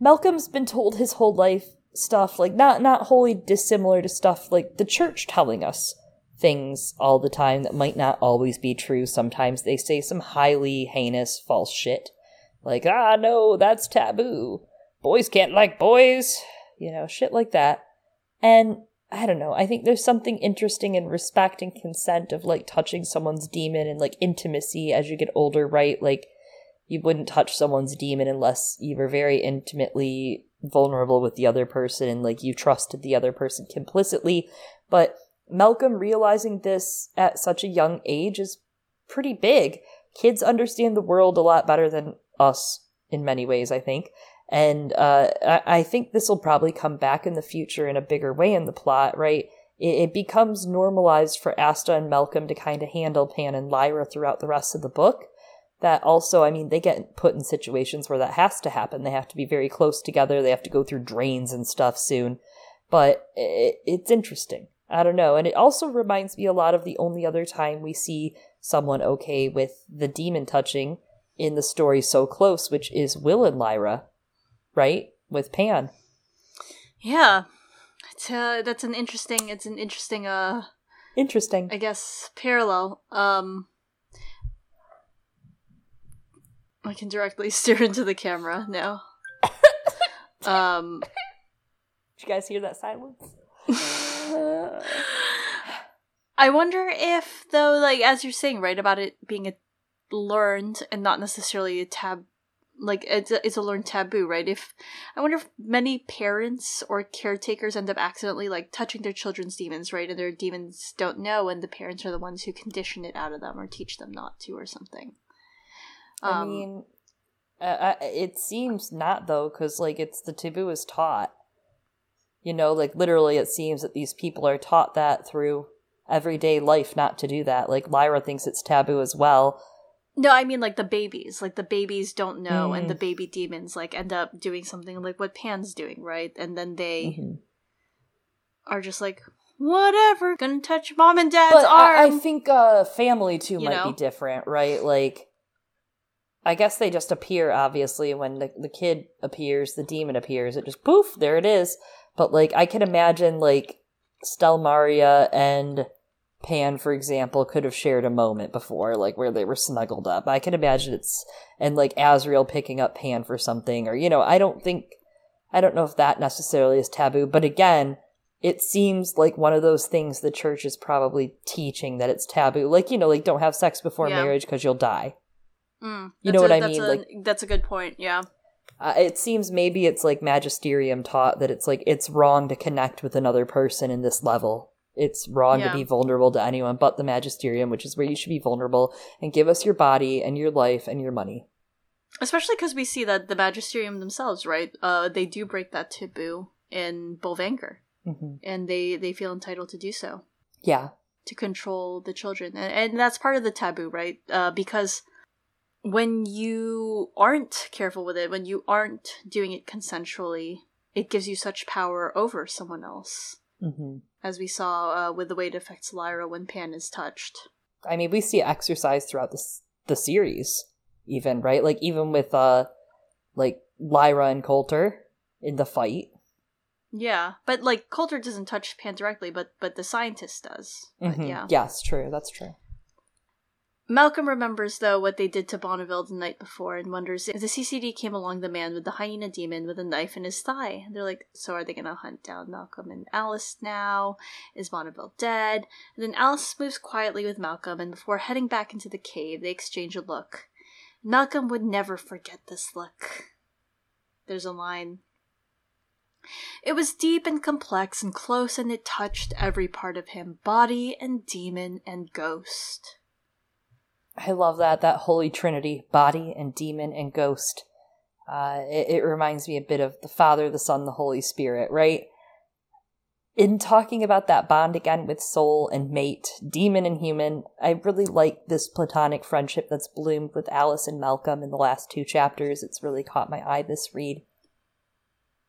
Malcolm's been told his whole life stuff like not not wholly dissimilar to stuff like the church telling us things all the time that might not always be true. Sometimes they say some highly heinous false shit. Like, ah no, that's taboo. Boys can't like boys. You know, shit like that. And I don't know. I think there's something interesting in respect and consent of like touching someone's daemon and like intimacy as you get older, right? Like you wouldn't touch someone's daemon unless you were very intimately vulnerable with the other person and like you trusted the other person complicitly. But Malcolm realizing this at such a young age is pretty big. Kids understand the world a lot better than us in many ways, I think. And uh, I think this will probably come back in the future in a bigger way in the plot, right? It, becomes normalized for Asta and Malcolm to kind of handle Pan and Lyra throughout the rest of the book. That also, I mean, they get put in situations where that has to happen. They have to be very close together. They have to go through drains and stuff soon. But it, it's interesting. I don't know. And it also reminds me a lot of the only other time we see someone okay with the daemon touching in the story so close, which is Will and Lyra right? With Pan. Yeah. It's, uh, that's an interesting it's an interesting uh interesting. I guess parallel. Um I can directly stare into the camera now. um Did you guys hear that silence? I wonder if though like as you're saying right about it being a learned and not necessarily a tab like it's a, it's a learned taboo right? If i wonder if many parents or caretakers end up accidentally like touching their children's daemons right? And their daemons don't know and the parents are the ones who condition it out of them or teach them not to or something. Um, i mean uh, it seems not though because like it's the taboo is taught. You know like literally it seems that these people are taught that through everyday life not to do that. Like lyra thinks it's taboo as well no, I mean like the babies. Like the babies don't know, mm. and the mm. baby daemons like end up doing something like what Pan's doing, right? And then they mm-hmm. are just like, whatever, gonna touch mom and dad's but arm. I, I think uh, family too you might know? be different, right? Like, I guess they just appear. Obviously, when the the kid appears, the daemon appears. It just poof, there it is. But like, I can imagine like Stelmaria and Pan, for example, could have shared a moment before, like where they were snuggled up. I can imagine it's and like Asriel picking up Pan for something, or you know, I don't think I don't know if that necessarily is taboo, but again, it seems like one of those things the church is probably teaching that it's taboo. Like, you know, like don't have sex before yeah. marriage because you'll die. Mm, you know what I mean? A, like that's a good point. Yeah. Uh, it seems maybe it's like magisterium taught that it's like it's wrong to connect with another person in this level it's wrong yeah. to be vulnerable to anyone but the magisterium, which is where you should be vulnerable and give us your body and your life and your money. Especially because we see that the magisterium themselves, right? Uh, they do break that taboo in Bolvangar, mm-hmm. and they they feel entitled to do so. Yeah, to control the children, and, and that's part of the taboo, right? Uh, because when you aren't careful with it, when you aren't doing it consensually, it gives you such power over someone else. Mm-hmm as we saw uh, with the way it affects Lyra when Pan is touched. I mean, we see exercise throughout the the series. even, right? Like even with uh like Lyra and Coulter in the fight. Yeah, but like Coulter doesn't touch Pan directly, but but the scientist does. But, Mhm. Yeah. Yes, true. That's true. Malcolm remembers though what they did to Bonneville the night before and wonders if the CCD came along the man with the hyena daemon with a knife in his thigh. They're like, so are they gonna hunt down Malcolm and Alice now? Is Bonneville dead? And then Alice moves quietly with Malcolm, and before heading back into the cave, they exchange a look. Malcolm would never forget this look. There's a line. It was deep and complex and close, and it touched every part of him body and daemon and ghost. I love that that holy trinity, body and daemon and ghost. Uh, it, it reminds me a bit of the Father, the Son, the Holy Spirit, right? In talking about that bond again with soul and mate, daemon and human, I really like this platonic friendship that's bloomed with Alice and Malcolm in the last two chapters. It's really caught my eye this read.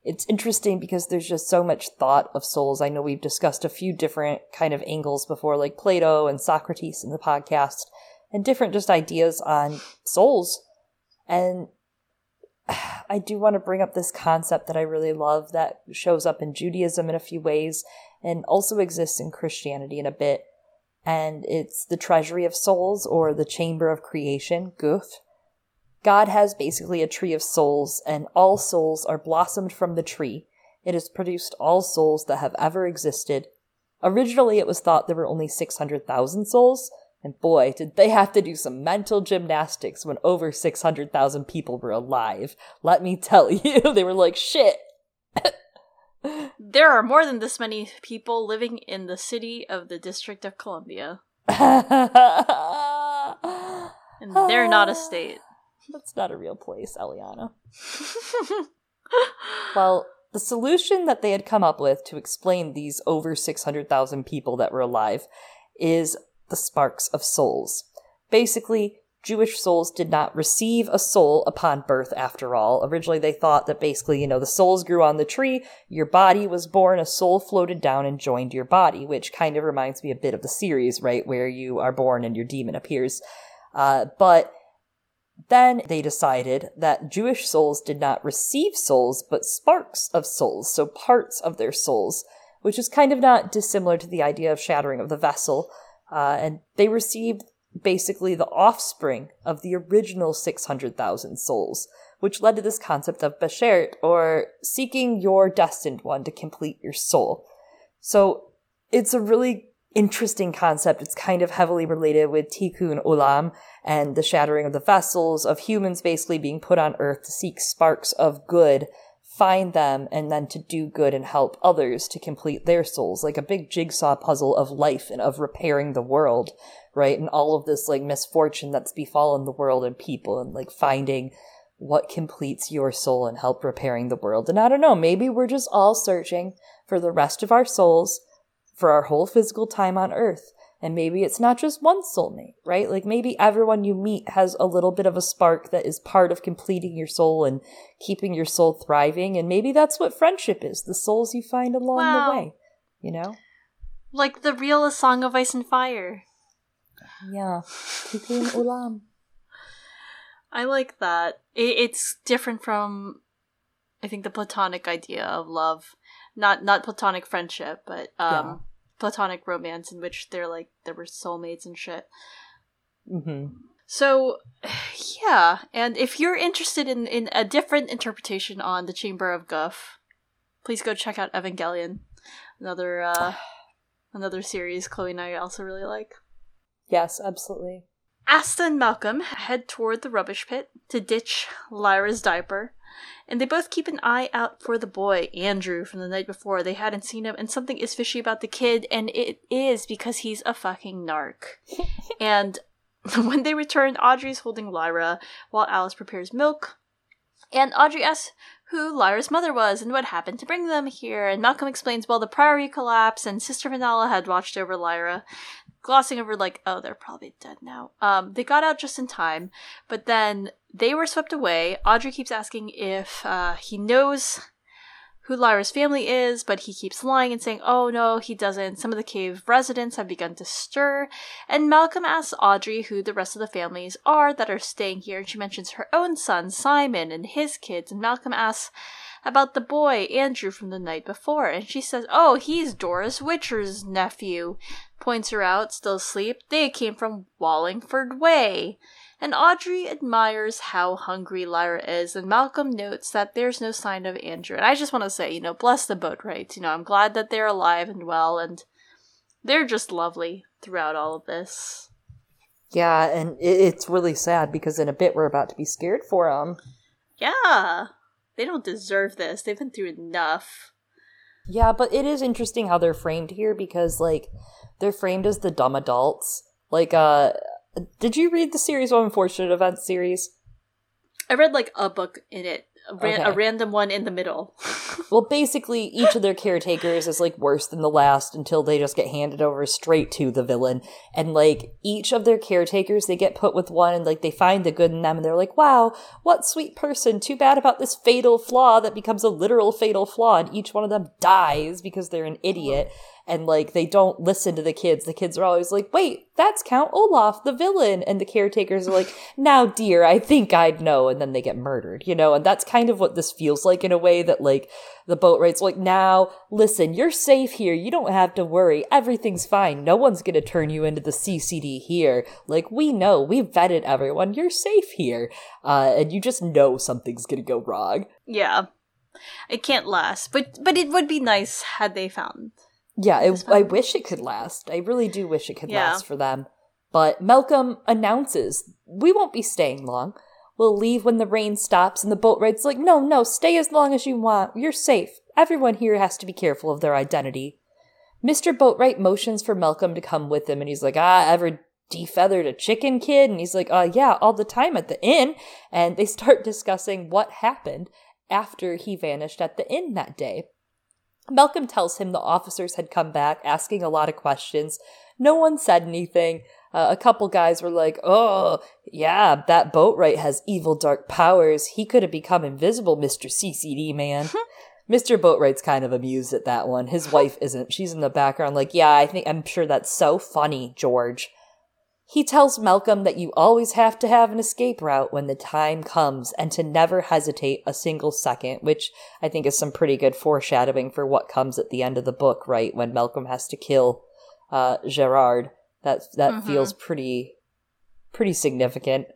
It's interesting because there's just so much thought of souls. I know we've discussed a few different kind of angles before, like Plato and Socrates in the podcast and different just ideas on souls. And I do want to bring up this concept that I really love that shows up in Judaism in a few ways and also exists in Christianity in a bit. And it's the treasury of souls or the chamber of creation, Guf. God has basically a tree of souls, and all souls are blossomed from the tree. It has produced all souls that have ever existed. Originally, it was thought there were only 600,000 souls, and boy, did they have to do some mental gymnastics when over 600,000 people were alive. Let me tell you, they were like, shit. There are more than this many people living in the city of the District of Columbia, and they're not a state. That's not a real place, Eliana. Well, the solution that they had come up with to explain these over 600,000 people that were alive is the sparks of souls. Basically, Jewish souls did not receive a soul upon birth after all. Originally, they thought that basically, you know, the souls grew on the tree, your body was born, a soul floated down and joined your body, which kind of reminds me a bit of the series, right, where you are born and your daemon appears. Uh, but then they decided that Jewish souls did not receive souls, but sparks of souls, so parts of their souls, which is kind of not dissimilar to the idea of shattering of the vessel. Uh, and they received basically the offspring of the original 600,000 souls, which led to this concept of Bashert, or seeking your destined one to complete your soul. So it's a really interesting concept. It's kind of heavily related with Tikkun Olam and the shattering of the vessels of humans basically being put on earth to seek sparks of good, find them, and then to do good and help others to complete their souls, like a big jigsaw puzzle of life and of repairing the world, right? And all of this like misfortune that's befallen the world and people and like finding what completes your soul and help repairing the world. And I don't know, maybe we're just all searching for the rest of our souls for our whole physical time on earth. And maybe it's not just one soulmate, right? Like maybe everyone you meet has a little bit of a spark that is part of completing your soul and keeping your soul thriving. And maybe that's what friendship is the souls you find along Wow. the way, you know? Like the real A Song of Ice and Fire. Yeah. Tikkun Olam. I like that. It, it's different from, I think, the platonic idea of love. Not not platonic friendship, but um, Yeah. Platonic romance in which they're like there were soulmates and shit. hmm So, yeah, and if you're interested in, in a different interpretation on the Chamber of Guff, please go check out Evangelion, another uh, another series Chloe and I also really like. Yes, absolutely. Asta and Malcolm head toward the rubbish pit to ditch Lyra's diaper, and they both keep an eye out for the boy, Andrew, from the night before. They hadn't seen him, and something is fishy about the kid, and it is because he's a fucking narc. and when they return, Audrey's holding Lyra while Alice prepares milk. And Audrey asks who Lyra's mother was and what happened to bring them here. And Malcolm explains, well, the Priory collapsed and Sister Fenella had watched over Lyra, glossing over, like, oh, they're probably dead now. Um, they got out just in time, but then they were swept away. Audrey keeps asking if uh, he knows who Lyra's family is, but he keeps lying and saying, oh no, he doesn't. Some of the cave residents have begun to stir, and Malcolm asks Audrey who the rest of the families are that are staying here, and she mentions her own son, Simon, and his kids, and Malcolm asks about the boy, Andrew, from the night before, and she says, oh, he's Doris Witcher's nephew. Points her out, still asleep. They came from Wallingford Way and Audrey admires how hungry Lyra is, and Malcolm notes that there's no sign of Andrew. And I just want to say, you know, bless the Boatwrights. You know, I'm glad that they're alive and well, and they're just lovely throughout all of this. Yeah, and it's really sad because in a bit we're about to be scared for them. Yeah, they don't deserve this. They've been through enough. Yeah, but it is interesting how they're framed here because, like, they're framed as the dumb adults. Like, uh, did you read the series of unfortunate events series? I read like a book in it, a, ran- okay. a random one in the middle. well, basically, each of their caretakers is like worse than the last until they just get handed over straight to the villain. And like each of their caretakers, they get put with one and like they find the good in them and they're like, wow, what sweet person. Too bad about this fatal flaw that becomes a literal fatal flaw. And each one of them dies because they're an idiot and like they don't listen to the kids. The kids are always like, wait, that's Count Olaf, the villain. And the caretakers are like, now, dear, I think I'd know. And then they get murdered, you know? And that's kind of what this feels like in a way that like the Boatwrights like, now, listen, you're safe here. You don't have to worry. Everything's fine. No one's going to turn you into the CCD here. Like, we know. We've vetted everyone. You're safe here. Uh, and you just know something's going to go wrong. Yeah. It can't last, but but it would be nice had they found yeah, it, I wish it could last. I really do wish it could yeah. last for them. But Malcolm announces, we won't be staying long. We'll leave when the rain stops and the Boatwright's like, no, no, stay as long as you want. You're safe. Everyone here has to be careful of their identity. Mr. Boatwright motions for Malcolm to come with him and he's like, ah, ever defeathered a chicken kid? And he's like, uh, yeah, all the time at the inn. And they start discussing what happened after he vanished at the inn that day. Malcolm tells him the officers had come back asking a lot of questions. No one said anything. Uh, a couple guys were like, oh, yeah, that Boatwright has evil dark powers. He could have become invisible, Mr. CCD man. Mr. Boatwright's kind of amused at that one. His wife isn't. She's in the background, like, yeah, I think, I'm sure that's so funny, George. He tells Malcolm that you always have to have an escape route when the time comes and to never hesitate a single second, which I think is some pretty good foreshadowing for what comes at the end of the book, right? When Malcolm has to kill uh, Gerard. That that mm-hmm. feels pretty pretty significant.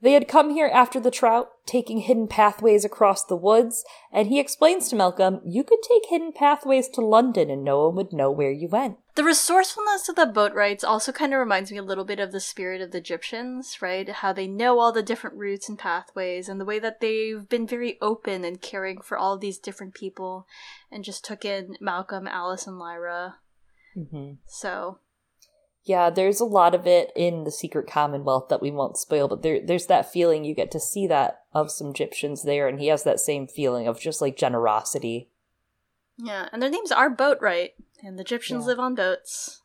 They had come here after the trout, taking hidden pathways across the woods, and he explains to Malcolm, you could take hidden pathways to London and no one would know where you went. The resourcefulness of the Boatwrights also kind of reminds me a little bit of the spirit of the Egyptians, right? How they know all the different routes and pathways, and the way that they've been very open and caring for all these different people, and just took in Malcolm, Alice, and Lyra. Mm-hmm. So yeah, there's a lot of it in the Secret Commonwealth that we won't spoil, but there there's that feeling you get to see that of some Egyptians there, and he has that same feeling of just like generosity. Yeah, and their names are Boatwright, and the Egyptians yeah. live on boats.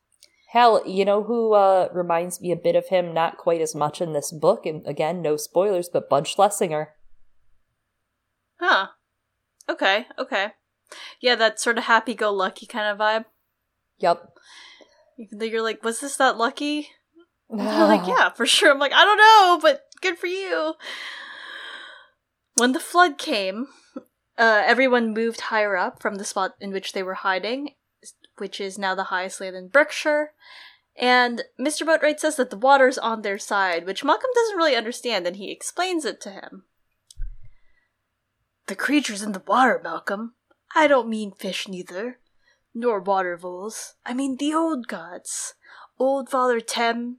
Hell, you know who uh, reminds me a bit of him, not quite as much in this book, and again, no spoilers, but Bud Schlesinger. Huh. Okay, okay. Yeah, that sort of happy go lucky kind of vibe. Yep. Even though you're like, was this that lucky? They're like, yeah, for sure. I'm like, I don't know, but good for you. When the flood came, uh, everyone moved higher up from the spot in which they were hiding, which is now the highest land in Berkshire. And Mr. Boatwright says that the water's on their side, which Malcolm doesn't really understand, and he explains it to him. The creatures in the water, Malcolm. I don't mean fish neither nor water voles. I mean the old gods. Old Father Thames.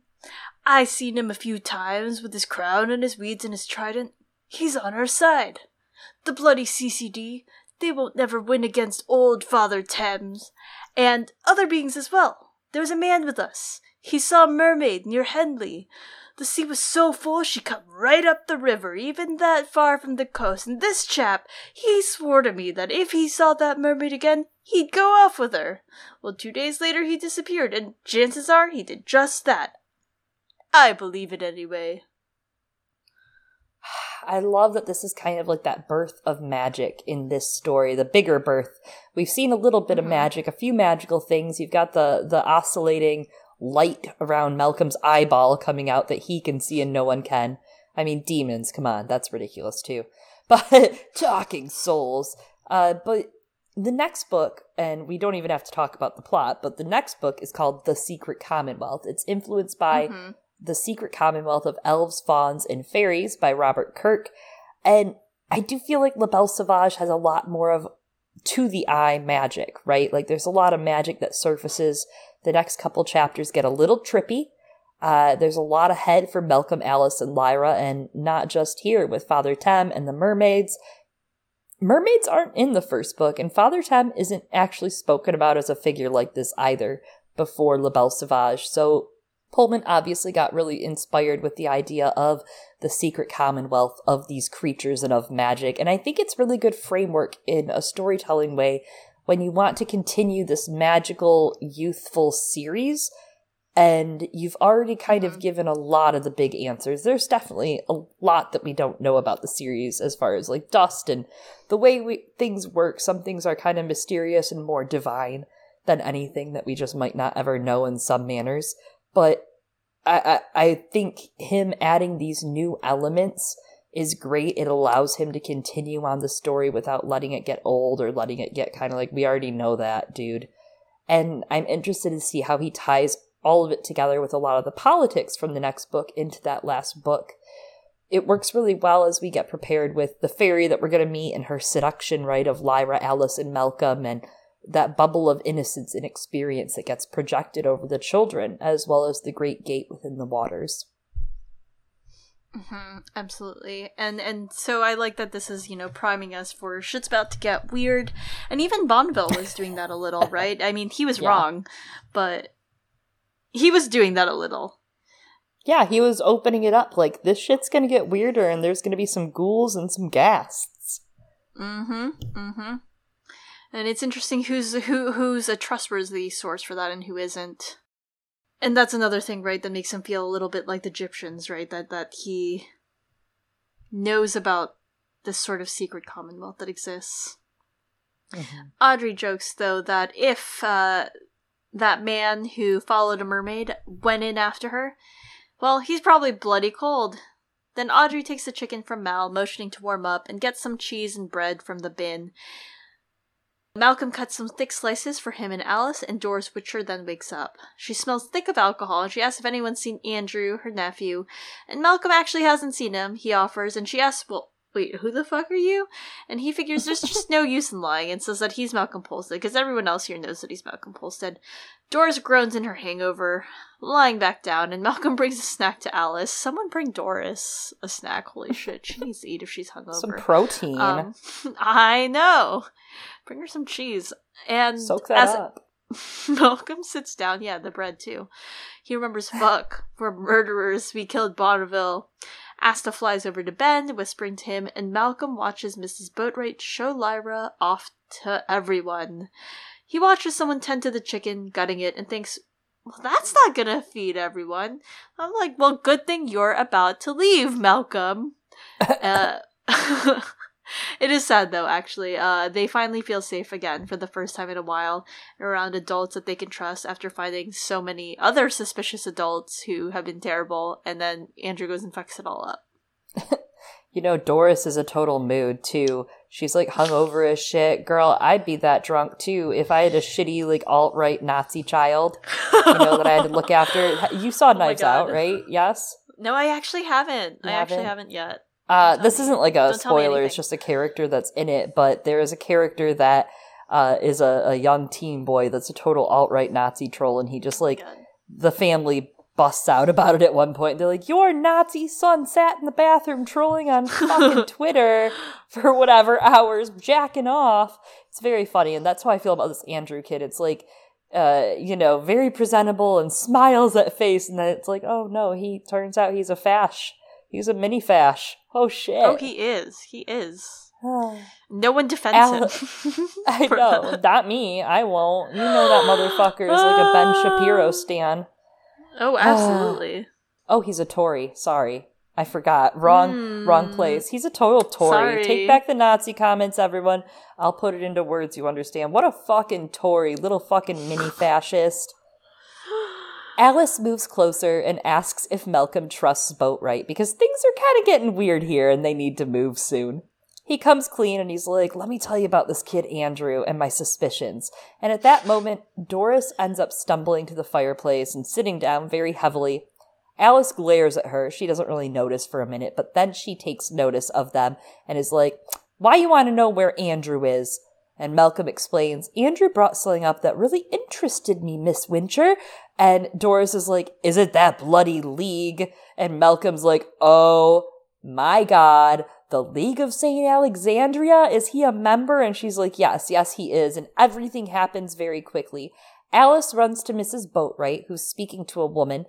I seen him a few times with his crown and his weeds and his trident. He's on our side. The bloody CCD, they won't never win against old Father Thames. And other beings as well. There's a man with us. He saw a mermaid near Henley. The sea was so full she come right up the river, even that far from the coast. And this chap, he swore to me that if he saw that mermaid again, he'd go off with her. Well, two days later he disappeared, and chances are he did just that. I believe it anyway. I love that this is kind of like that birth of magic in this story, the bigger birth. We've seen a little bit Mhm. of magic, a few magical things. You've got the the oscillating light around Malcolm's eyeball coming out that he can see and no one can. I mean, daemons, come on, that's ridiculous too. But talking souls. Uh, but the next book, and we don't even have to talk about the plot, but the next book is called The Secret Commonwealth. It's influenced by Mhm. The Secret Commonwealth of Elves, Fauns, and Fairies by Robert Kirk. And I do feel like La Belle Sauvage has a lot more of to the eye magic, right? Like there's a lot of magic that surfaces. The next couple chapters get a little trippy. Uh, there's a lot ahead for Malcolm, Alice, and Lyra, and not just here with Father Thames and the mermaids. Mermaids aren't in the first book, and Father Time isn't actually spoken about as a figure like this either before La Belle Sauvage. So Pullman obviously got really inspired with the idea of the secret commonwealth of these creatures and of magic. And I think it's really good framework in a storytelling way when you want to continue this magical, youthful series. And you've already kind of Mhm. given a lot of the big answers. There's definitely a lot that we don't know about the series as far as like dust and the way we, things work. Some things are kind of mysterious and more divine than anything that we just might not ever know in some manners but I, I I think him adding these new elements is great. It allows him to continue on the story without letting it get old or letting it get kind of like we already know that, dude. And I'm interested to see how he ties all of it together with a lot of the politics from the next book into that last book. It works really well as we get prepared with the fairy that we're going to meet and her seduction, right, of Lyra, Alice, and Malcolm, and that bubble of innocence and experience that gets projected over the children, as well as the great gate within the waters. hmm absolutely, and and so I like that this is you know priming us for shit's about to get weird, and even Bonneville was doing that a little, right? I mean, he was Yeah. wrong, but he was doing that a little. Yeah, he was opening it up like this shit's gonna get weirder, and there's gonna be some ghouls and some ghasts. Mm-hmm. Mm-hmm. And it's interesting who's who who's a trustworthy source for that and who isn't. And that's another thing, right, that makes him feel a little bit like the Egyptians, right? That that he knows about this sort of secret commonwealth that exists. Audrey jokes though that if uh, that man who followed a mermaid went in after her, well, he's probably bloody cold. Then Audrey takes the chicken from Mal, motioning to warm up, and gets some cheese and bread from the bin. Malcolm cuts some thick slices for him and Alice, and Doris Witcher then wakes up. She smells thick of alcohol, and she asks if anyone's seen Andrew, her nephew. And Malcolm actually hasn't seen him, he offers, and she asks, well, wait, who the fuck are you? And he figures there's just no use in lying and says that he's Malcolm Polstead, because everyone else here knows that he's Malcolm Polstead. Doris groans in her hangover, lying back down, and Malcolm brings a snack to Alice. Someone bring Doris a snack. Holy shit, she needs to eat if she's hungover. Some protein. Um, I know. Bring her some cheese. And Soak that as up. Malcolm sits down, yeah, the bread too. He remembers fuck for murderers. We killed Bonneville. Asta flies over to Ben, whispering to him, and Malcolm watches Mrs. Boatwright show Lyra off to everyone. He watches someone tend to the chicken, gutting it, and thinks, well, that's not gonna feed everyone. I'm like, well, good thing you're about to leave, Malcolm. uh, it is sad though, actually. Uh, they finally feel safe again for the first time in a while around adults that they can trust after finding so many other suspicious adults who have been terrible, and then Andrew goes and fucks it all up. You know, Doris is a total mood too. She's like hungover as shit. Girl, I'd be that drunk too if I had a shitty, like alt right Nazi child, you know, that I had to look after. You saw my Knives Out, right? Yes? No, I actually haven't. You I actually haven't? haven't yet. Uh, this me. isn't like a Don't spoiler, it's just a character that's in it, but there is a character that uh, is a, a young teen boy that's a total alt right Nazi troll, and he just like God. the family busts out about it at one point. They're like, Your Nazi son sat in the bathroom trolling on fucking Twitter for whatever hours, jacking off. It's very funny, and that's how I feel about this Andrew kid. It's like, uh, you know, very presentable and smiles at face, and then it's like, oh no, he turns out he's a fash. He's a mini fash. Oh shit. Oh, he is. He is. No one defends him. I know, not me. I won't. You know that motherfucker is like a Ben Shapiro stan. Oh, absolutely. Oh, he's a Tory. Sorry. I forgot. Wrong hmm. wrong place. He's a total Tory. Sorry. Take back the Nazi comments, everyone. I'll put it into words you understand. What a fucking Tory, little fucking mini fascist. Alice moves closer and asks if Malcolm trusts Boatwright because things are kind of getting weird here and they need to move soon. He comes clean and he's like, Let me tell you about this kid Andrew and my suspicions. And at that moment, Doris ends up stumbling to the fireplace and sitting down very heavily. Alice glares at her. She doesn't really notice for a minute, but then she takes notice of them and is like, Why you want to know where Andrew is? And Malcolm explains, Andrew brought something up that really interested me, Miss Wincher. And Doris is like, Is it that bloody league? And Malcolm's like, Oh my God, the League of St. Alexander? Is he a member? And she's like, Yes, yes, he is. And everything happens very quickly. Alice runs to Mrs. Boatwright, who's speaking to a woman.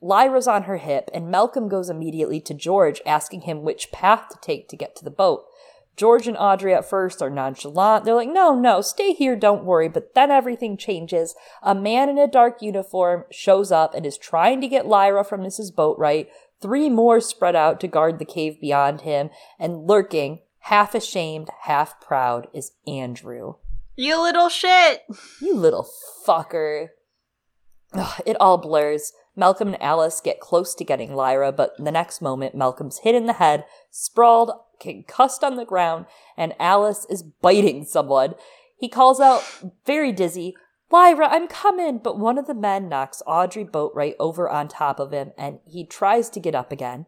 Lyra's on her hip, and Malcolm goes immediately to George, asking him which path to take to get to the boat. George and Audrey at first are nonchalant. They're like, no, no, stay here, don't worry. But then everything changes. A man in a dark uniform shows up and is trying to get Lyra from Mrs. Boatwright. Three more spread out to guard the cave beyond him, and lurking, half ashamed, half proud, is Andrew. You little shit! You little fucker. Ugh, it all blurs. Malcolm and Alice get close to getting Lyra, but the next moment, Malcolm's hit in the head, sprawled, concussed on the ground, and Alice is biting someone. He calls out, very dizzy, Lyra, I'm coming! But one of the men knocks Audrey Boatwright over on top of him, and he tries to get up again.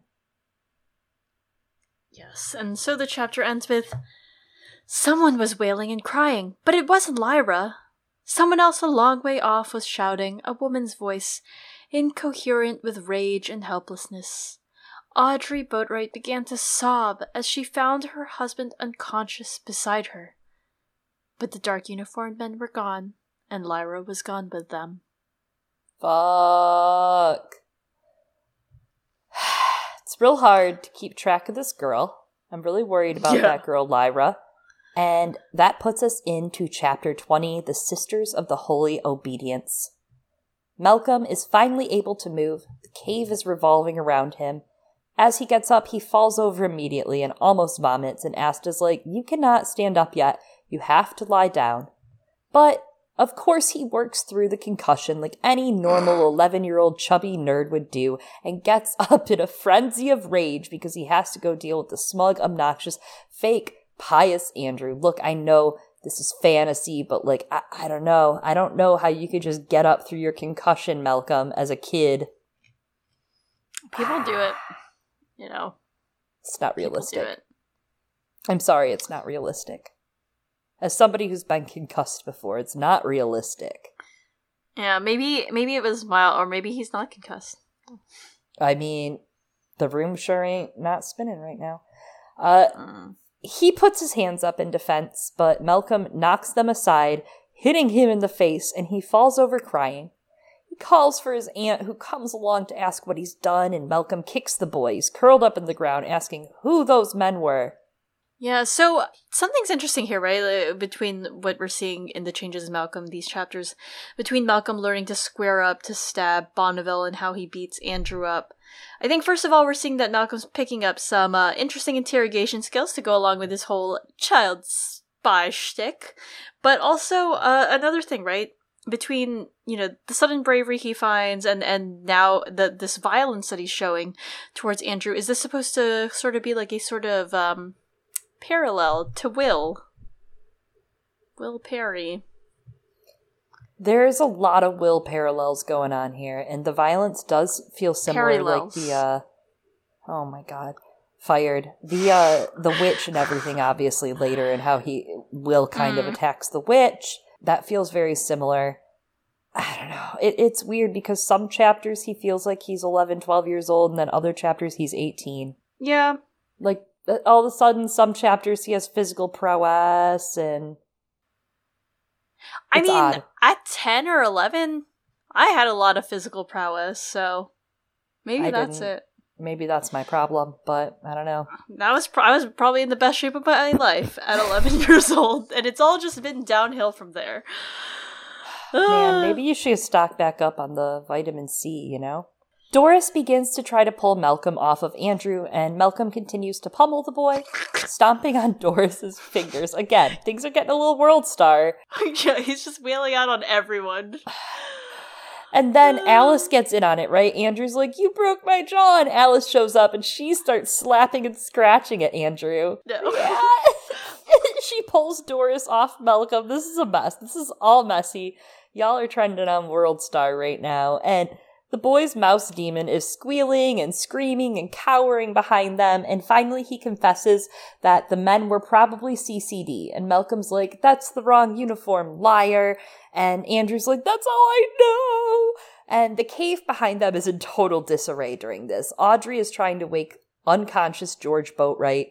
Yes, and so the chapter ends with Someone was wailing and crying, but it wasn't Lyra. Someone else a long way off was shouting, a woman's voice, incoherent with rage and helplessness. Audrey Boatwright began to sob as she found her husband unconscious beside her. But the dark uniformed men were gone, and Lyra was gone with them. Fuck. It's real hard to keep track of this girl. I'm really worried about Yeah. that girl, Lyra. And that puts us into chapter 20 The Sisters of the Holy Obedience. Malcolm is finally able to move. The cave is revolving around him. As he gets up, he falls over immediately and almost vomits, and Asta's like, You cannot stand up yet. You have to lie down. But of course, he works through the concussion like any normal 11 year old chubby nerd would do and gets up in a frenzy of rage because he has to go deal with the smug, obnoxious, fake, pious Andrew. Look, I know this is fantasy, but like, I, I don't know. I don't know how you could just get up through your concussion, Malcolm, as a kid. People do it. You know, It's not realistic. it. I'm sorry, it's not realistic. As somebody who's been concussed before, it's not realistic. Yeah, maybe maybe it was mild, or maybe he's not concussed. I mean, the room sure ain't not spinning right now. Uh, Mm. he puts his hands up in defense, but Malcolm knocks them aside, hitting him in the face, and he falls over crying. He calls for his aunt, who comes along to ask what he's done, and Malcolm kicks the boy. He's curled up in the ground, asking who those men were. Yeah, so something's interesting here, right? Between what we're seeing in the changes in Malcolm, these chapters, between Malcolm learning to square up to stab Bonneville and how he beats Andrew up. I think first of all, we're seeing that Malcolm's picking up some uh, interesting interrogation skills to go along with his whole child spy shtick. But also uh, another thing, right? Between you know the sudden bravery he finds and and now the this violence that he's showing towards Andrew, is this supposed to sort of be like a sort of um parallel to Will. Will Parry. There's a lot of will parallels going on here, and the violence does feel similar, Parallels. like the uh oh my god, fired the uh the witch and everything. Obviously, later and how he will kind of Mm. attacks the witch. That feels very similar. I don't know. It, it's weird because some chapters he feels like he's 11, 12 years old, and then other chapters he's 18. Yeah. Like uh, all of a sudden, some chapters he has physical prowess, and I mean, odd. at 10 or 11, I had a lot of physical prowess, so maybe I that's didn't. it. Maybe that's my problem. But I don't know. That was pro- I was probably in the best shape of my life at 11 years old, and it's all just been downhill from there. Man, maybe you should stock back up on the vitamin C, you know? Doris begins to try to pull Malcolm off of Andrew, and Malcolm continues to pummel the boy, stomping on Doris's fingers. Again, things are getting a little world star. yeah, he's just wailing out on everyone. And then Alice gets in on it, right? Andrew's like, You broke my jaw. And Alice shows up and she starts slapping and scratching at Andrew. No. Yeah. she pulls Doris off Malcolm. This is a mess. This is all messy. Y'all are trending on World Star right now. And the boy's mouse daemon is squealing and screaming and cowering behind them, and finally he confesses that the men were probably CCD. And Malcolm's like, That's the wrong uniform, liar. And Andrew's like, That's all I know. And the cave behind them is in total disarray during this. Audrey is trying to wake unconscious George Boatwright.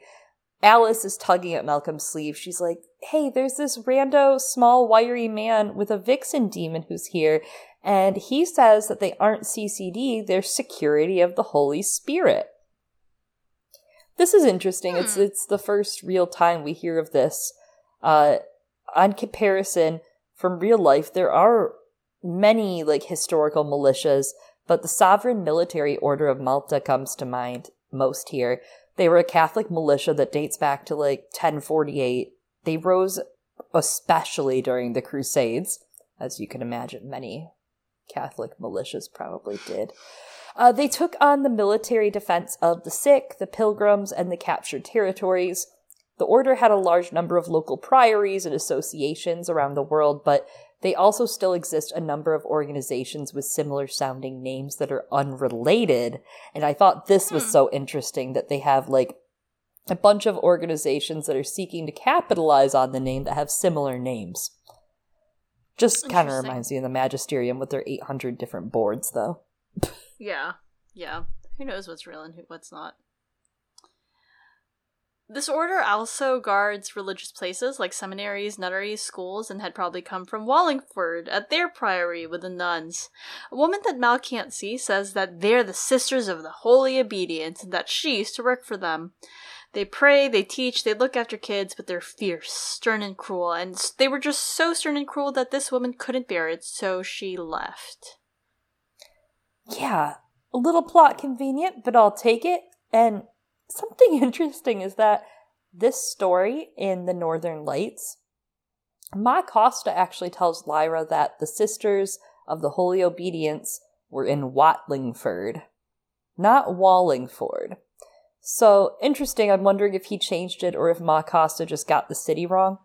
Alice is tugging at Malcolm's sleeve. She's like, Hey, there's this rando, small, wiry man with a vixen daemon who's here. And he says that they aren't CCD, they're security of the Holy Spirit. This is interesting. Hmm. It's it's the first real time we hear of this. Uh, on comparison from real life, there are many like historical militias, but the Sovereign Military Order of Malta comes to mind most here. They were a Catholic militia that dates back to like 1048. They rose especially during the Crusades, as you can imagine, many Catholic militias probably did. Uh, they took on the military defense of the sick, the pilgrims, and the captured territories. The order had a large number of local priories and associations around the world, but they also still exist a number of organizations with similar sounding names that are unrelated. And I thought this was hmm. so interesting that they have like a bunch of organizations that are seeking to capitalize on the name that have similar names. Just kind of reminds me of the Magisterium with their 800 different boards, though. yeah, yeah. Who knows what's real and what's not. This order also guards religious places like seminaries, nunneries, schools, and had probably come from Wallingford at their priory with the nuns. A woman that Mal can't see says that they're the Sisters of the Holy Obedience and that she used to work for them. They pray, they teach, they look after kids, but they're fierce, stern, and cruel. And they were just so stern and cruel that this woman couldn't bear it, so she left. Yeah, a little plot convenient, but I'll take it. And something interesting is that this story in the Northern Lights, Ma Costa actually tells Lyra that the Sisters of the Holy Obedience were in Watlingford, not Wallingford. So interesting. I'm wondering if he changed it or if Ma Costa just got the city wrong.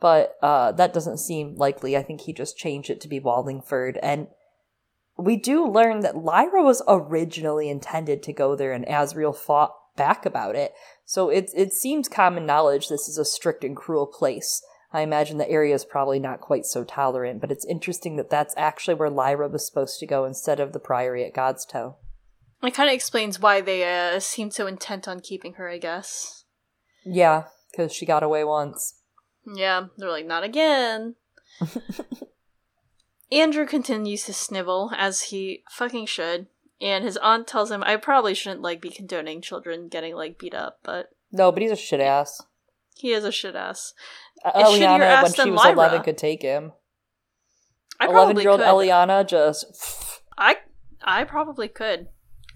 But uh, that doesn't seem likely. I think he just changed it to be Wallingford. And we do learn that Lyra was originally intended to go there, and Asriel fought back about it. So it it seems common knowledge this is a strict and cruel place. I imagine the area is probably not quite so tolerant, but it's interesting that that's actually where Lyra was supposed to go instead of the priory at Godstow. It kind of explains why they uh, seem so intent on keeping her, I guess. Yeah, because she got away once. Yeah, they're like, not again. Andrew continues to snivel, as he fucking should, and his aunt tells him, I probably shouldn't, like, be condoning children getting, like, beat up, but... No, but he's a shit ass. He is a shit ass. Uh, Eliana, when she was Lyra. 11, could take him. 11 year old Eliana just. I I probably could.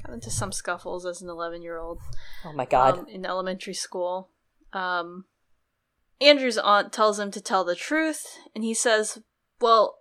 Got into some scuffles as an 11 year old. Oh my god. Um, in elementary school. Um, Andrew's aunt tells him to tell the truth, and he says, Well,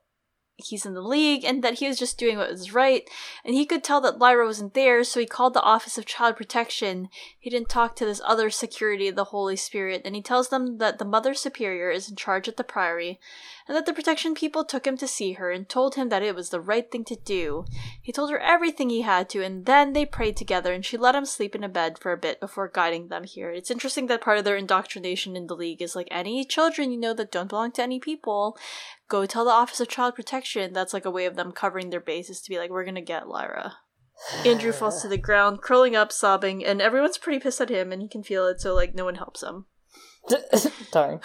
he's in the league and that he was just doing what was right. And he could tell that Lyra wasn't there, so he called the Office of Child Protection. He didn't talk to this other security of the Holy Spirit, and he tells them that the Mother Superior is in charge at the Priory, and that the protection people took him to see her and told him that it was the right thing to do. He told her everything he had to, and then they prayed together, and she let him sleep in a bed for a bit before guiding them here. It's interesting that part of their indoctrination in the League is like any children you know that don't belong to any people go tell the Office of Child Protection. That's like a way of them covering their bases to be like, we're gonna get Lyra. Andrew falls to the ground, curling up, sobbing, and everyone's pretty pissed at him, and he can feel it, so like no one helps him. Darn.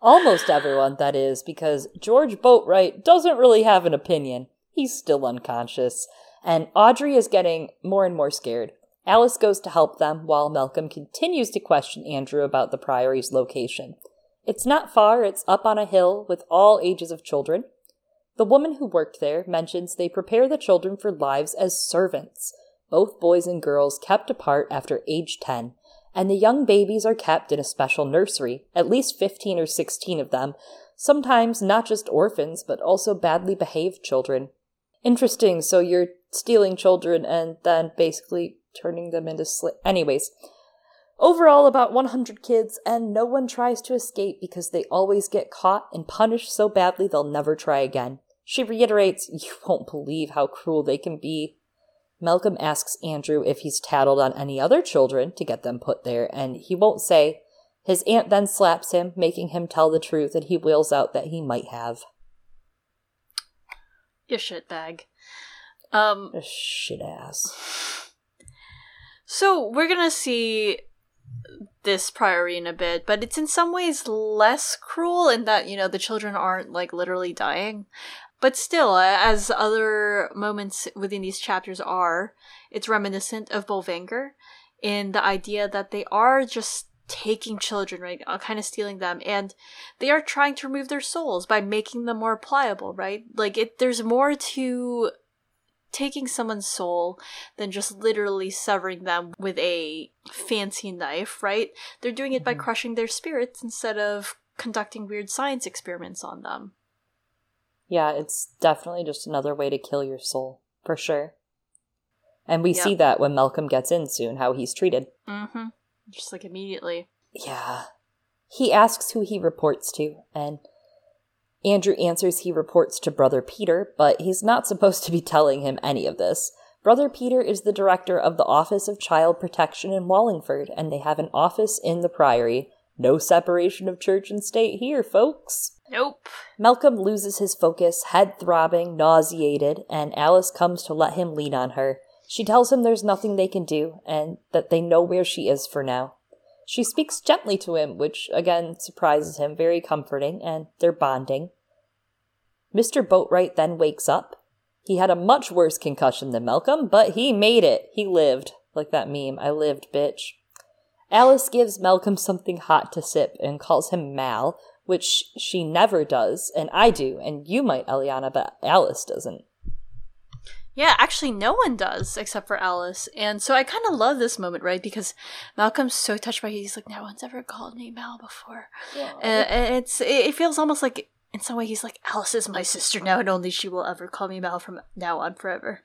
Almost everyone, that is, because George Boatwright doesn't really have an opinion. He's still unconscious. And Audrey is getting more and more scared. Alice goes to help them while Malcolm continues to question Andrew about the Priory's location. It's not far, it's up on a hill with all ages of children. The woman who worked there mentions they prepare the children for lives as servants, both boys and girls kept apart after age 10, and the young babies are kept in a special nursery, at least 15 or 16 of them, sometimes not just orphans, but also badly behaved children. Interesting, so you're stealing children and then basically turning them into slaves. Anyways, overall, about 100 kids, and no one tries to escape because they always get caught and punished so badly they'll never try again. She reiterates, You won't believe how cruel they can be. Malcolm asks Andrew if he's tattled on any other children to get them put there, and he won't say. His aunt then slaps him, making him tell the truth, and he wails out that he might have. You shitbag. Um, shit ass. so we're gonna see this priory in a bit, but it's in some ways less cruel in that you know the children aren't like literally dying. But still, as other moments within these chapters are, it's reminiscent of Bolvangar in the idea that they are just taking children, right? Uh, kind of stealing them, and they are trying to remove their souls by making them more pliable, right? Like it, there's more to taking someone's soul than just literally severing them with a fancy knife, right? They're doing it by Mhm. crushing their spirits instead of conducting weird science experiments on them. Yeah, it's definitely just another way to kill your soul, for sure. And we Yep. see that when Malcolm gets in soon, how he's treated. Mm-hmm. Just like immediately. Yeah. He asks who he reports to, and Andrew answers he reports to Brother Peter, but he's not supposed to be telling him any of this. Brother Peter is the director of the Office of Child Protection in Wallingford, and they have an office in the Priory. No separation of church and state here, folks. Nope. Malcolm loses his focus, head throbbing, nauseated, and Alice comes to let him lean on her. She tells him there's nothing they can do, and that they know where she is for now. She speaks gently to him, which again surprises him, very comforting, and they're bonding. Mr. Boatwright then wakes up. He had a much worse concussion than Malcolm, but he made it. He lived. Like that meme, I lived, bitch. Alice gives Malcolm something hot to sip and calls him Mal, which she never does, and I do, and you might, Eliana, but Alice doesn't. Yeah, actually, no one does except for Alice. And so I kind of love this moment, right? Because Malcolm's so touched by it. He's like, no one's ever called me Mal before. Uh, and it's it it feels almost like, in some way, he's like, Alice is my sister now, and only she will ever call me Mal from now on forever.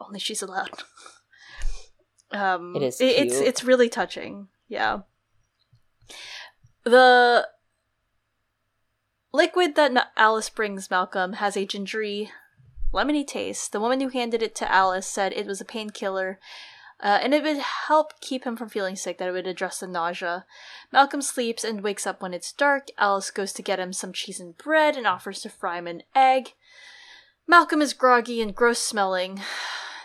Only she's allowed. Um, It is It's it's really touching. Yeah. The liquid that Alice brings Malcolm has a gingery, lemony taste. The woman who handed it to Alice said it was a painkiller, uh, and it would help keep him from feeling sick. That it would address the nausea. Malcolm sleeps and wakes up when it's dark. Alice goes to get him some cheese and bread and offers to fry him an egg. Malcolm is groggy and gross smelling.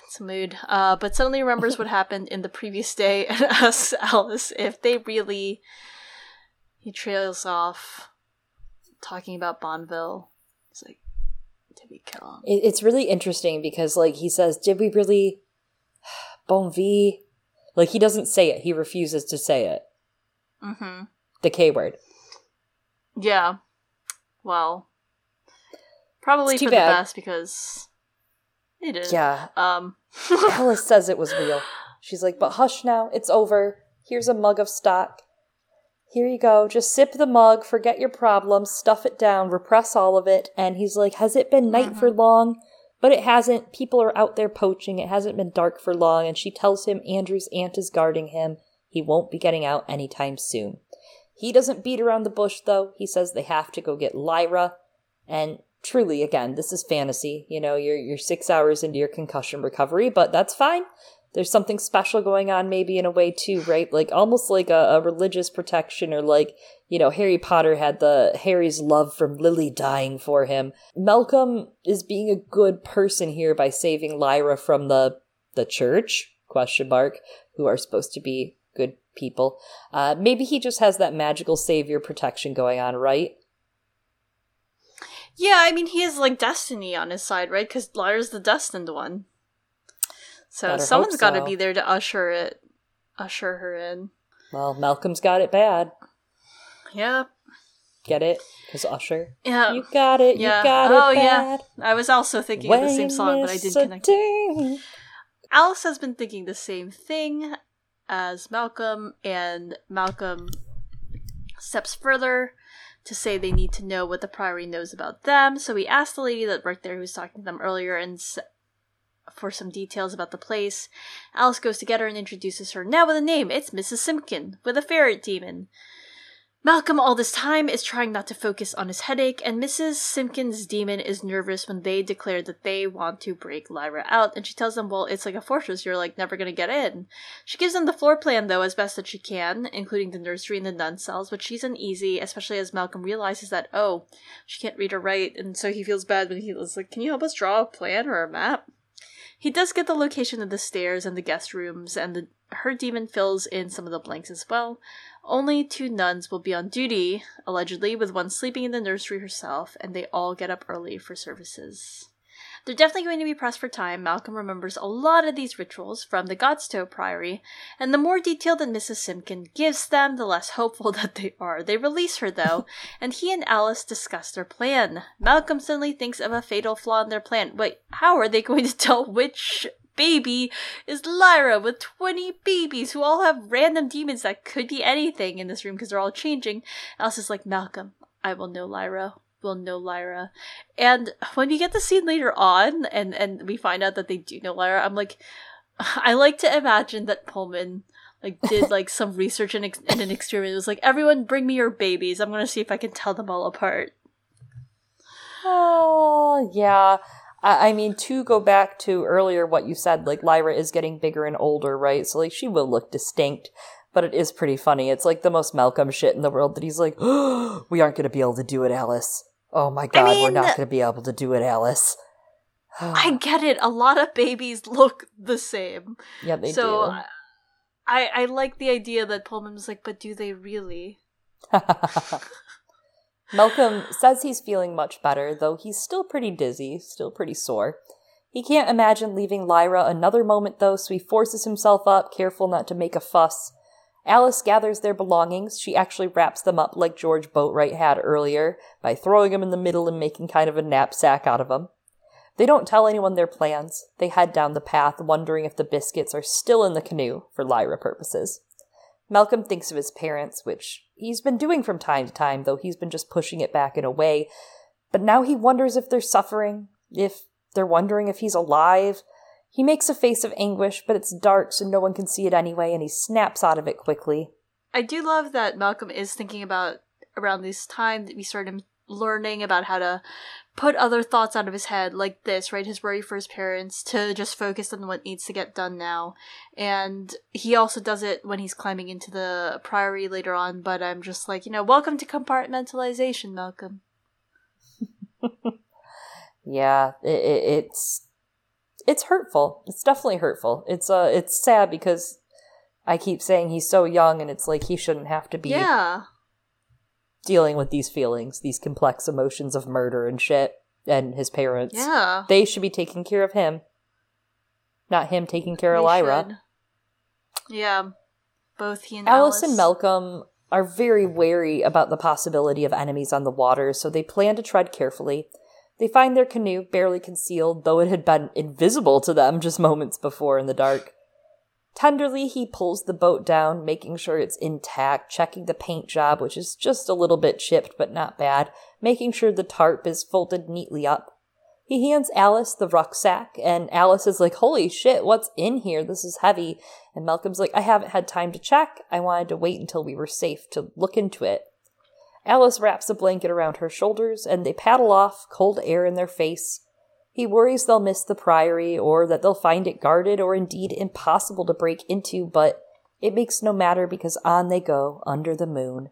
It's a mood. Uh, but suddenly remembers what happened in the previous day and asks Alice if they really. He trails off, talking about Bonneville. He's like, we kill him? It, it's really interesting because, like, he says, Did we really. Bon vie? Like, he doesn't say it. He refuses to say it. Mm-hmm. The K word. Yeah. Well, probably too for bad. the best because it is. Yeah. Um. Alice says it was real. She's like, But hush now. It's over. Here's a mug of stock. Here you go. Just sip the mug, forget your problems, stuff it down, repress all of it. And he's like, Has it been night for uh-huh. long? But it hasn't. People are out there poaching. It hasn't been dark for long. And she tells him Andrew's aunt is guarding him. He won't be getting out anytime soon. He doesn't beat around the bush, though. He says they have to go get Lyra. And truly, again, this is fantasy. You know, you're, you're six hours into your concussion recovery, but that's fine. There's something special going on, maybe in a way, too, right? Like almost like a, a religious protection, or like, you know, Harry Potter had the Harry's love from Lily dying for him. Malcolm is being a good person here by saving Lyra from the the church question mark who are supposed to be good people. Uh, maybe he just has that magical savior protection going on, right? Yeah, I mean, he has like destiny on his side, right? Because Lyra's the destined one. So Better someone's got to so. be there to usher it, usher her in. Well, Malcolm's got it bad. Yeah. Get it? Because Usher. Yeah. You got it. Yeah. You got Oh, it. yeah. I was also thinking of the same song, but I didn't connect. it. Alice has been thinking the same thing as Malcolm, and Malcolm steps further to say they need to know what the Priory knows about them. So he asked the lady that worked there who was talking to them earlier and for some details about the place. Alice goes to get her and introduces her now with a name. It's Mrs. Simpkin with a ferret daemon. Malcolm, all this time, is trying not to focus on his headache, and Mrs. Simpkin's daemon is nervous when they declare that they want to break Lyra out, and she tells them, Well, it's like a fortress, you're like never gonna get in. She gives them the floor plan, though, as best that she can, including the nursery and the nun cells, but she's uneasy, especially as Malcolm realizes that, oh, she can't read or write, and so he feels bad when he was like, Can you help us draw a plan or a map? He does get the location of the stairs and the guest rooms, and the, her daemon fills in some of the blanks as well. Only two nuns will be on duty, allegedly, with one sleeping in the nursery herself, and they all get up early for services. They're definitely going to be pressed for time. Malcolm remembers a lot of these rituals from the Godstow Priory, and the more detail that Mrs. Simpkin gives them, the less hopeful that they are. They release her, though, and he and Alice discuss their plan. Malcolm suddenly thinks of a fatal flaw in their plan. Wait, how are they going to tell which baby is Lyra with 20 babies who all have random daemons that could be anything in this room because they're all changing? Alice is like, Malcolm, I will know Lyra. Will know Lyra. And when we get the scene later on and, and we find out that they do know Lyra, I'm like, I like to imagine that Pullman like did like some research and, ex- and an experiment. It was like, everyone bring me your babies. I'm gonna see if I can tell them all apart. Oh, yeah. I I mean, to go back to earlier what you said, like Lyra is getting bigger and older, right? So like she will look distinct, but it is pretty funny. It's like the most Malcolm shit in the world that he's like, oh, "We aren't going to be able to do it, Alice. Oh my god, we're not going to be able to do it, Alice." I get it. A lot of babies look the same. yeah, they so do. I I like the idea that Pullman was like, but do they really? Malcolm says he's feeling much better, though he's still pretty dizzy, still pretty sore. He can't imagine leaving Lyra another moment, though, so he forces himself up, careful not to make a fuss. Alice gathers their belongings. She actually wraps them up like George Boatwright had earlier, by throwing them in the middle and making kind of a knapsack out of them. They don't tell anyone their plans. They head down the path, wondering if the biscuits are still in the canoe for Lyra purposes. Malcolm thinks of his parents, which he's been doing from time to time, though he's been just pushing it back in a way. But now he wonders if they're suffering, if they're wondering if he's alive. He makes a face of anguish, but it's dark, so no one can see it anyway, and he snaps out of it quickly. I do love that Malcolm is thinking about around this time that we started learning about how to put other thoughts out of his head like this, right? His worry for his parents to just focus on what needs to get done now. And he also does it when he's climbing into the priory later on, but I'm just like, you know, welcome to compartmentalization, Malcolm. Yeah, it, it, it's it's hurtful. It's definitely hurtful. It's uh, it's sad because I keep saying he's so young, and it's like he shouldn't have to be Yeah. dealing with these feelings, these complex emotions of murder and shit, and his parents. Yeah. They should be taking care of him, not him taking care of Lyra. should. Yeah. Both he and Alice, Alice and Malcolm are very wary about the possibility of enemies on the water, so they plan to tread carefully. They find their canoe barely concealed, though it had been invisible to them just moments before in the dark. Tenderly, he pulls the boat down, making sure it's intact, checking the paint job, which is just a little bit chipped but not bad, making sure the tarp is folded neatly up. He hands Alice the rucksack, and Alice is like, Holy shit, what's in here? This is heavy. And Malcolm's like, I haven't had time to check. I wanted to wait until we were safe to look into it. Alice wraps a blanket around her shoulders, and they paddle off, cold air in their face. He worries they'll miss the priory, or that they'll find it guarded, or indeed impossible to break into, but it makes no matter because on they go, under the moon.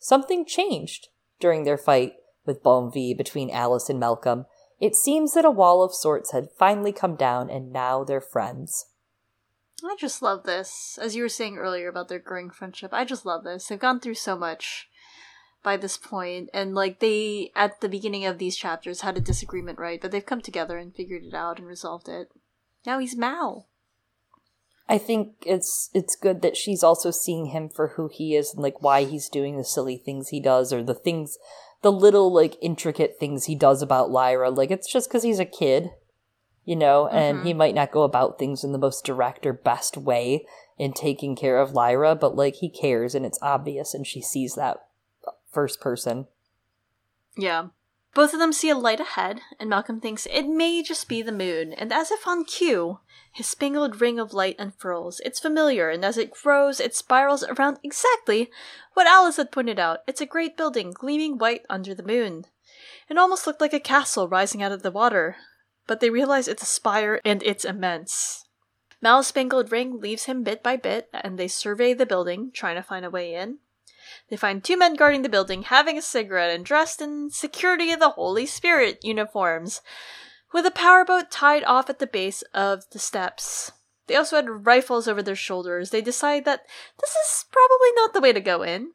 Something changed during their fight with Bonvie between Alice and Malcolm. It seems that a wall of sorts had finally come down, and now they're friends. I just love this. As you were saying earlier about their growing friendship, I just love this. They've gone through so much by this point, and like they at the beginning of these chapters had a disagreement, right? But they've come together and figured it out and resolved it. Now he's Mal. I think it's it's good that she's also seeing him for who he is and like why he's doing the silly things he does or the things the little like intricate things he does about Lyra. Like it's just cuz he's a kid, you know, mm-hmm. and he might not go about things in the most direct or best way in taking care of Lyra, but like he cares and it's obvious and she sees that first person. Yeah. Both of them see a light ahead, and Malcolm thinks it may just be the moon, and as if on cue, his spangled ring of light unfurls. It's familiar, and as it grows, it spirals around exactly what Alice had pointed out. It's a great building, gleaming white under the moon. It almost looked like a castle rising out of the water, but they realize it's a spire and it's immense. Mal's spangled ring leaves him bit by bit, and they survey the building, trying to find a way in. They find two men guarding the building, having a cigarette and dressed in security of the Holy Spirit uniforms, with a powerboat tied off at the base of the steps. They also had rifles over their shoulders. They decide that this is probably not the way to go in.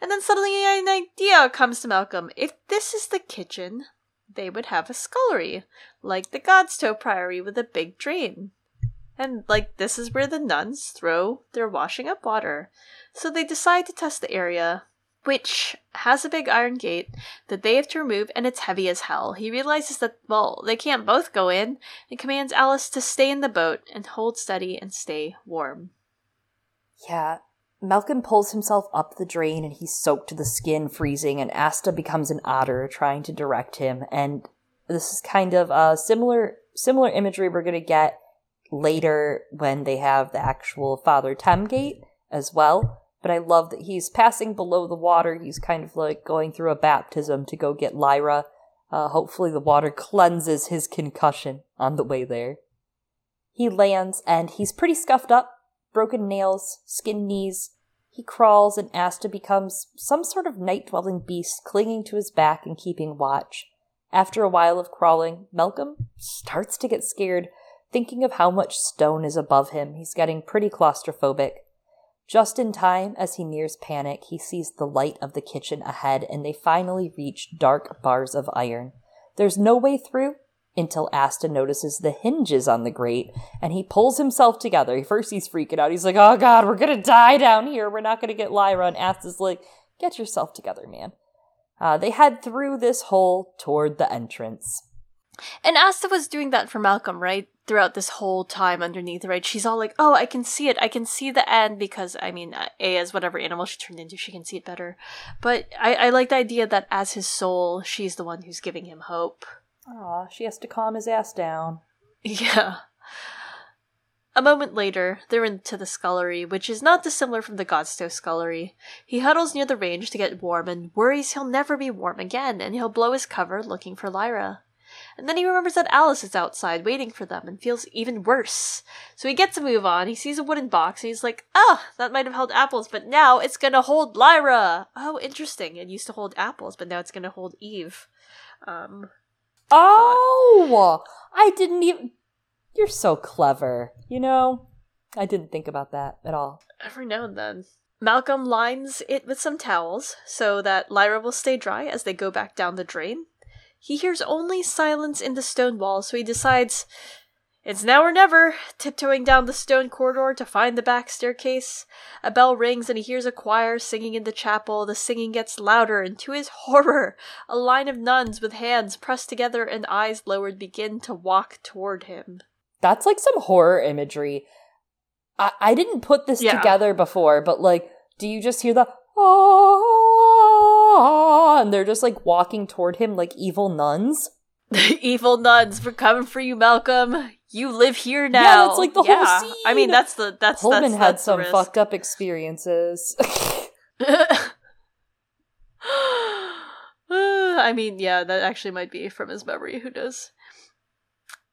And then suddenly an idea comes to Malcolm. If this is the kitchen, they would have a scullery, like the Godstow Priory with a big drain. And like this is where the nuns throw their washing up water. So they decide to test the area, which has a big iron gate that they have to remove and it's heavy as hell. He realizes that, well, they can't both go in and commands Alice to stay in the boat and hold steady and stay warm. Yeah. Malcolm pulls himself up the drain and he's soaked to the skin, freezing, and Asta becomes an otter trying to direct him. And this is kind of a similar similar imagery we're gonna get later when they have the actual Father Thames gate as well but I love that he's passing below the water. He's kind of like going through a baptism to go get Lyra. Uh, hopefully, the water cleanses his concussion on the way there. He lands and he's pretty scuffed up, broken nails, skinned knees. He crawls and Asta becomes some sort of night dwelling beast clinging to his back and keeping watch. After a while of crawling, Malcolm starts to get scared, thinking of how much stone is above him. He's getting pretty claustrophobic. Just in time, as he nears panic, he sees the light of the kitchen ahead and they finally reach dark bars of iron. There's no way through until Asta notices the hinges on the grate and he pulls himself together. First, he's freaking out. He's like, oh god, we're gonna die down here. We're not gonna get Lyra. And Asta's like, get yourself together, man. Uh, they head through this hole toward the entrance. And Asta was doing that for Malcolm, right? Throughout this whole time underneath, right? She's all like, "Oh, I can see it. I can see the end because I mean, uh, A as whatever animal she turned into, she can see it better." But I, I like the idea that as his soul, she's the one who's giving him hope. Aw, she has to calm his ass down. Yeah. A moment later, they're into the scullery, which is not dissimilar from the Godstow scullery. He huddles near the range to get warm and worries he'll never be warm again, and he'll blow his cover looking for Lyra. And then he remembers that Alice is outside waiting for them and feels even worse. So he gets a move on. He sees a wooden box and he's like, oh, that might have held apples, but now it's gonna hold Lyra. Oh, interesting. It used to hold apples, but now it's gonna hold Eve. Um, oh, I didn't even. You're so clever. You know, I didn't think about that at all. Every now and then. Malcolm lines it with some towels so that Lyra will stay dry as they go back down the drain. He hears only silence in the stone wall, so he decides it's now or never, tiptoeing down the stone corridor to find the back staircase. A bell rings and he hears a choir singing in the chapel. The singing gets louder, and to his horror, a line of nuns with hands pressed together and eyes lowered begin to walk toward him. That's like some horror imagery. I, I didn't put this yeah. together before, but like, do you just hear the oh, and they're just like walking toward him like evil nuns. evil nuns, we're coming for you, Malcolm. You live here now. Yeah, that's like the yeah. whole scene. I mean, that's the that's Pullman that's, had that's some fucked up experiences. I mean, yeah, that actually might be from his memory. Who knows?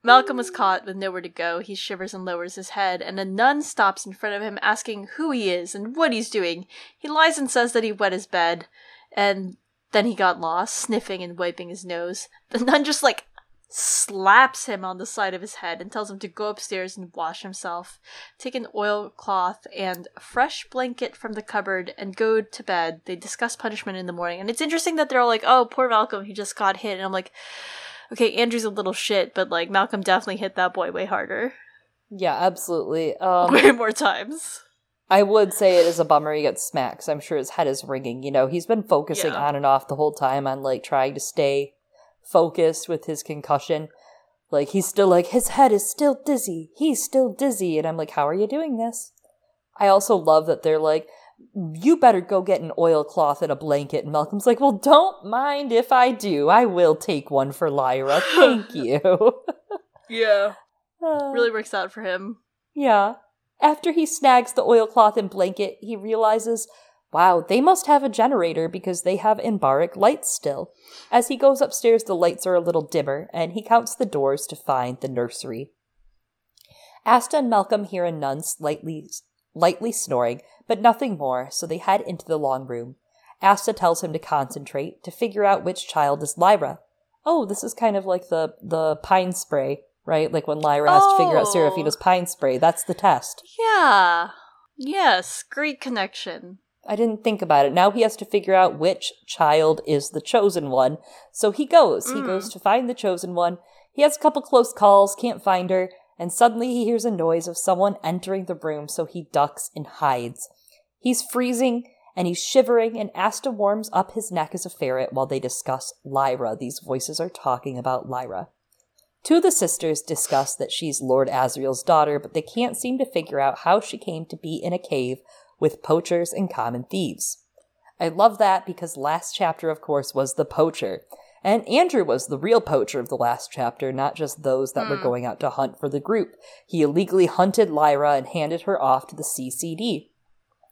Malcolm is caught with nowhere to go. He shivers and lowers his head, and a nun stops in front of him asking who he is and what he's doing. He lies and says that he wet his bed, and then he got lost, sniffing and wiping his nose. The nun just like slaps him on the side of his head and tells him to go upstairs and wash himself, take an oilcloth and a fresh blanket from the cupboard, and go to bed. They discuss punishment in the morning. And it's interesting that they're all like, oh, poor Malcolm, he just got hit. And I'm like, okay, Andrew's a little shit, but like Malcolm definitely hit that boy way harder. Yeah, absolutely. Um, way more times. I would say it is a bummer he gets smacked I'm sure his head is ringing. You know, he's been focusing Yeah. on and off the whole time on like trying to stay focused with his concussion. Like he's still like his head is still dizzy. He's still dizzy, and I'm like, how are you doing this? I also love that they're like, you better go get an oilcloth and a blanket. And Malcolm's like, well, don't mind if I do. I will take one for Lyra. Thank you. Yeah. Uh, Really works out for him. yeah. After he snags the oilcloth and blanket, he realizes, wow, they must have a generator because they have anbaric lights still. As he goes upstairs, the lights are a little dimmer, and he counts the doors to find the nursery. Asta and Malcolm hear a nun slightly, lightly snoring, but nothing more, so they head into the long room. Asta tells him to concentrate, to figure out which child is Lyra. Oh, this is kind of like the, the pine spray, right? Like when Lyra has to figure out Oh. Seraphina's pine spray. That's the test. Yeah. Yes, great connection. I didn't think about it. Now he has to figure out which child is the chosen one. So he goes. He Mm. goes to find the chosen one. He has a couple close calls, can't find her, and suddenly he hears a noise of someone entering the room, so he ducks and hides. He's freezing and he's shivering, and Asta warms up his neck as a ferret while they discuss Lyra. These voices are talking about Lyra. Two of the sisters discuss that she's Lord Asriel's daughter, but they can't seem to figure out how she came to be in a cave with poachers and common thieves. I love that because last chapter, of course, was the poacher. And Andrew was the real poacher of the last chapter, not just those that were Hmm. going out to hunt for the group. He illegally hunted Lyra and handed her off to the CCD.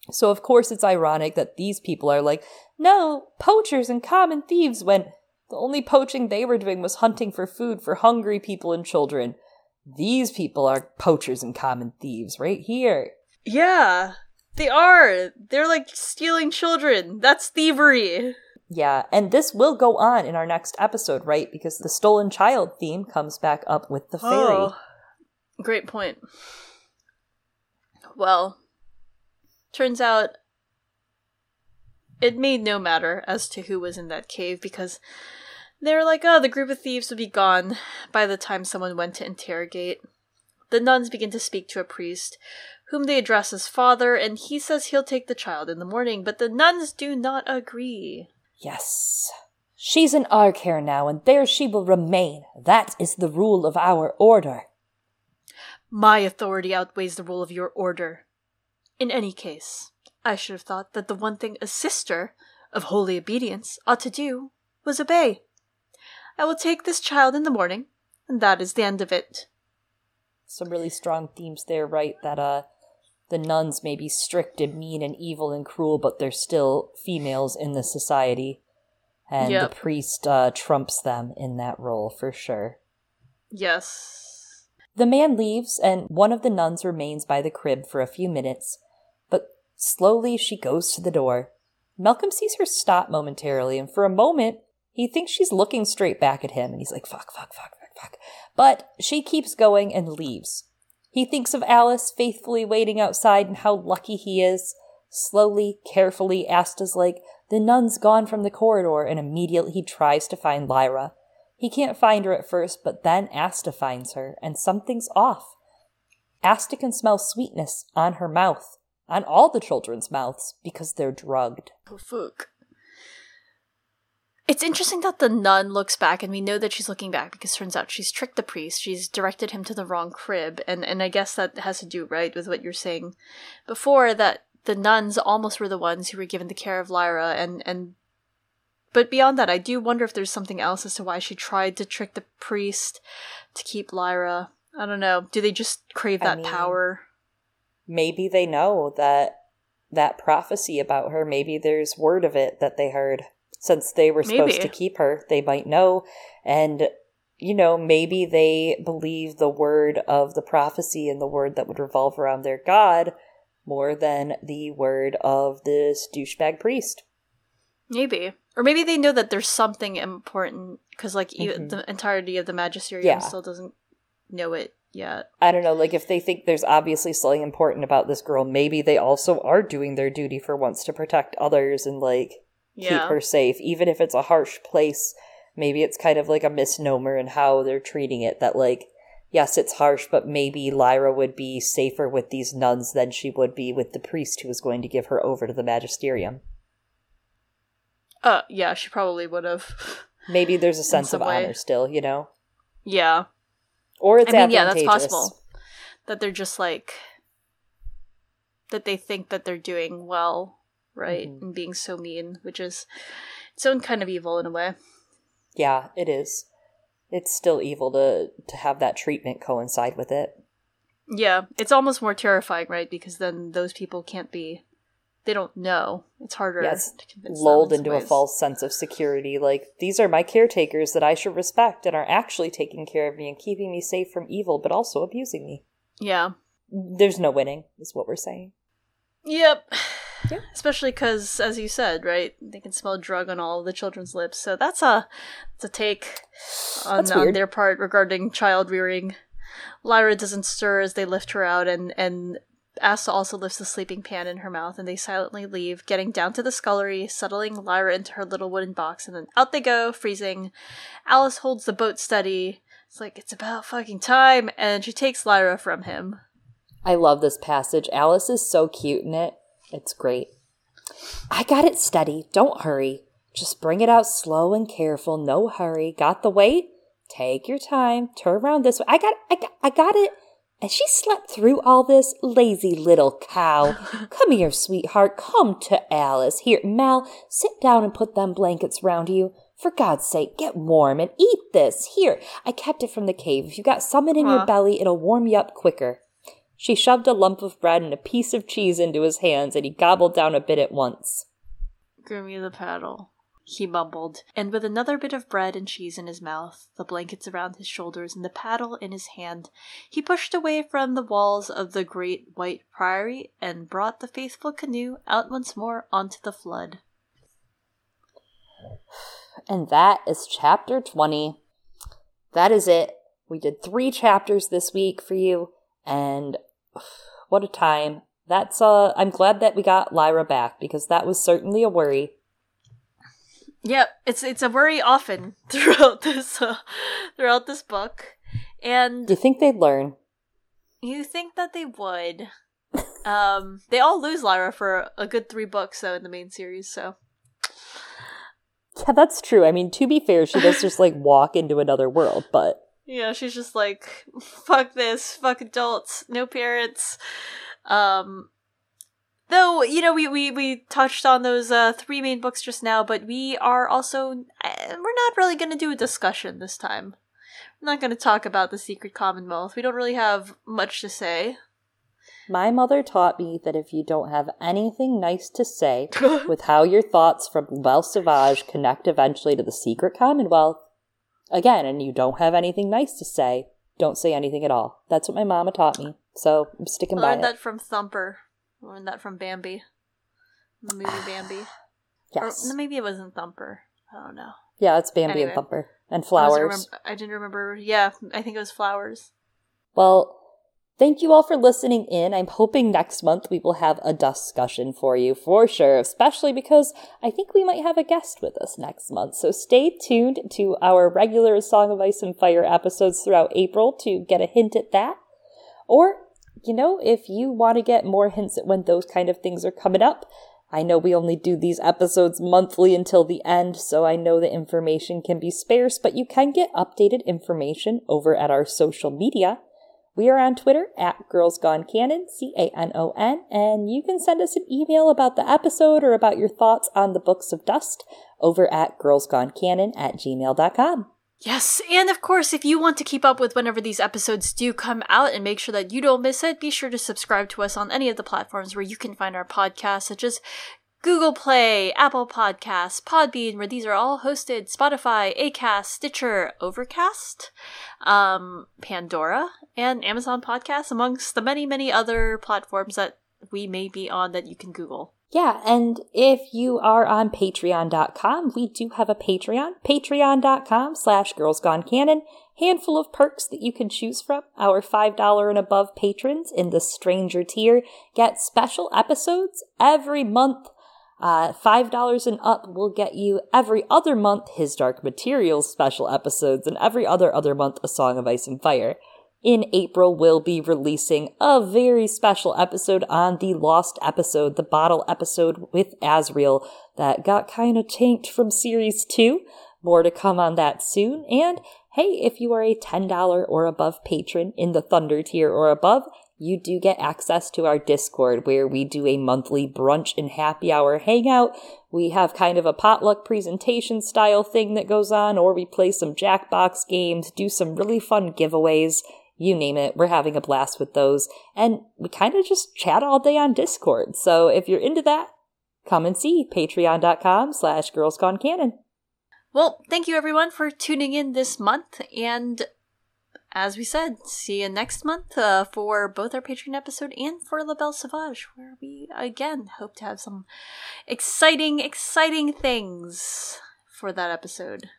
So, of course, it's ironic that these people are like, no, poachers and common thieves, when the only poaching they were doing was hunting for food for hungry people and children. These people are poachers and common thieves right here. Yeah, they are. They're like stealing children. That's thievery. Yeah, and this will go on in our next episode, right? Because the stolen child theme comes back up with the fairy. Oh, great point. Well, turns out it made no matter as to who was in that cave because they're like, oh, the group of thieves would be gone by the time someone went to interrogate. The nuns begin to speak to a priest, whom they address as father, and he says he'll take the child in the morning, but the nuns do not agree. Yes. She's in our care now, and there she will remain. That is the rule of our order. My authority outweighs the rule of your order. In any case, I should have thought that the one thing a sister of holy obedience ought to do was obey. I will take this child in the morning, and that is the end of it. Some really strong themes there, right? That uh the nuns may be strict and mean and evil and cruel, but they're still females in the society. And Yep. the priest uh, trumps them in that role for sure. Yes. The man leaves, and one of the nuns remains by the crib for a few minutes, but slowly she goes to the door. Malcolm sees her stop momentarily, and for a moment, he thinks she's looking straight back at him, and he's like, fuck, fuck, fuck, fuck, fuck. But she keeps going and leaves. He thinks of Alice faithfully waiting outside and how lucky he is. Slowly, carefully, Asta's like, the nun's gone from the corridor, and immediately he tries to find Lyra. He can't find her at first, but then Asta finds her, and something's off. Asta can smell sweetness on her mouth, on all the children's mouths, because they're drugged. Oh, fuck. It's interesting that the nun looks back, and we know that she's looking back because turns out she's tricked the priest. She's directed him to the wrong crib, and and I guess that has to do right with what you're saying before that the nuns almost were the ones who were given the care of Lyra, and and but beyond that, I do wonder if there's something else as to why she tried to trick the priest to keep Lyra. I don't know. Do they just crave I that mean- power? Maybe they know that that prophecy about her, maybe there's word of it that they heard. Since they were supposed Maybe. to keep her, they might know. And, you know, maybe they believe the word of the prophecy and the word that would revolve around their god more than the word of this douchebag priest. Maybe. Or maybe they know that there's something important because, like, e- Mhm. the entirety of the Magisterium Yeah. still doesn't know it yet. I don't know, like if they think there's obviously something important about this girl, maybe they also are doing their duty for once to protect others and like keep her safe, even if it's a harsh place. Maybe it's kind of like a misnomer in how they're treating it that like yes, it's harsh, but maybe Lyra would be safer with these nuns than she would be with the priest who was going to give her over to the magisterium. Uh, yeah, she probably would have. Maybe there's a sense of way. honor still, you know? Yeah. Or it's I mean, yeah, that's possible. That they're just like that they think that they're doing well, right? Mhm. And being so mean, which is its own kind of evil in a way. Yeah, it is. It's still evil to to have that treatment coincide with it. Yeah, it's almost more terrifying, right? Because then those people can't be they don't know. It's harder convince them lulled in into a false sense of security. Like, these are my caretakers that I should respect and are actually taking care of me and keeping me safe from evil, but also abusing me. Yeah. There's no winning, is what we're saying. Yep. Yeah. Especially because, as you said, right, they can smell drug on all the children's lips. So that's a that's a take on, on their part regarding child rearing. Lyra doesn't stir as they lift her out, and and Asta also lifts the sleeping Pan in her mouth, and they silently leave, getting down to the scullery, settling Lyra into her little wooden box, and then out they go, freezing. Alice holds the boat steady. It's like it's about fucking time, and she takes Lyra from him. I love this passage. Alice is so cute in it. It's great. I got it steady. Don't hurry. Just bring it out slow and careful. No hurry. Got the weight? Take your time. Turn around this way. I got I got I got it. And she slept through all this lazy little cow. Come here, sweetheart. Come to Alice. Here, Mal, sit down and put them blankets round you. For God's sake, get warm and eat this. Here, I kept it from the cave. If you got something in Aw. your belly, it'll warm you up quicker. She shoved a lump of bread and a piece of cheese into his hands, and he gobbled down a bit at once. Give me the paddle, he mumbled, and with another bit of bread and cheese in his mouth, the blankets around his shoulders, and the paddle in his hand, he pushed away from the walls of the great white priory and brought the faithful canoe out once more onto the flood. And that is chapter 20. That is it. We did three chapters this week for you, and what a time. That's uh I'm glad that we got Lyra back because that was certainly a worry. Yep, it's it's a worry often throughout this uh, throughout this book, and Do you think they'd learn? You think that they would. um, they all lose Lyra for a good three books though in the main series, so Yeah, that's true. I mean, to be fair, she does just like walk into another world, but yeah, she's just like, fuck this, fuck adults, no parents. Um, though you know we we we touched on those uh three main books just now, but we are also uh, we're not really going to do a discussion this time. We're not going to talk about the Secret Commonwealth. We don't really have much to say. my mother taught me that if you don't have anything nice to say with how your thoughts from Belle Sauvage connect eventually to the secret Commonwealth, again, and you don't have anything nice to say, don't say anything at all. That's what my mama taught me. So I'm sticking I by learned it. that from Thumper. I learned that from Bambi. The movie Bambi. yes. Or maybe it wasn't Thumper. I don't know. yeah, it's Bambi Anyway. and Thumper. And I, wasn't Flowers. I didn't remember. Yeah, I think it was Flowers. Well, thank you all for listening in. I'm hoping next month we will have a discussion for you for sure, especially because I think we might have a guest with us next month. So stay tuned to our regular Song of Ice and Fire episodes throughout April to get a hint at that. Or, you know, if you want to get more hints at when those kind of things are coming up, I know we only do these episodes monthly until the end, so I know the information can be sparse, but you can get updated information over at our social media. We are on Twitter at Girls Gone Canon, C A N O N, and you can send us an email about the episode or about your thoughts on the Books of Dust over at girlsgonecanon at gmail.com. Yes, and of course, if you want to keep up with whenever these episodes do come out and make sure that you don't miss it, be sure to subscribe to us on any of the platforms where you can find our podcast, such as Google Play, Apple Podcasts, Podbean, where these are all hosted, Spotify, Acast, Stitcher, Overcast, um, Pandora, and Amazon Podcasts, amongst the many, many other platforms that we may be on that you can Google. Yeah, and if you are on patreon.com, we do have a Patreon, patreon.com slash girls gone girlsgonecanon. Handful of perks that you can choose from. Our $5 and above patrons in the stranger tier get special episodes every month. Uh, $5 and up will get you every other month His Dark Materials special episodes and every other other month A Song of Ice and Fire. in April, we'll be releasing a very special episode on the lost episode, the bottle episode with Asriel that got kind of tanked from series two. More to come on that soon. And hey, if you are a $10 or above patron in the Thunder tier or above, you do get access to our Discord where we do a monthly brunch and happy hour hangout. We have kind of a potluck presentation style thing that goes on, or we play some Jackbox games, do some really fun giveaways you name it. We're having a blast with those. And we kind of just chat all day on Discord. So if you're into that, come and see patreon.com slash girlsgonecanon. Well, thank you everyone for tuning in this month. And as we said, see you next month uh, for both our Patreon episode and for La Belle Sauvage, where we again hope to have some exciting, exciting things for that episode.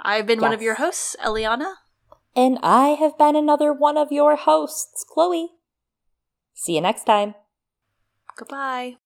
I've been yes. one of your hosts, Eliana. And I have been another one of your hosts, Chloe. See you next time. Goodbye.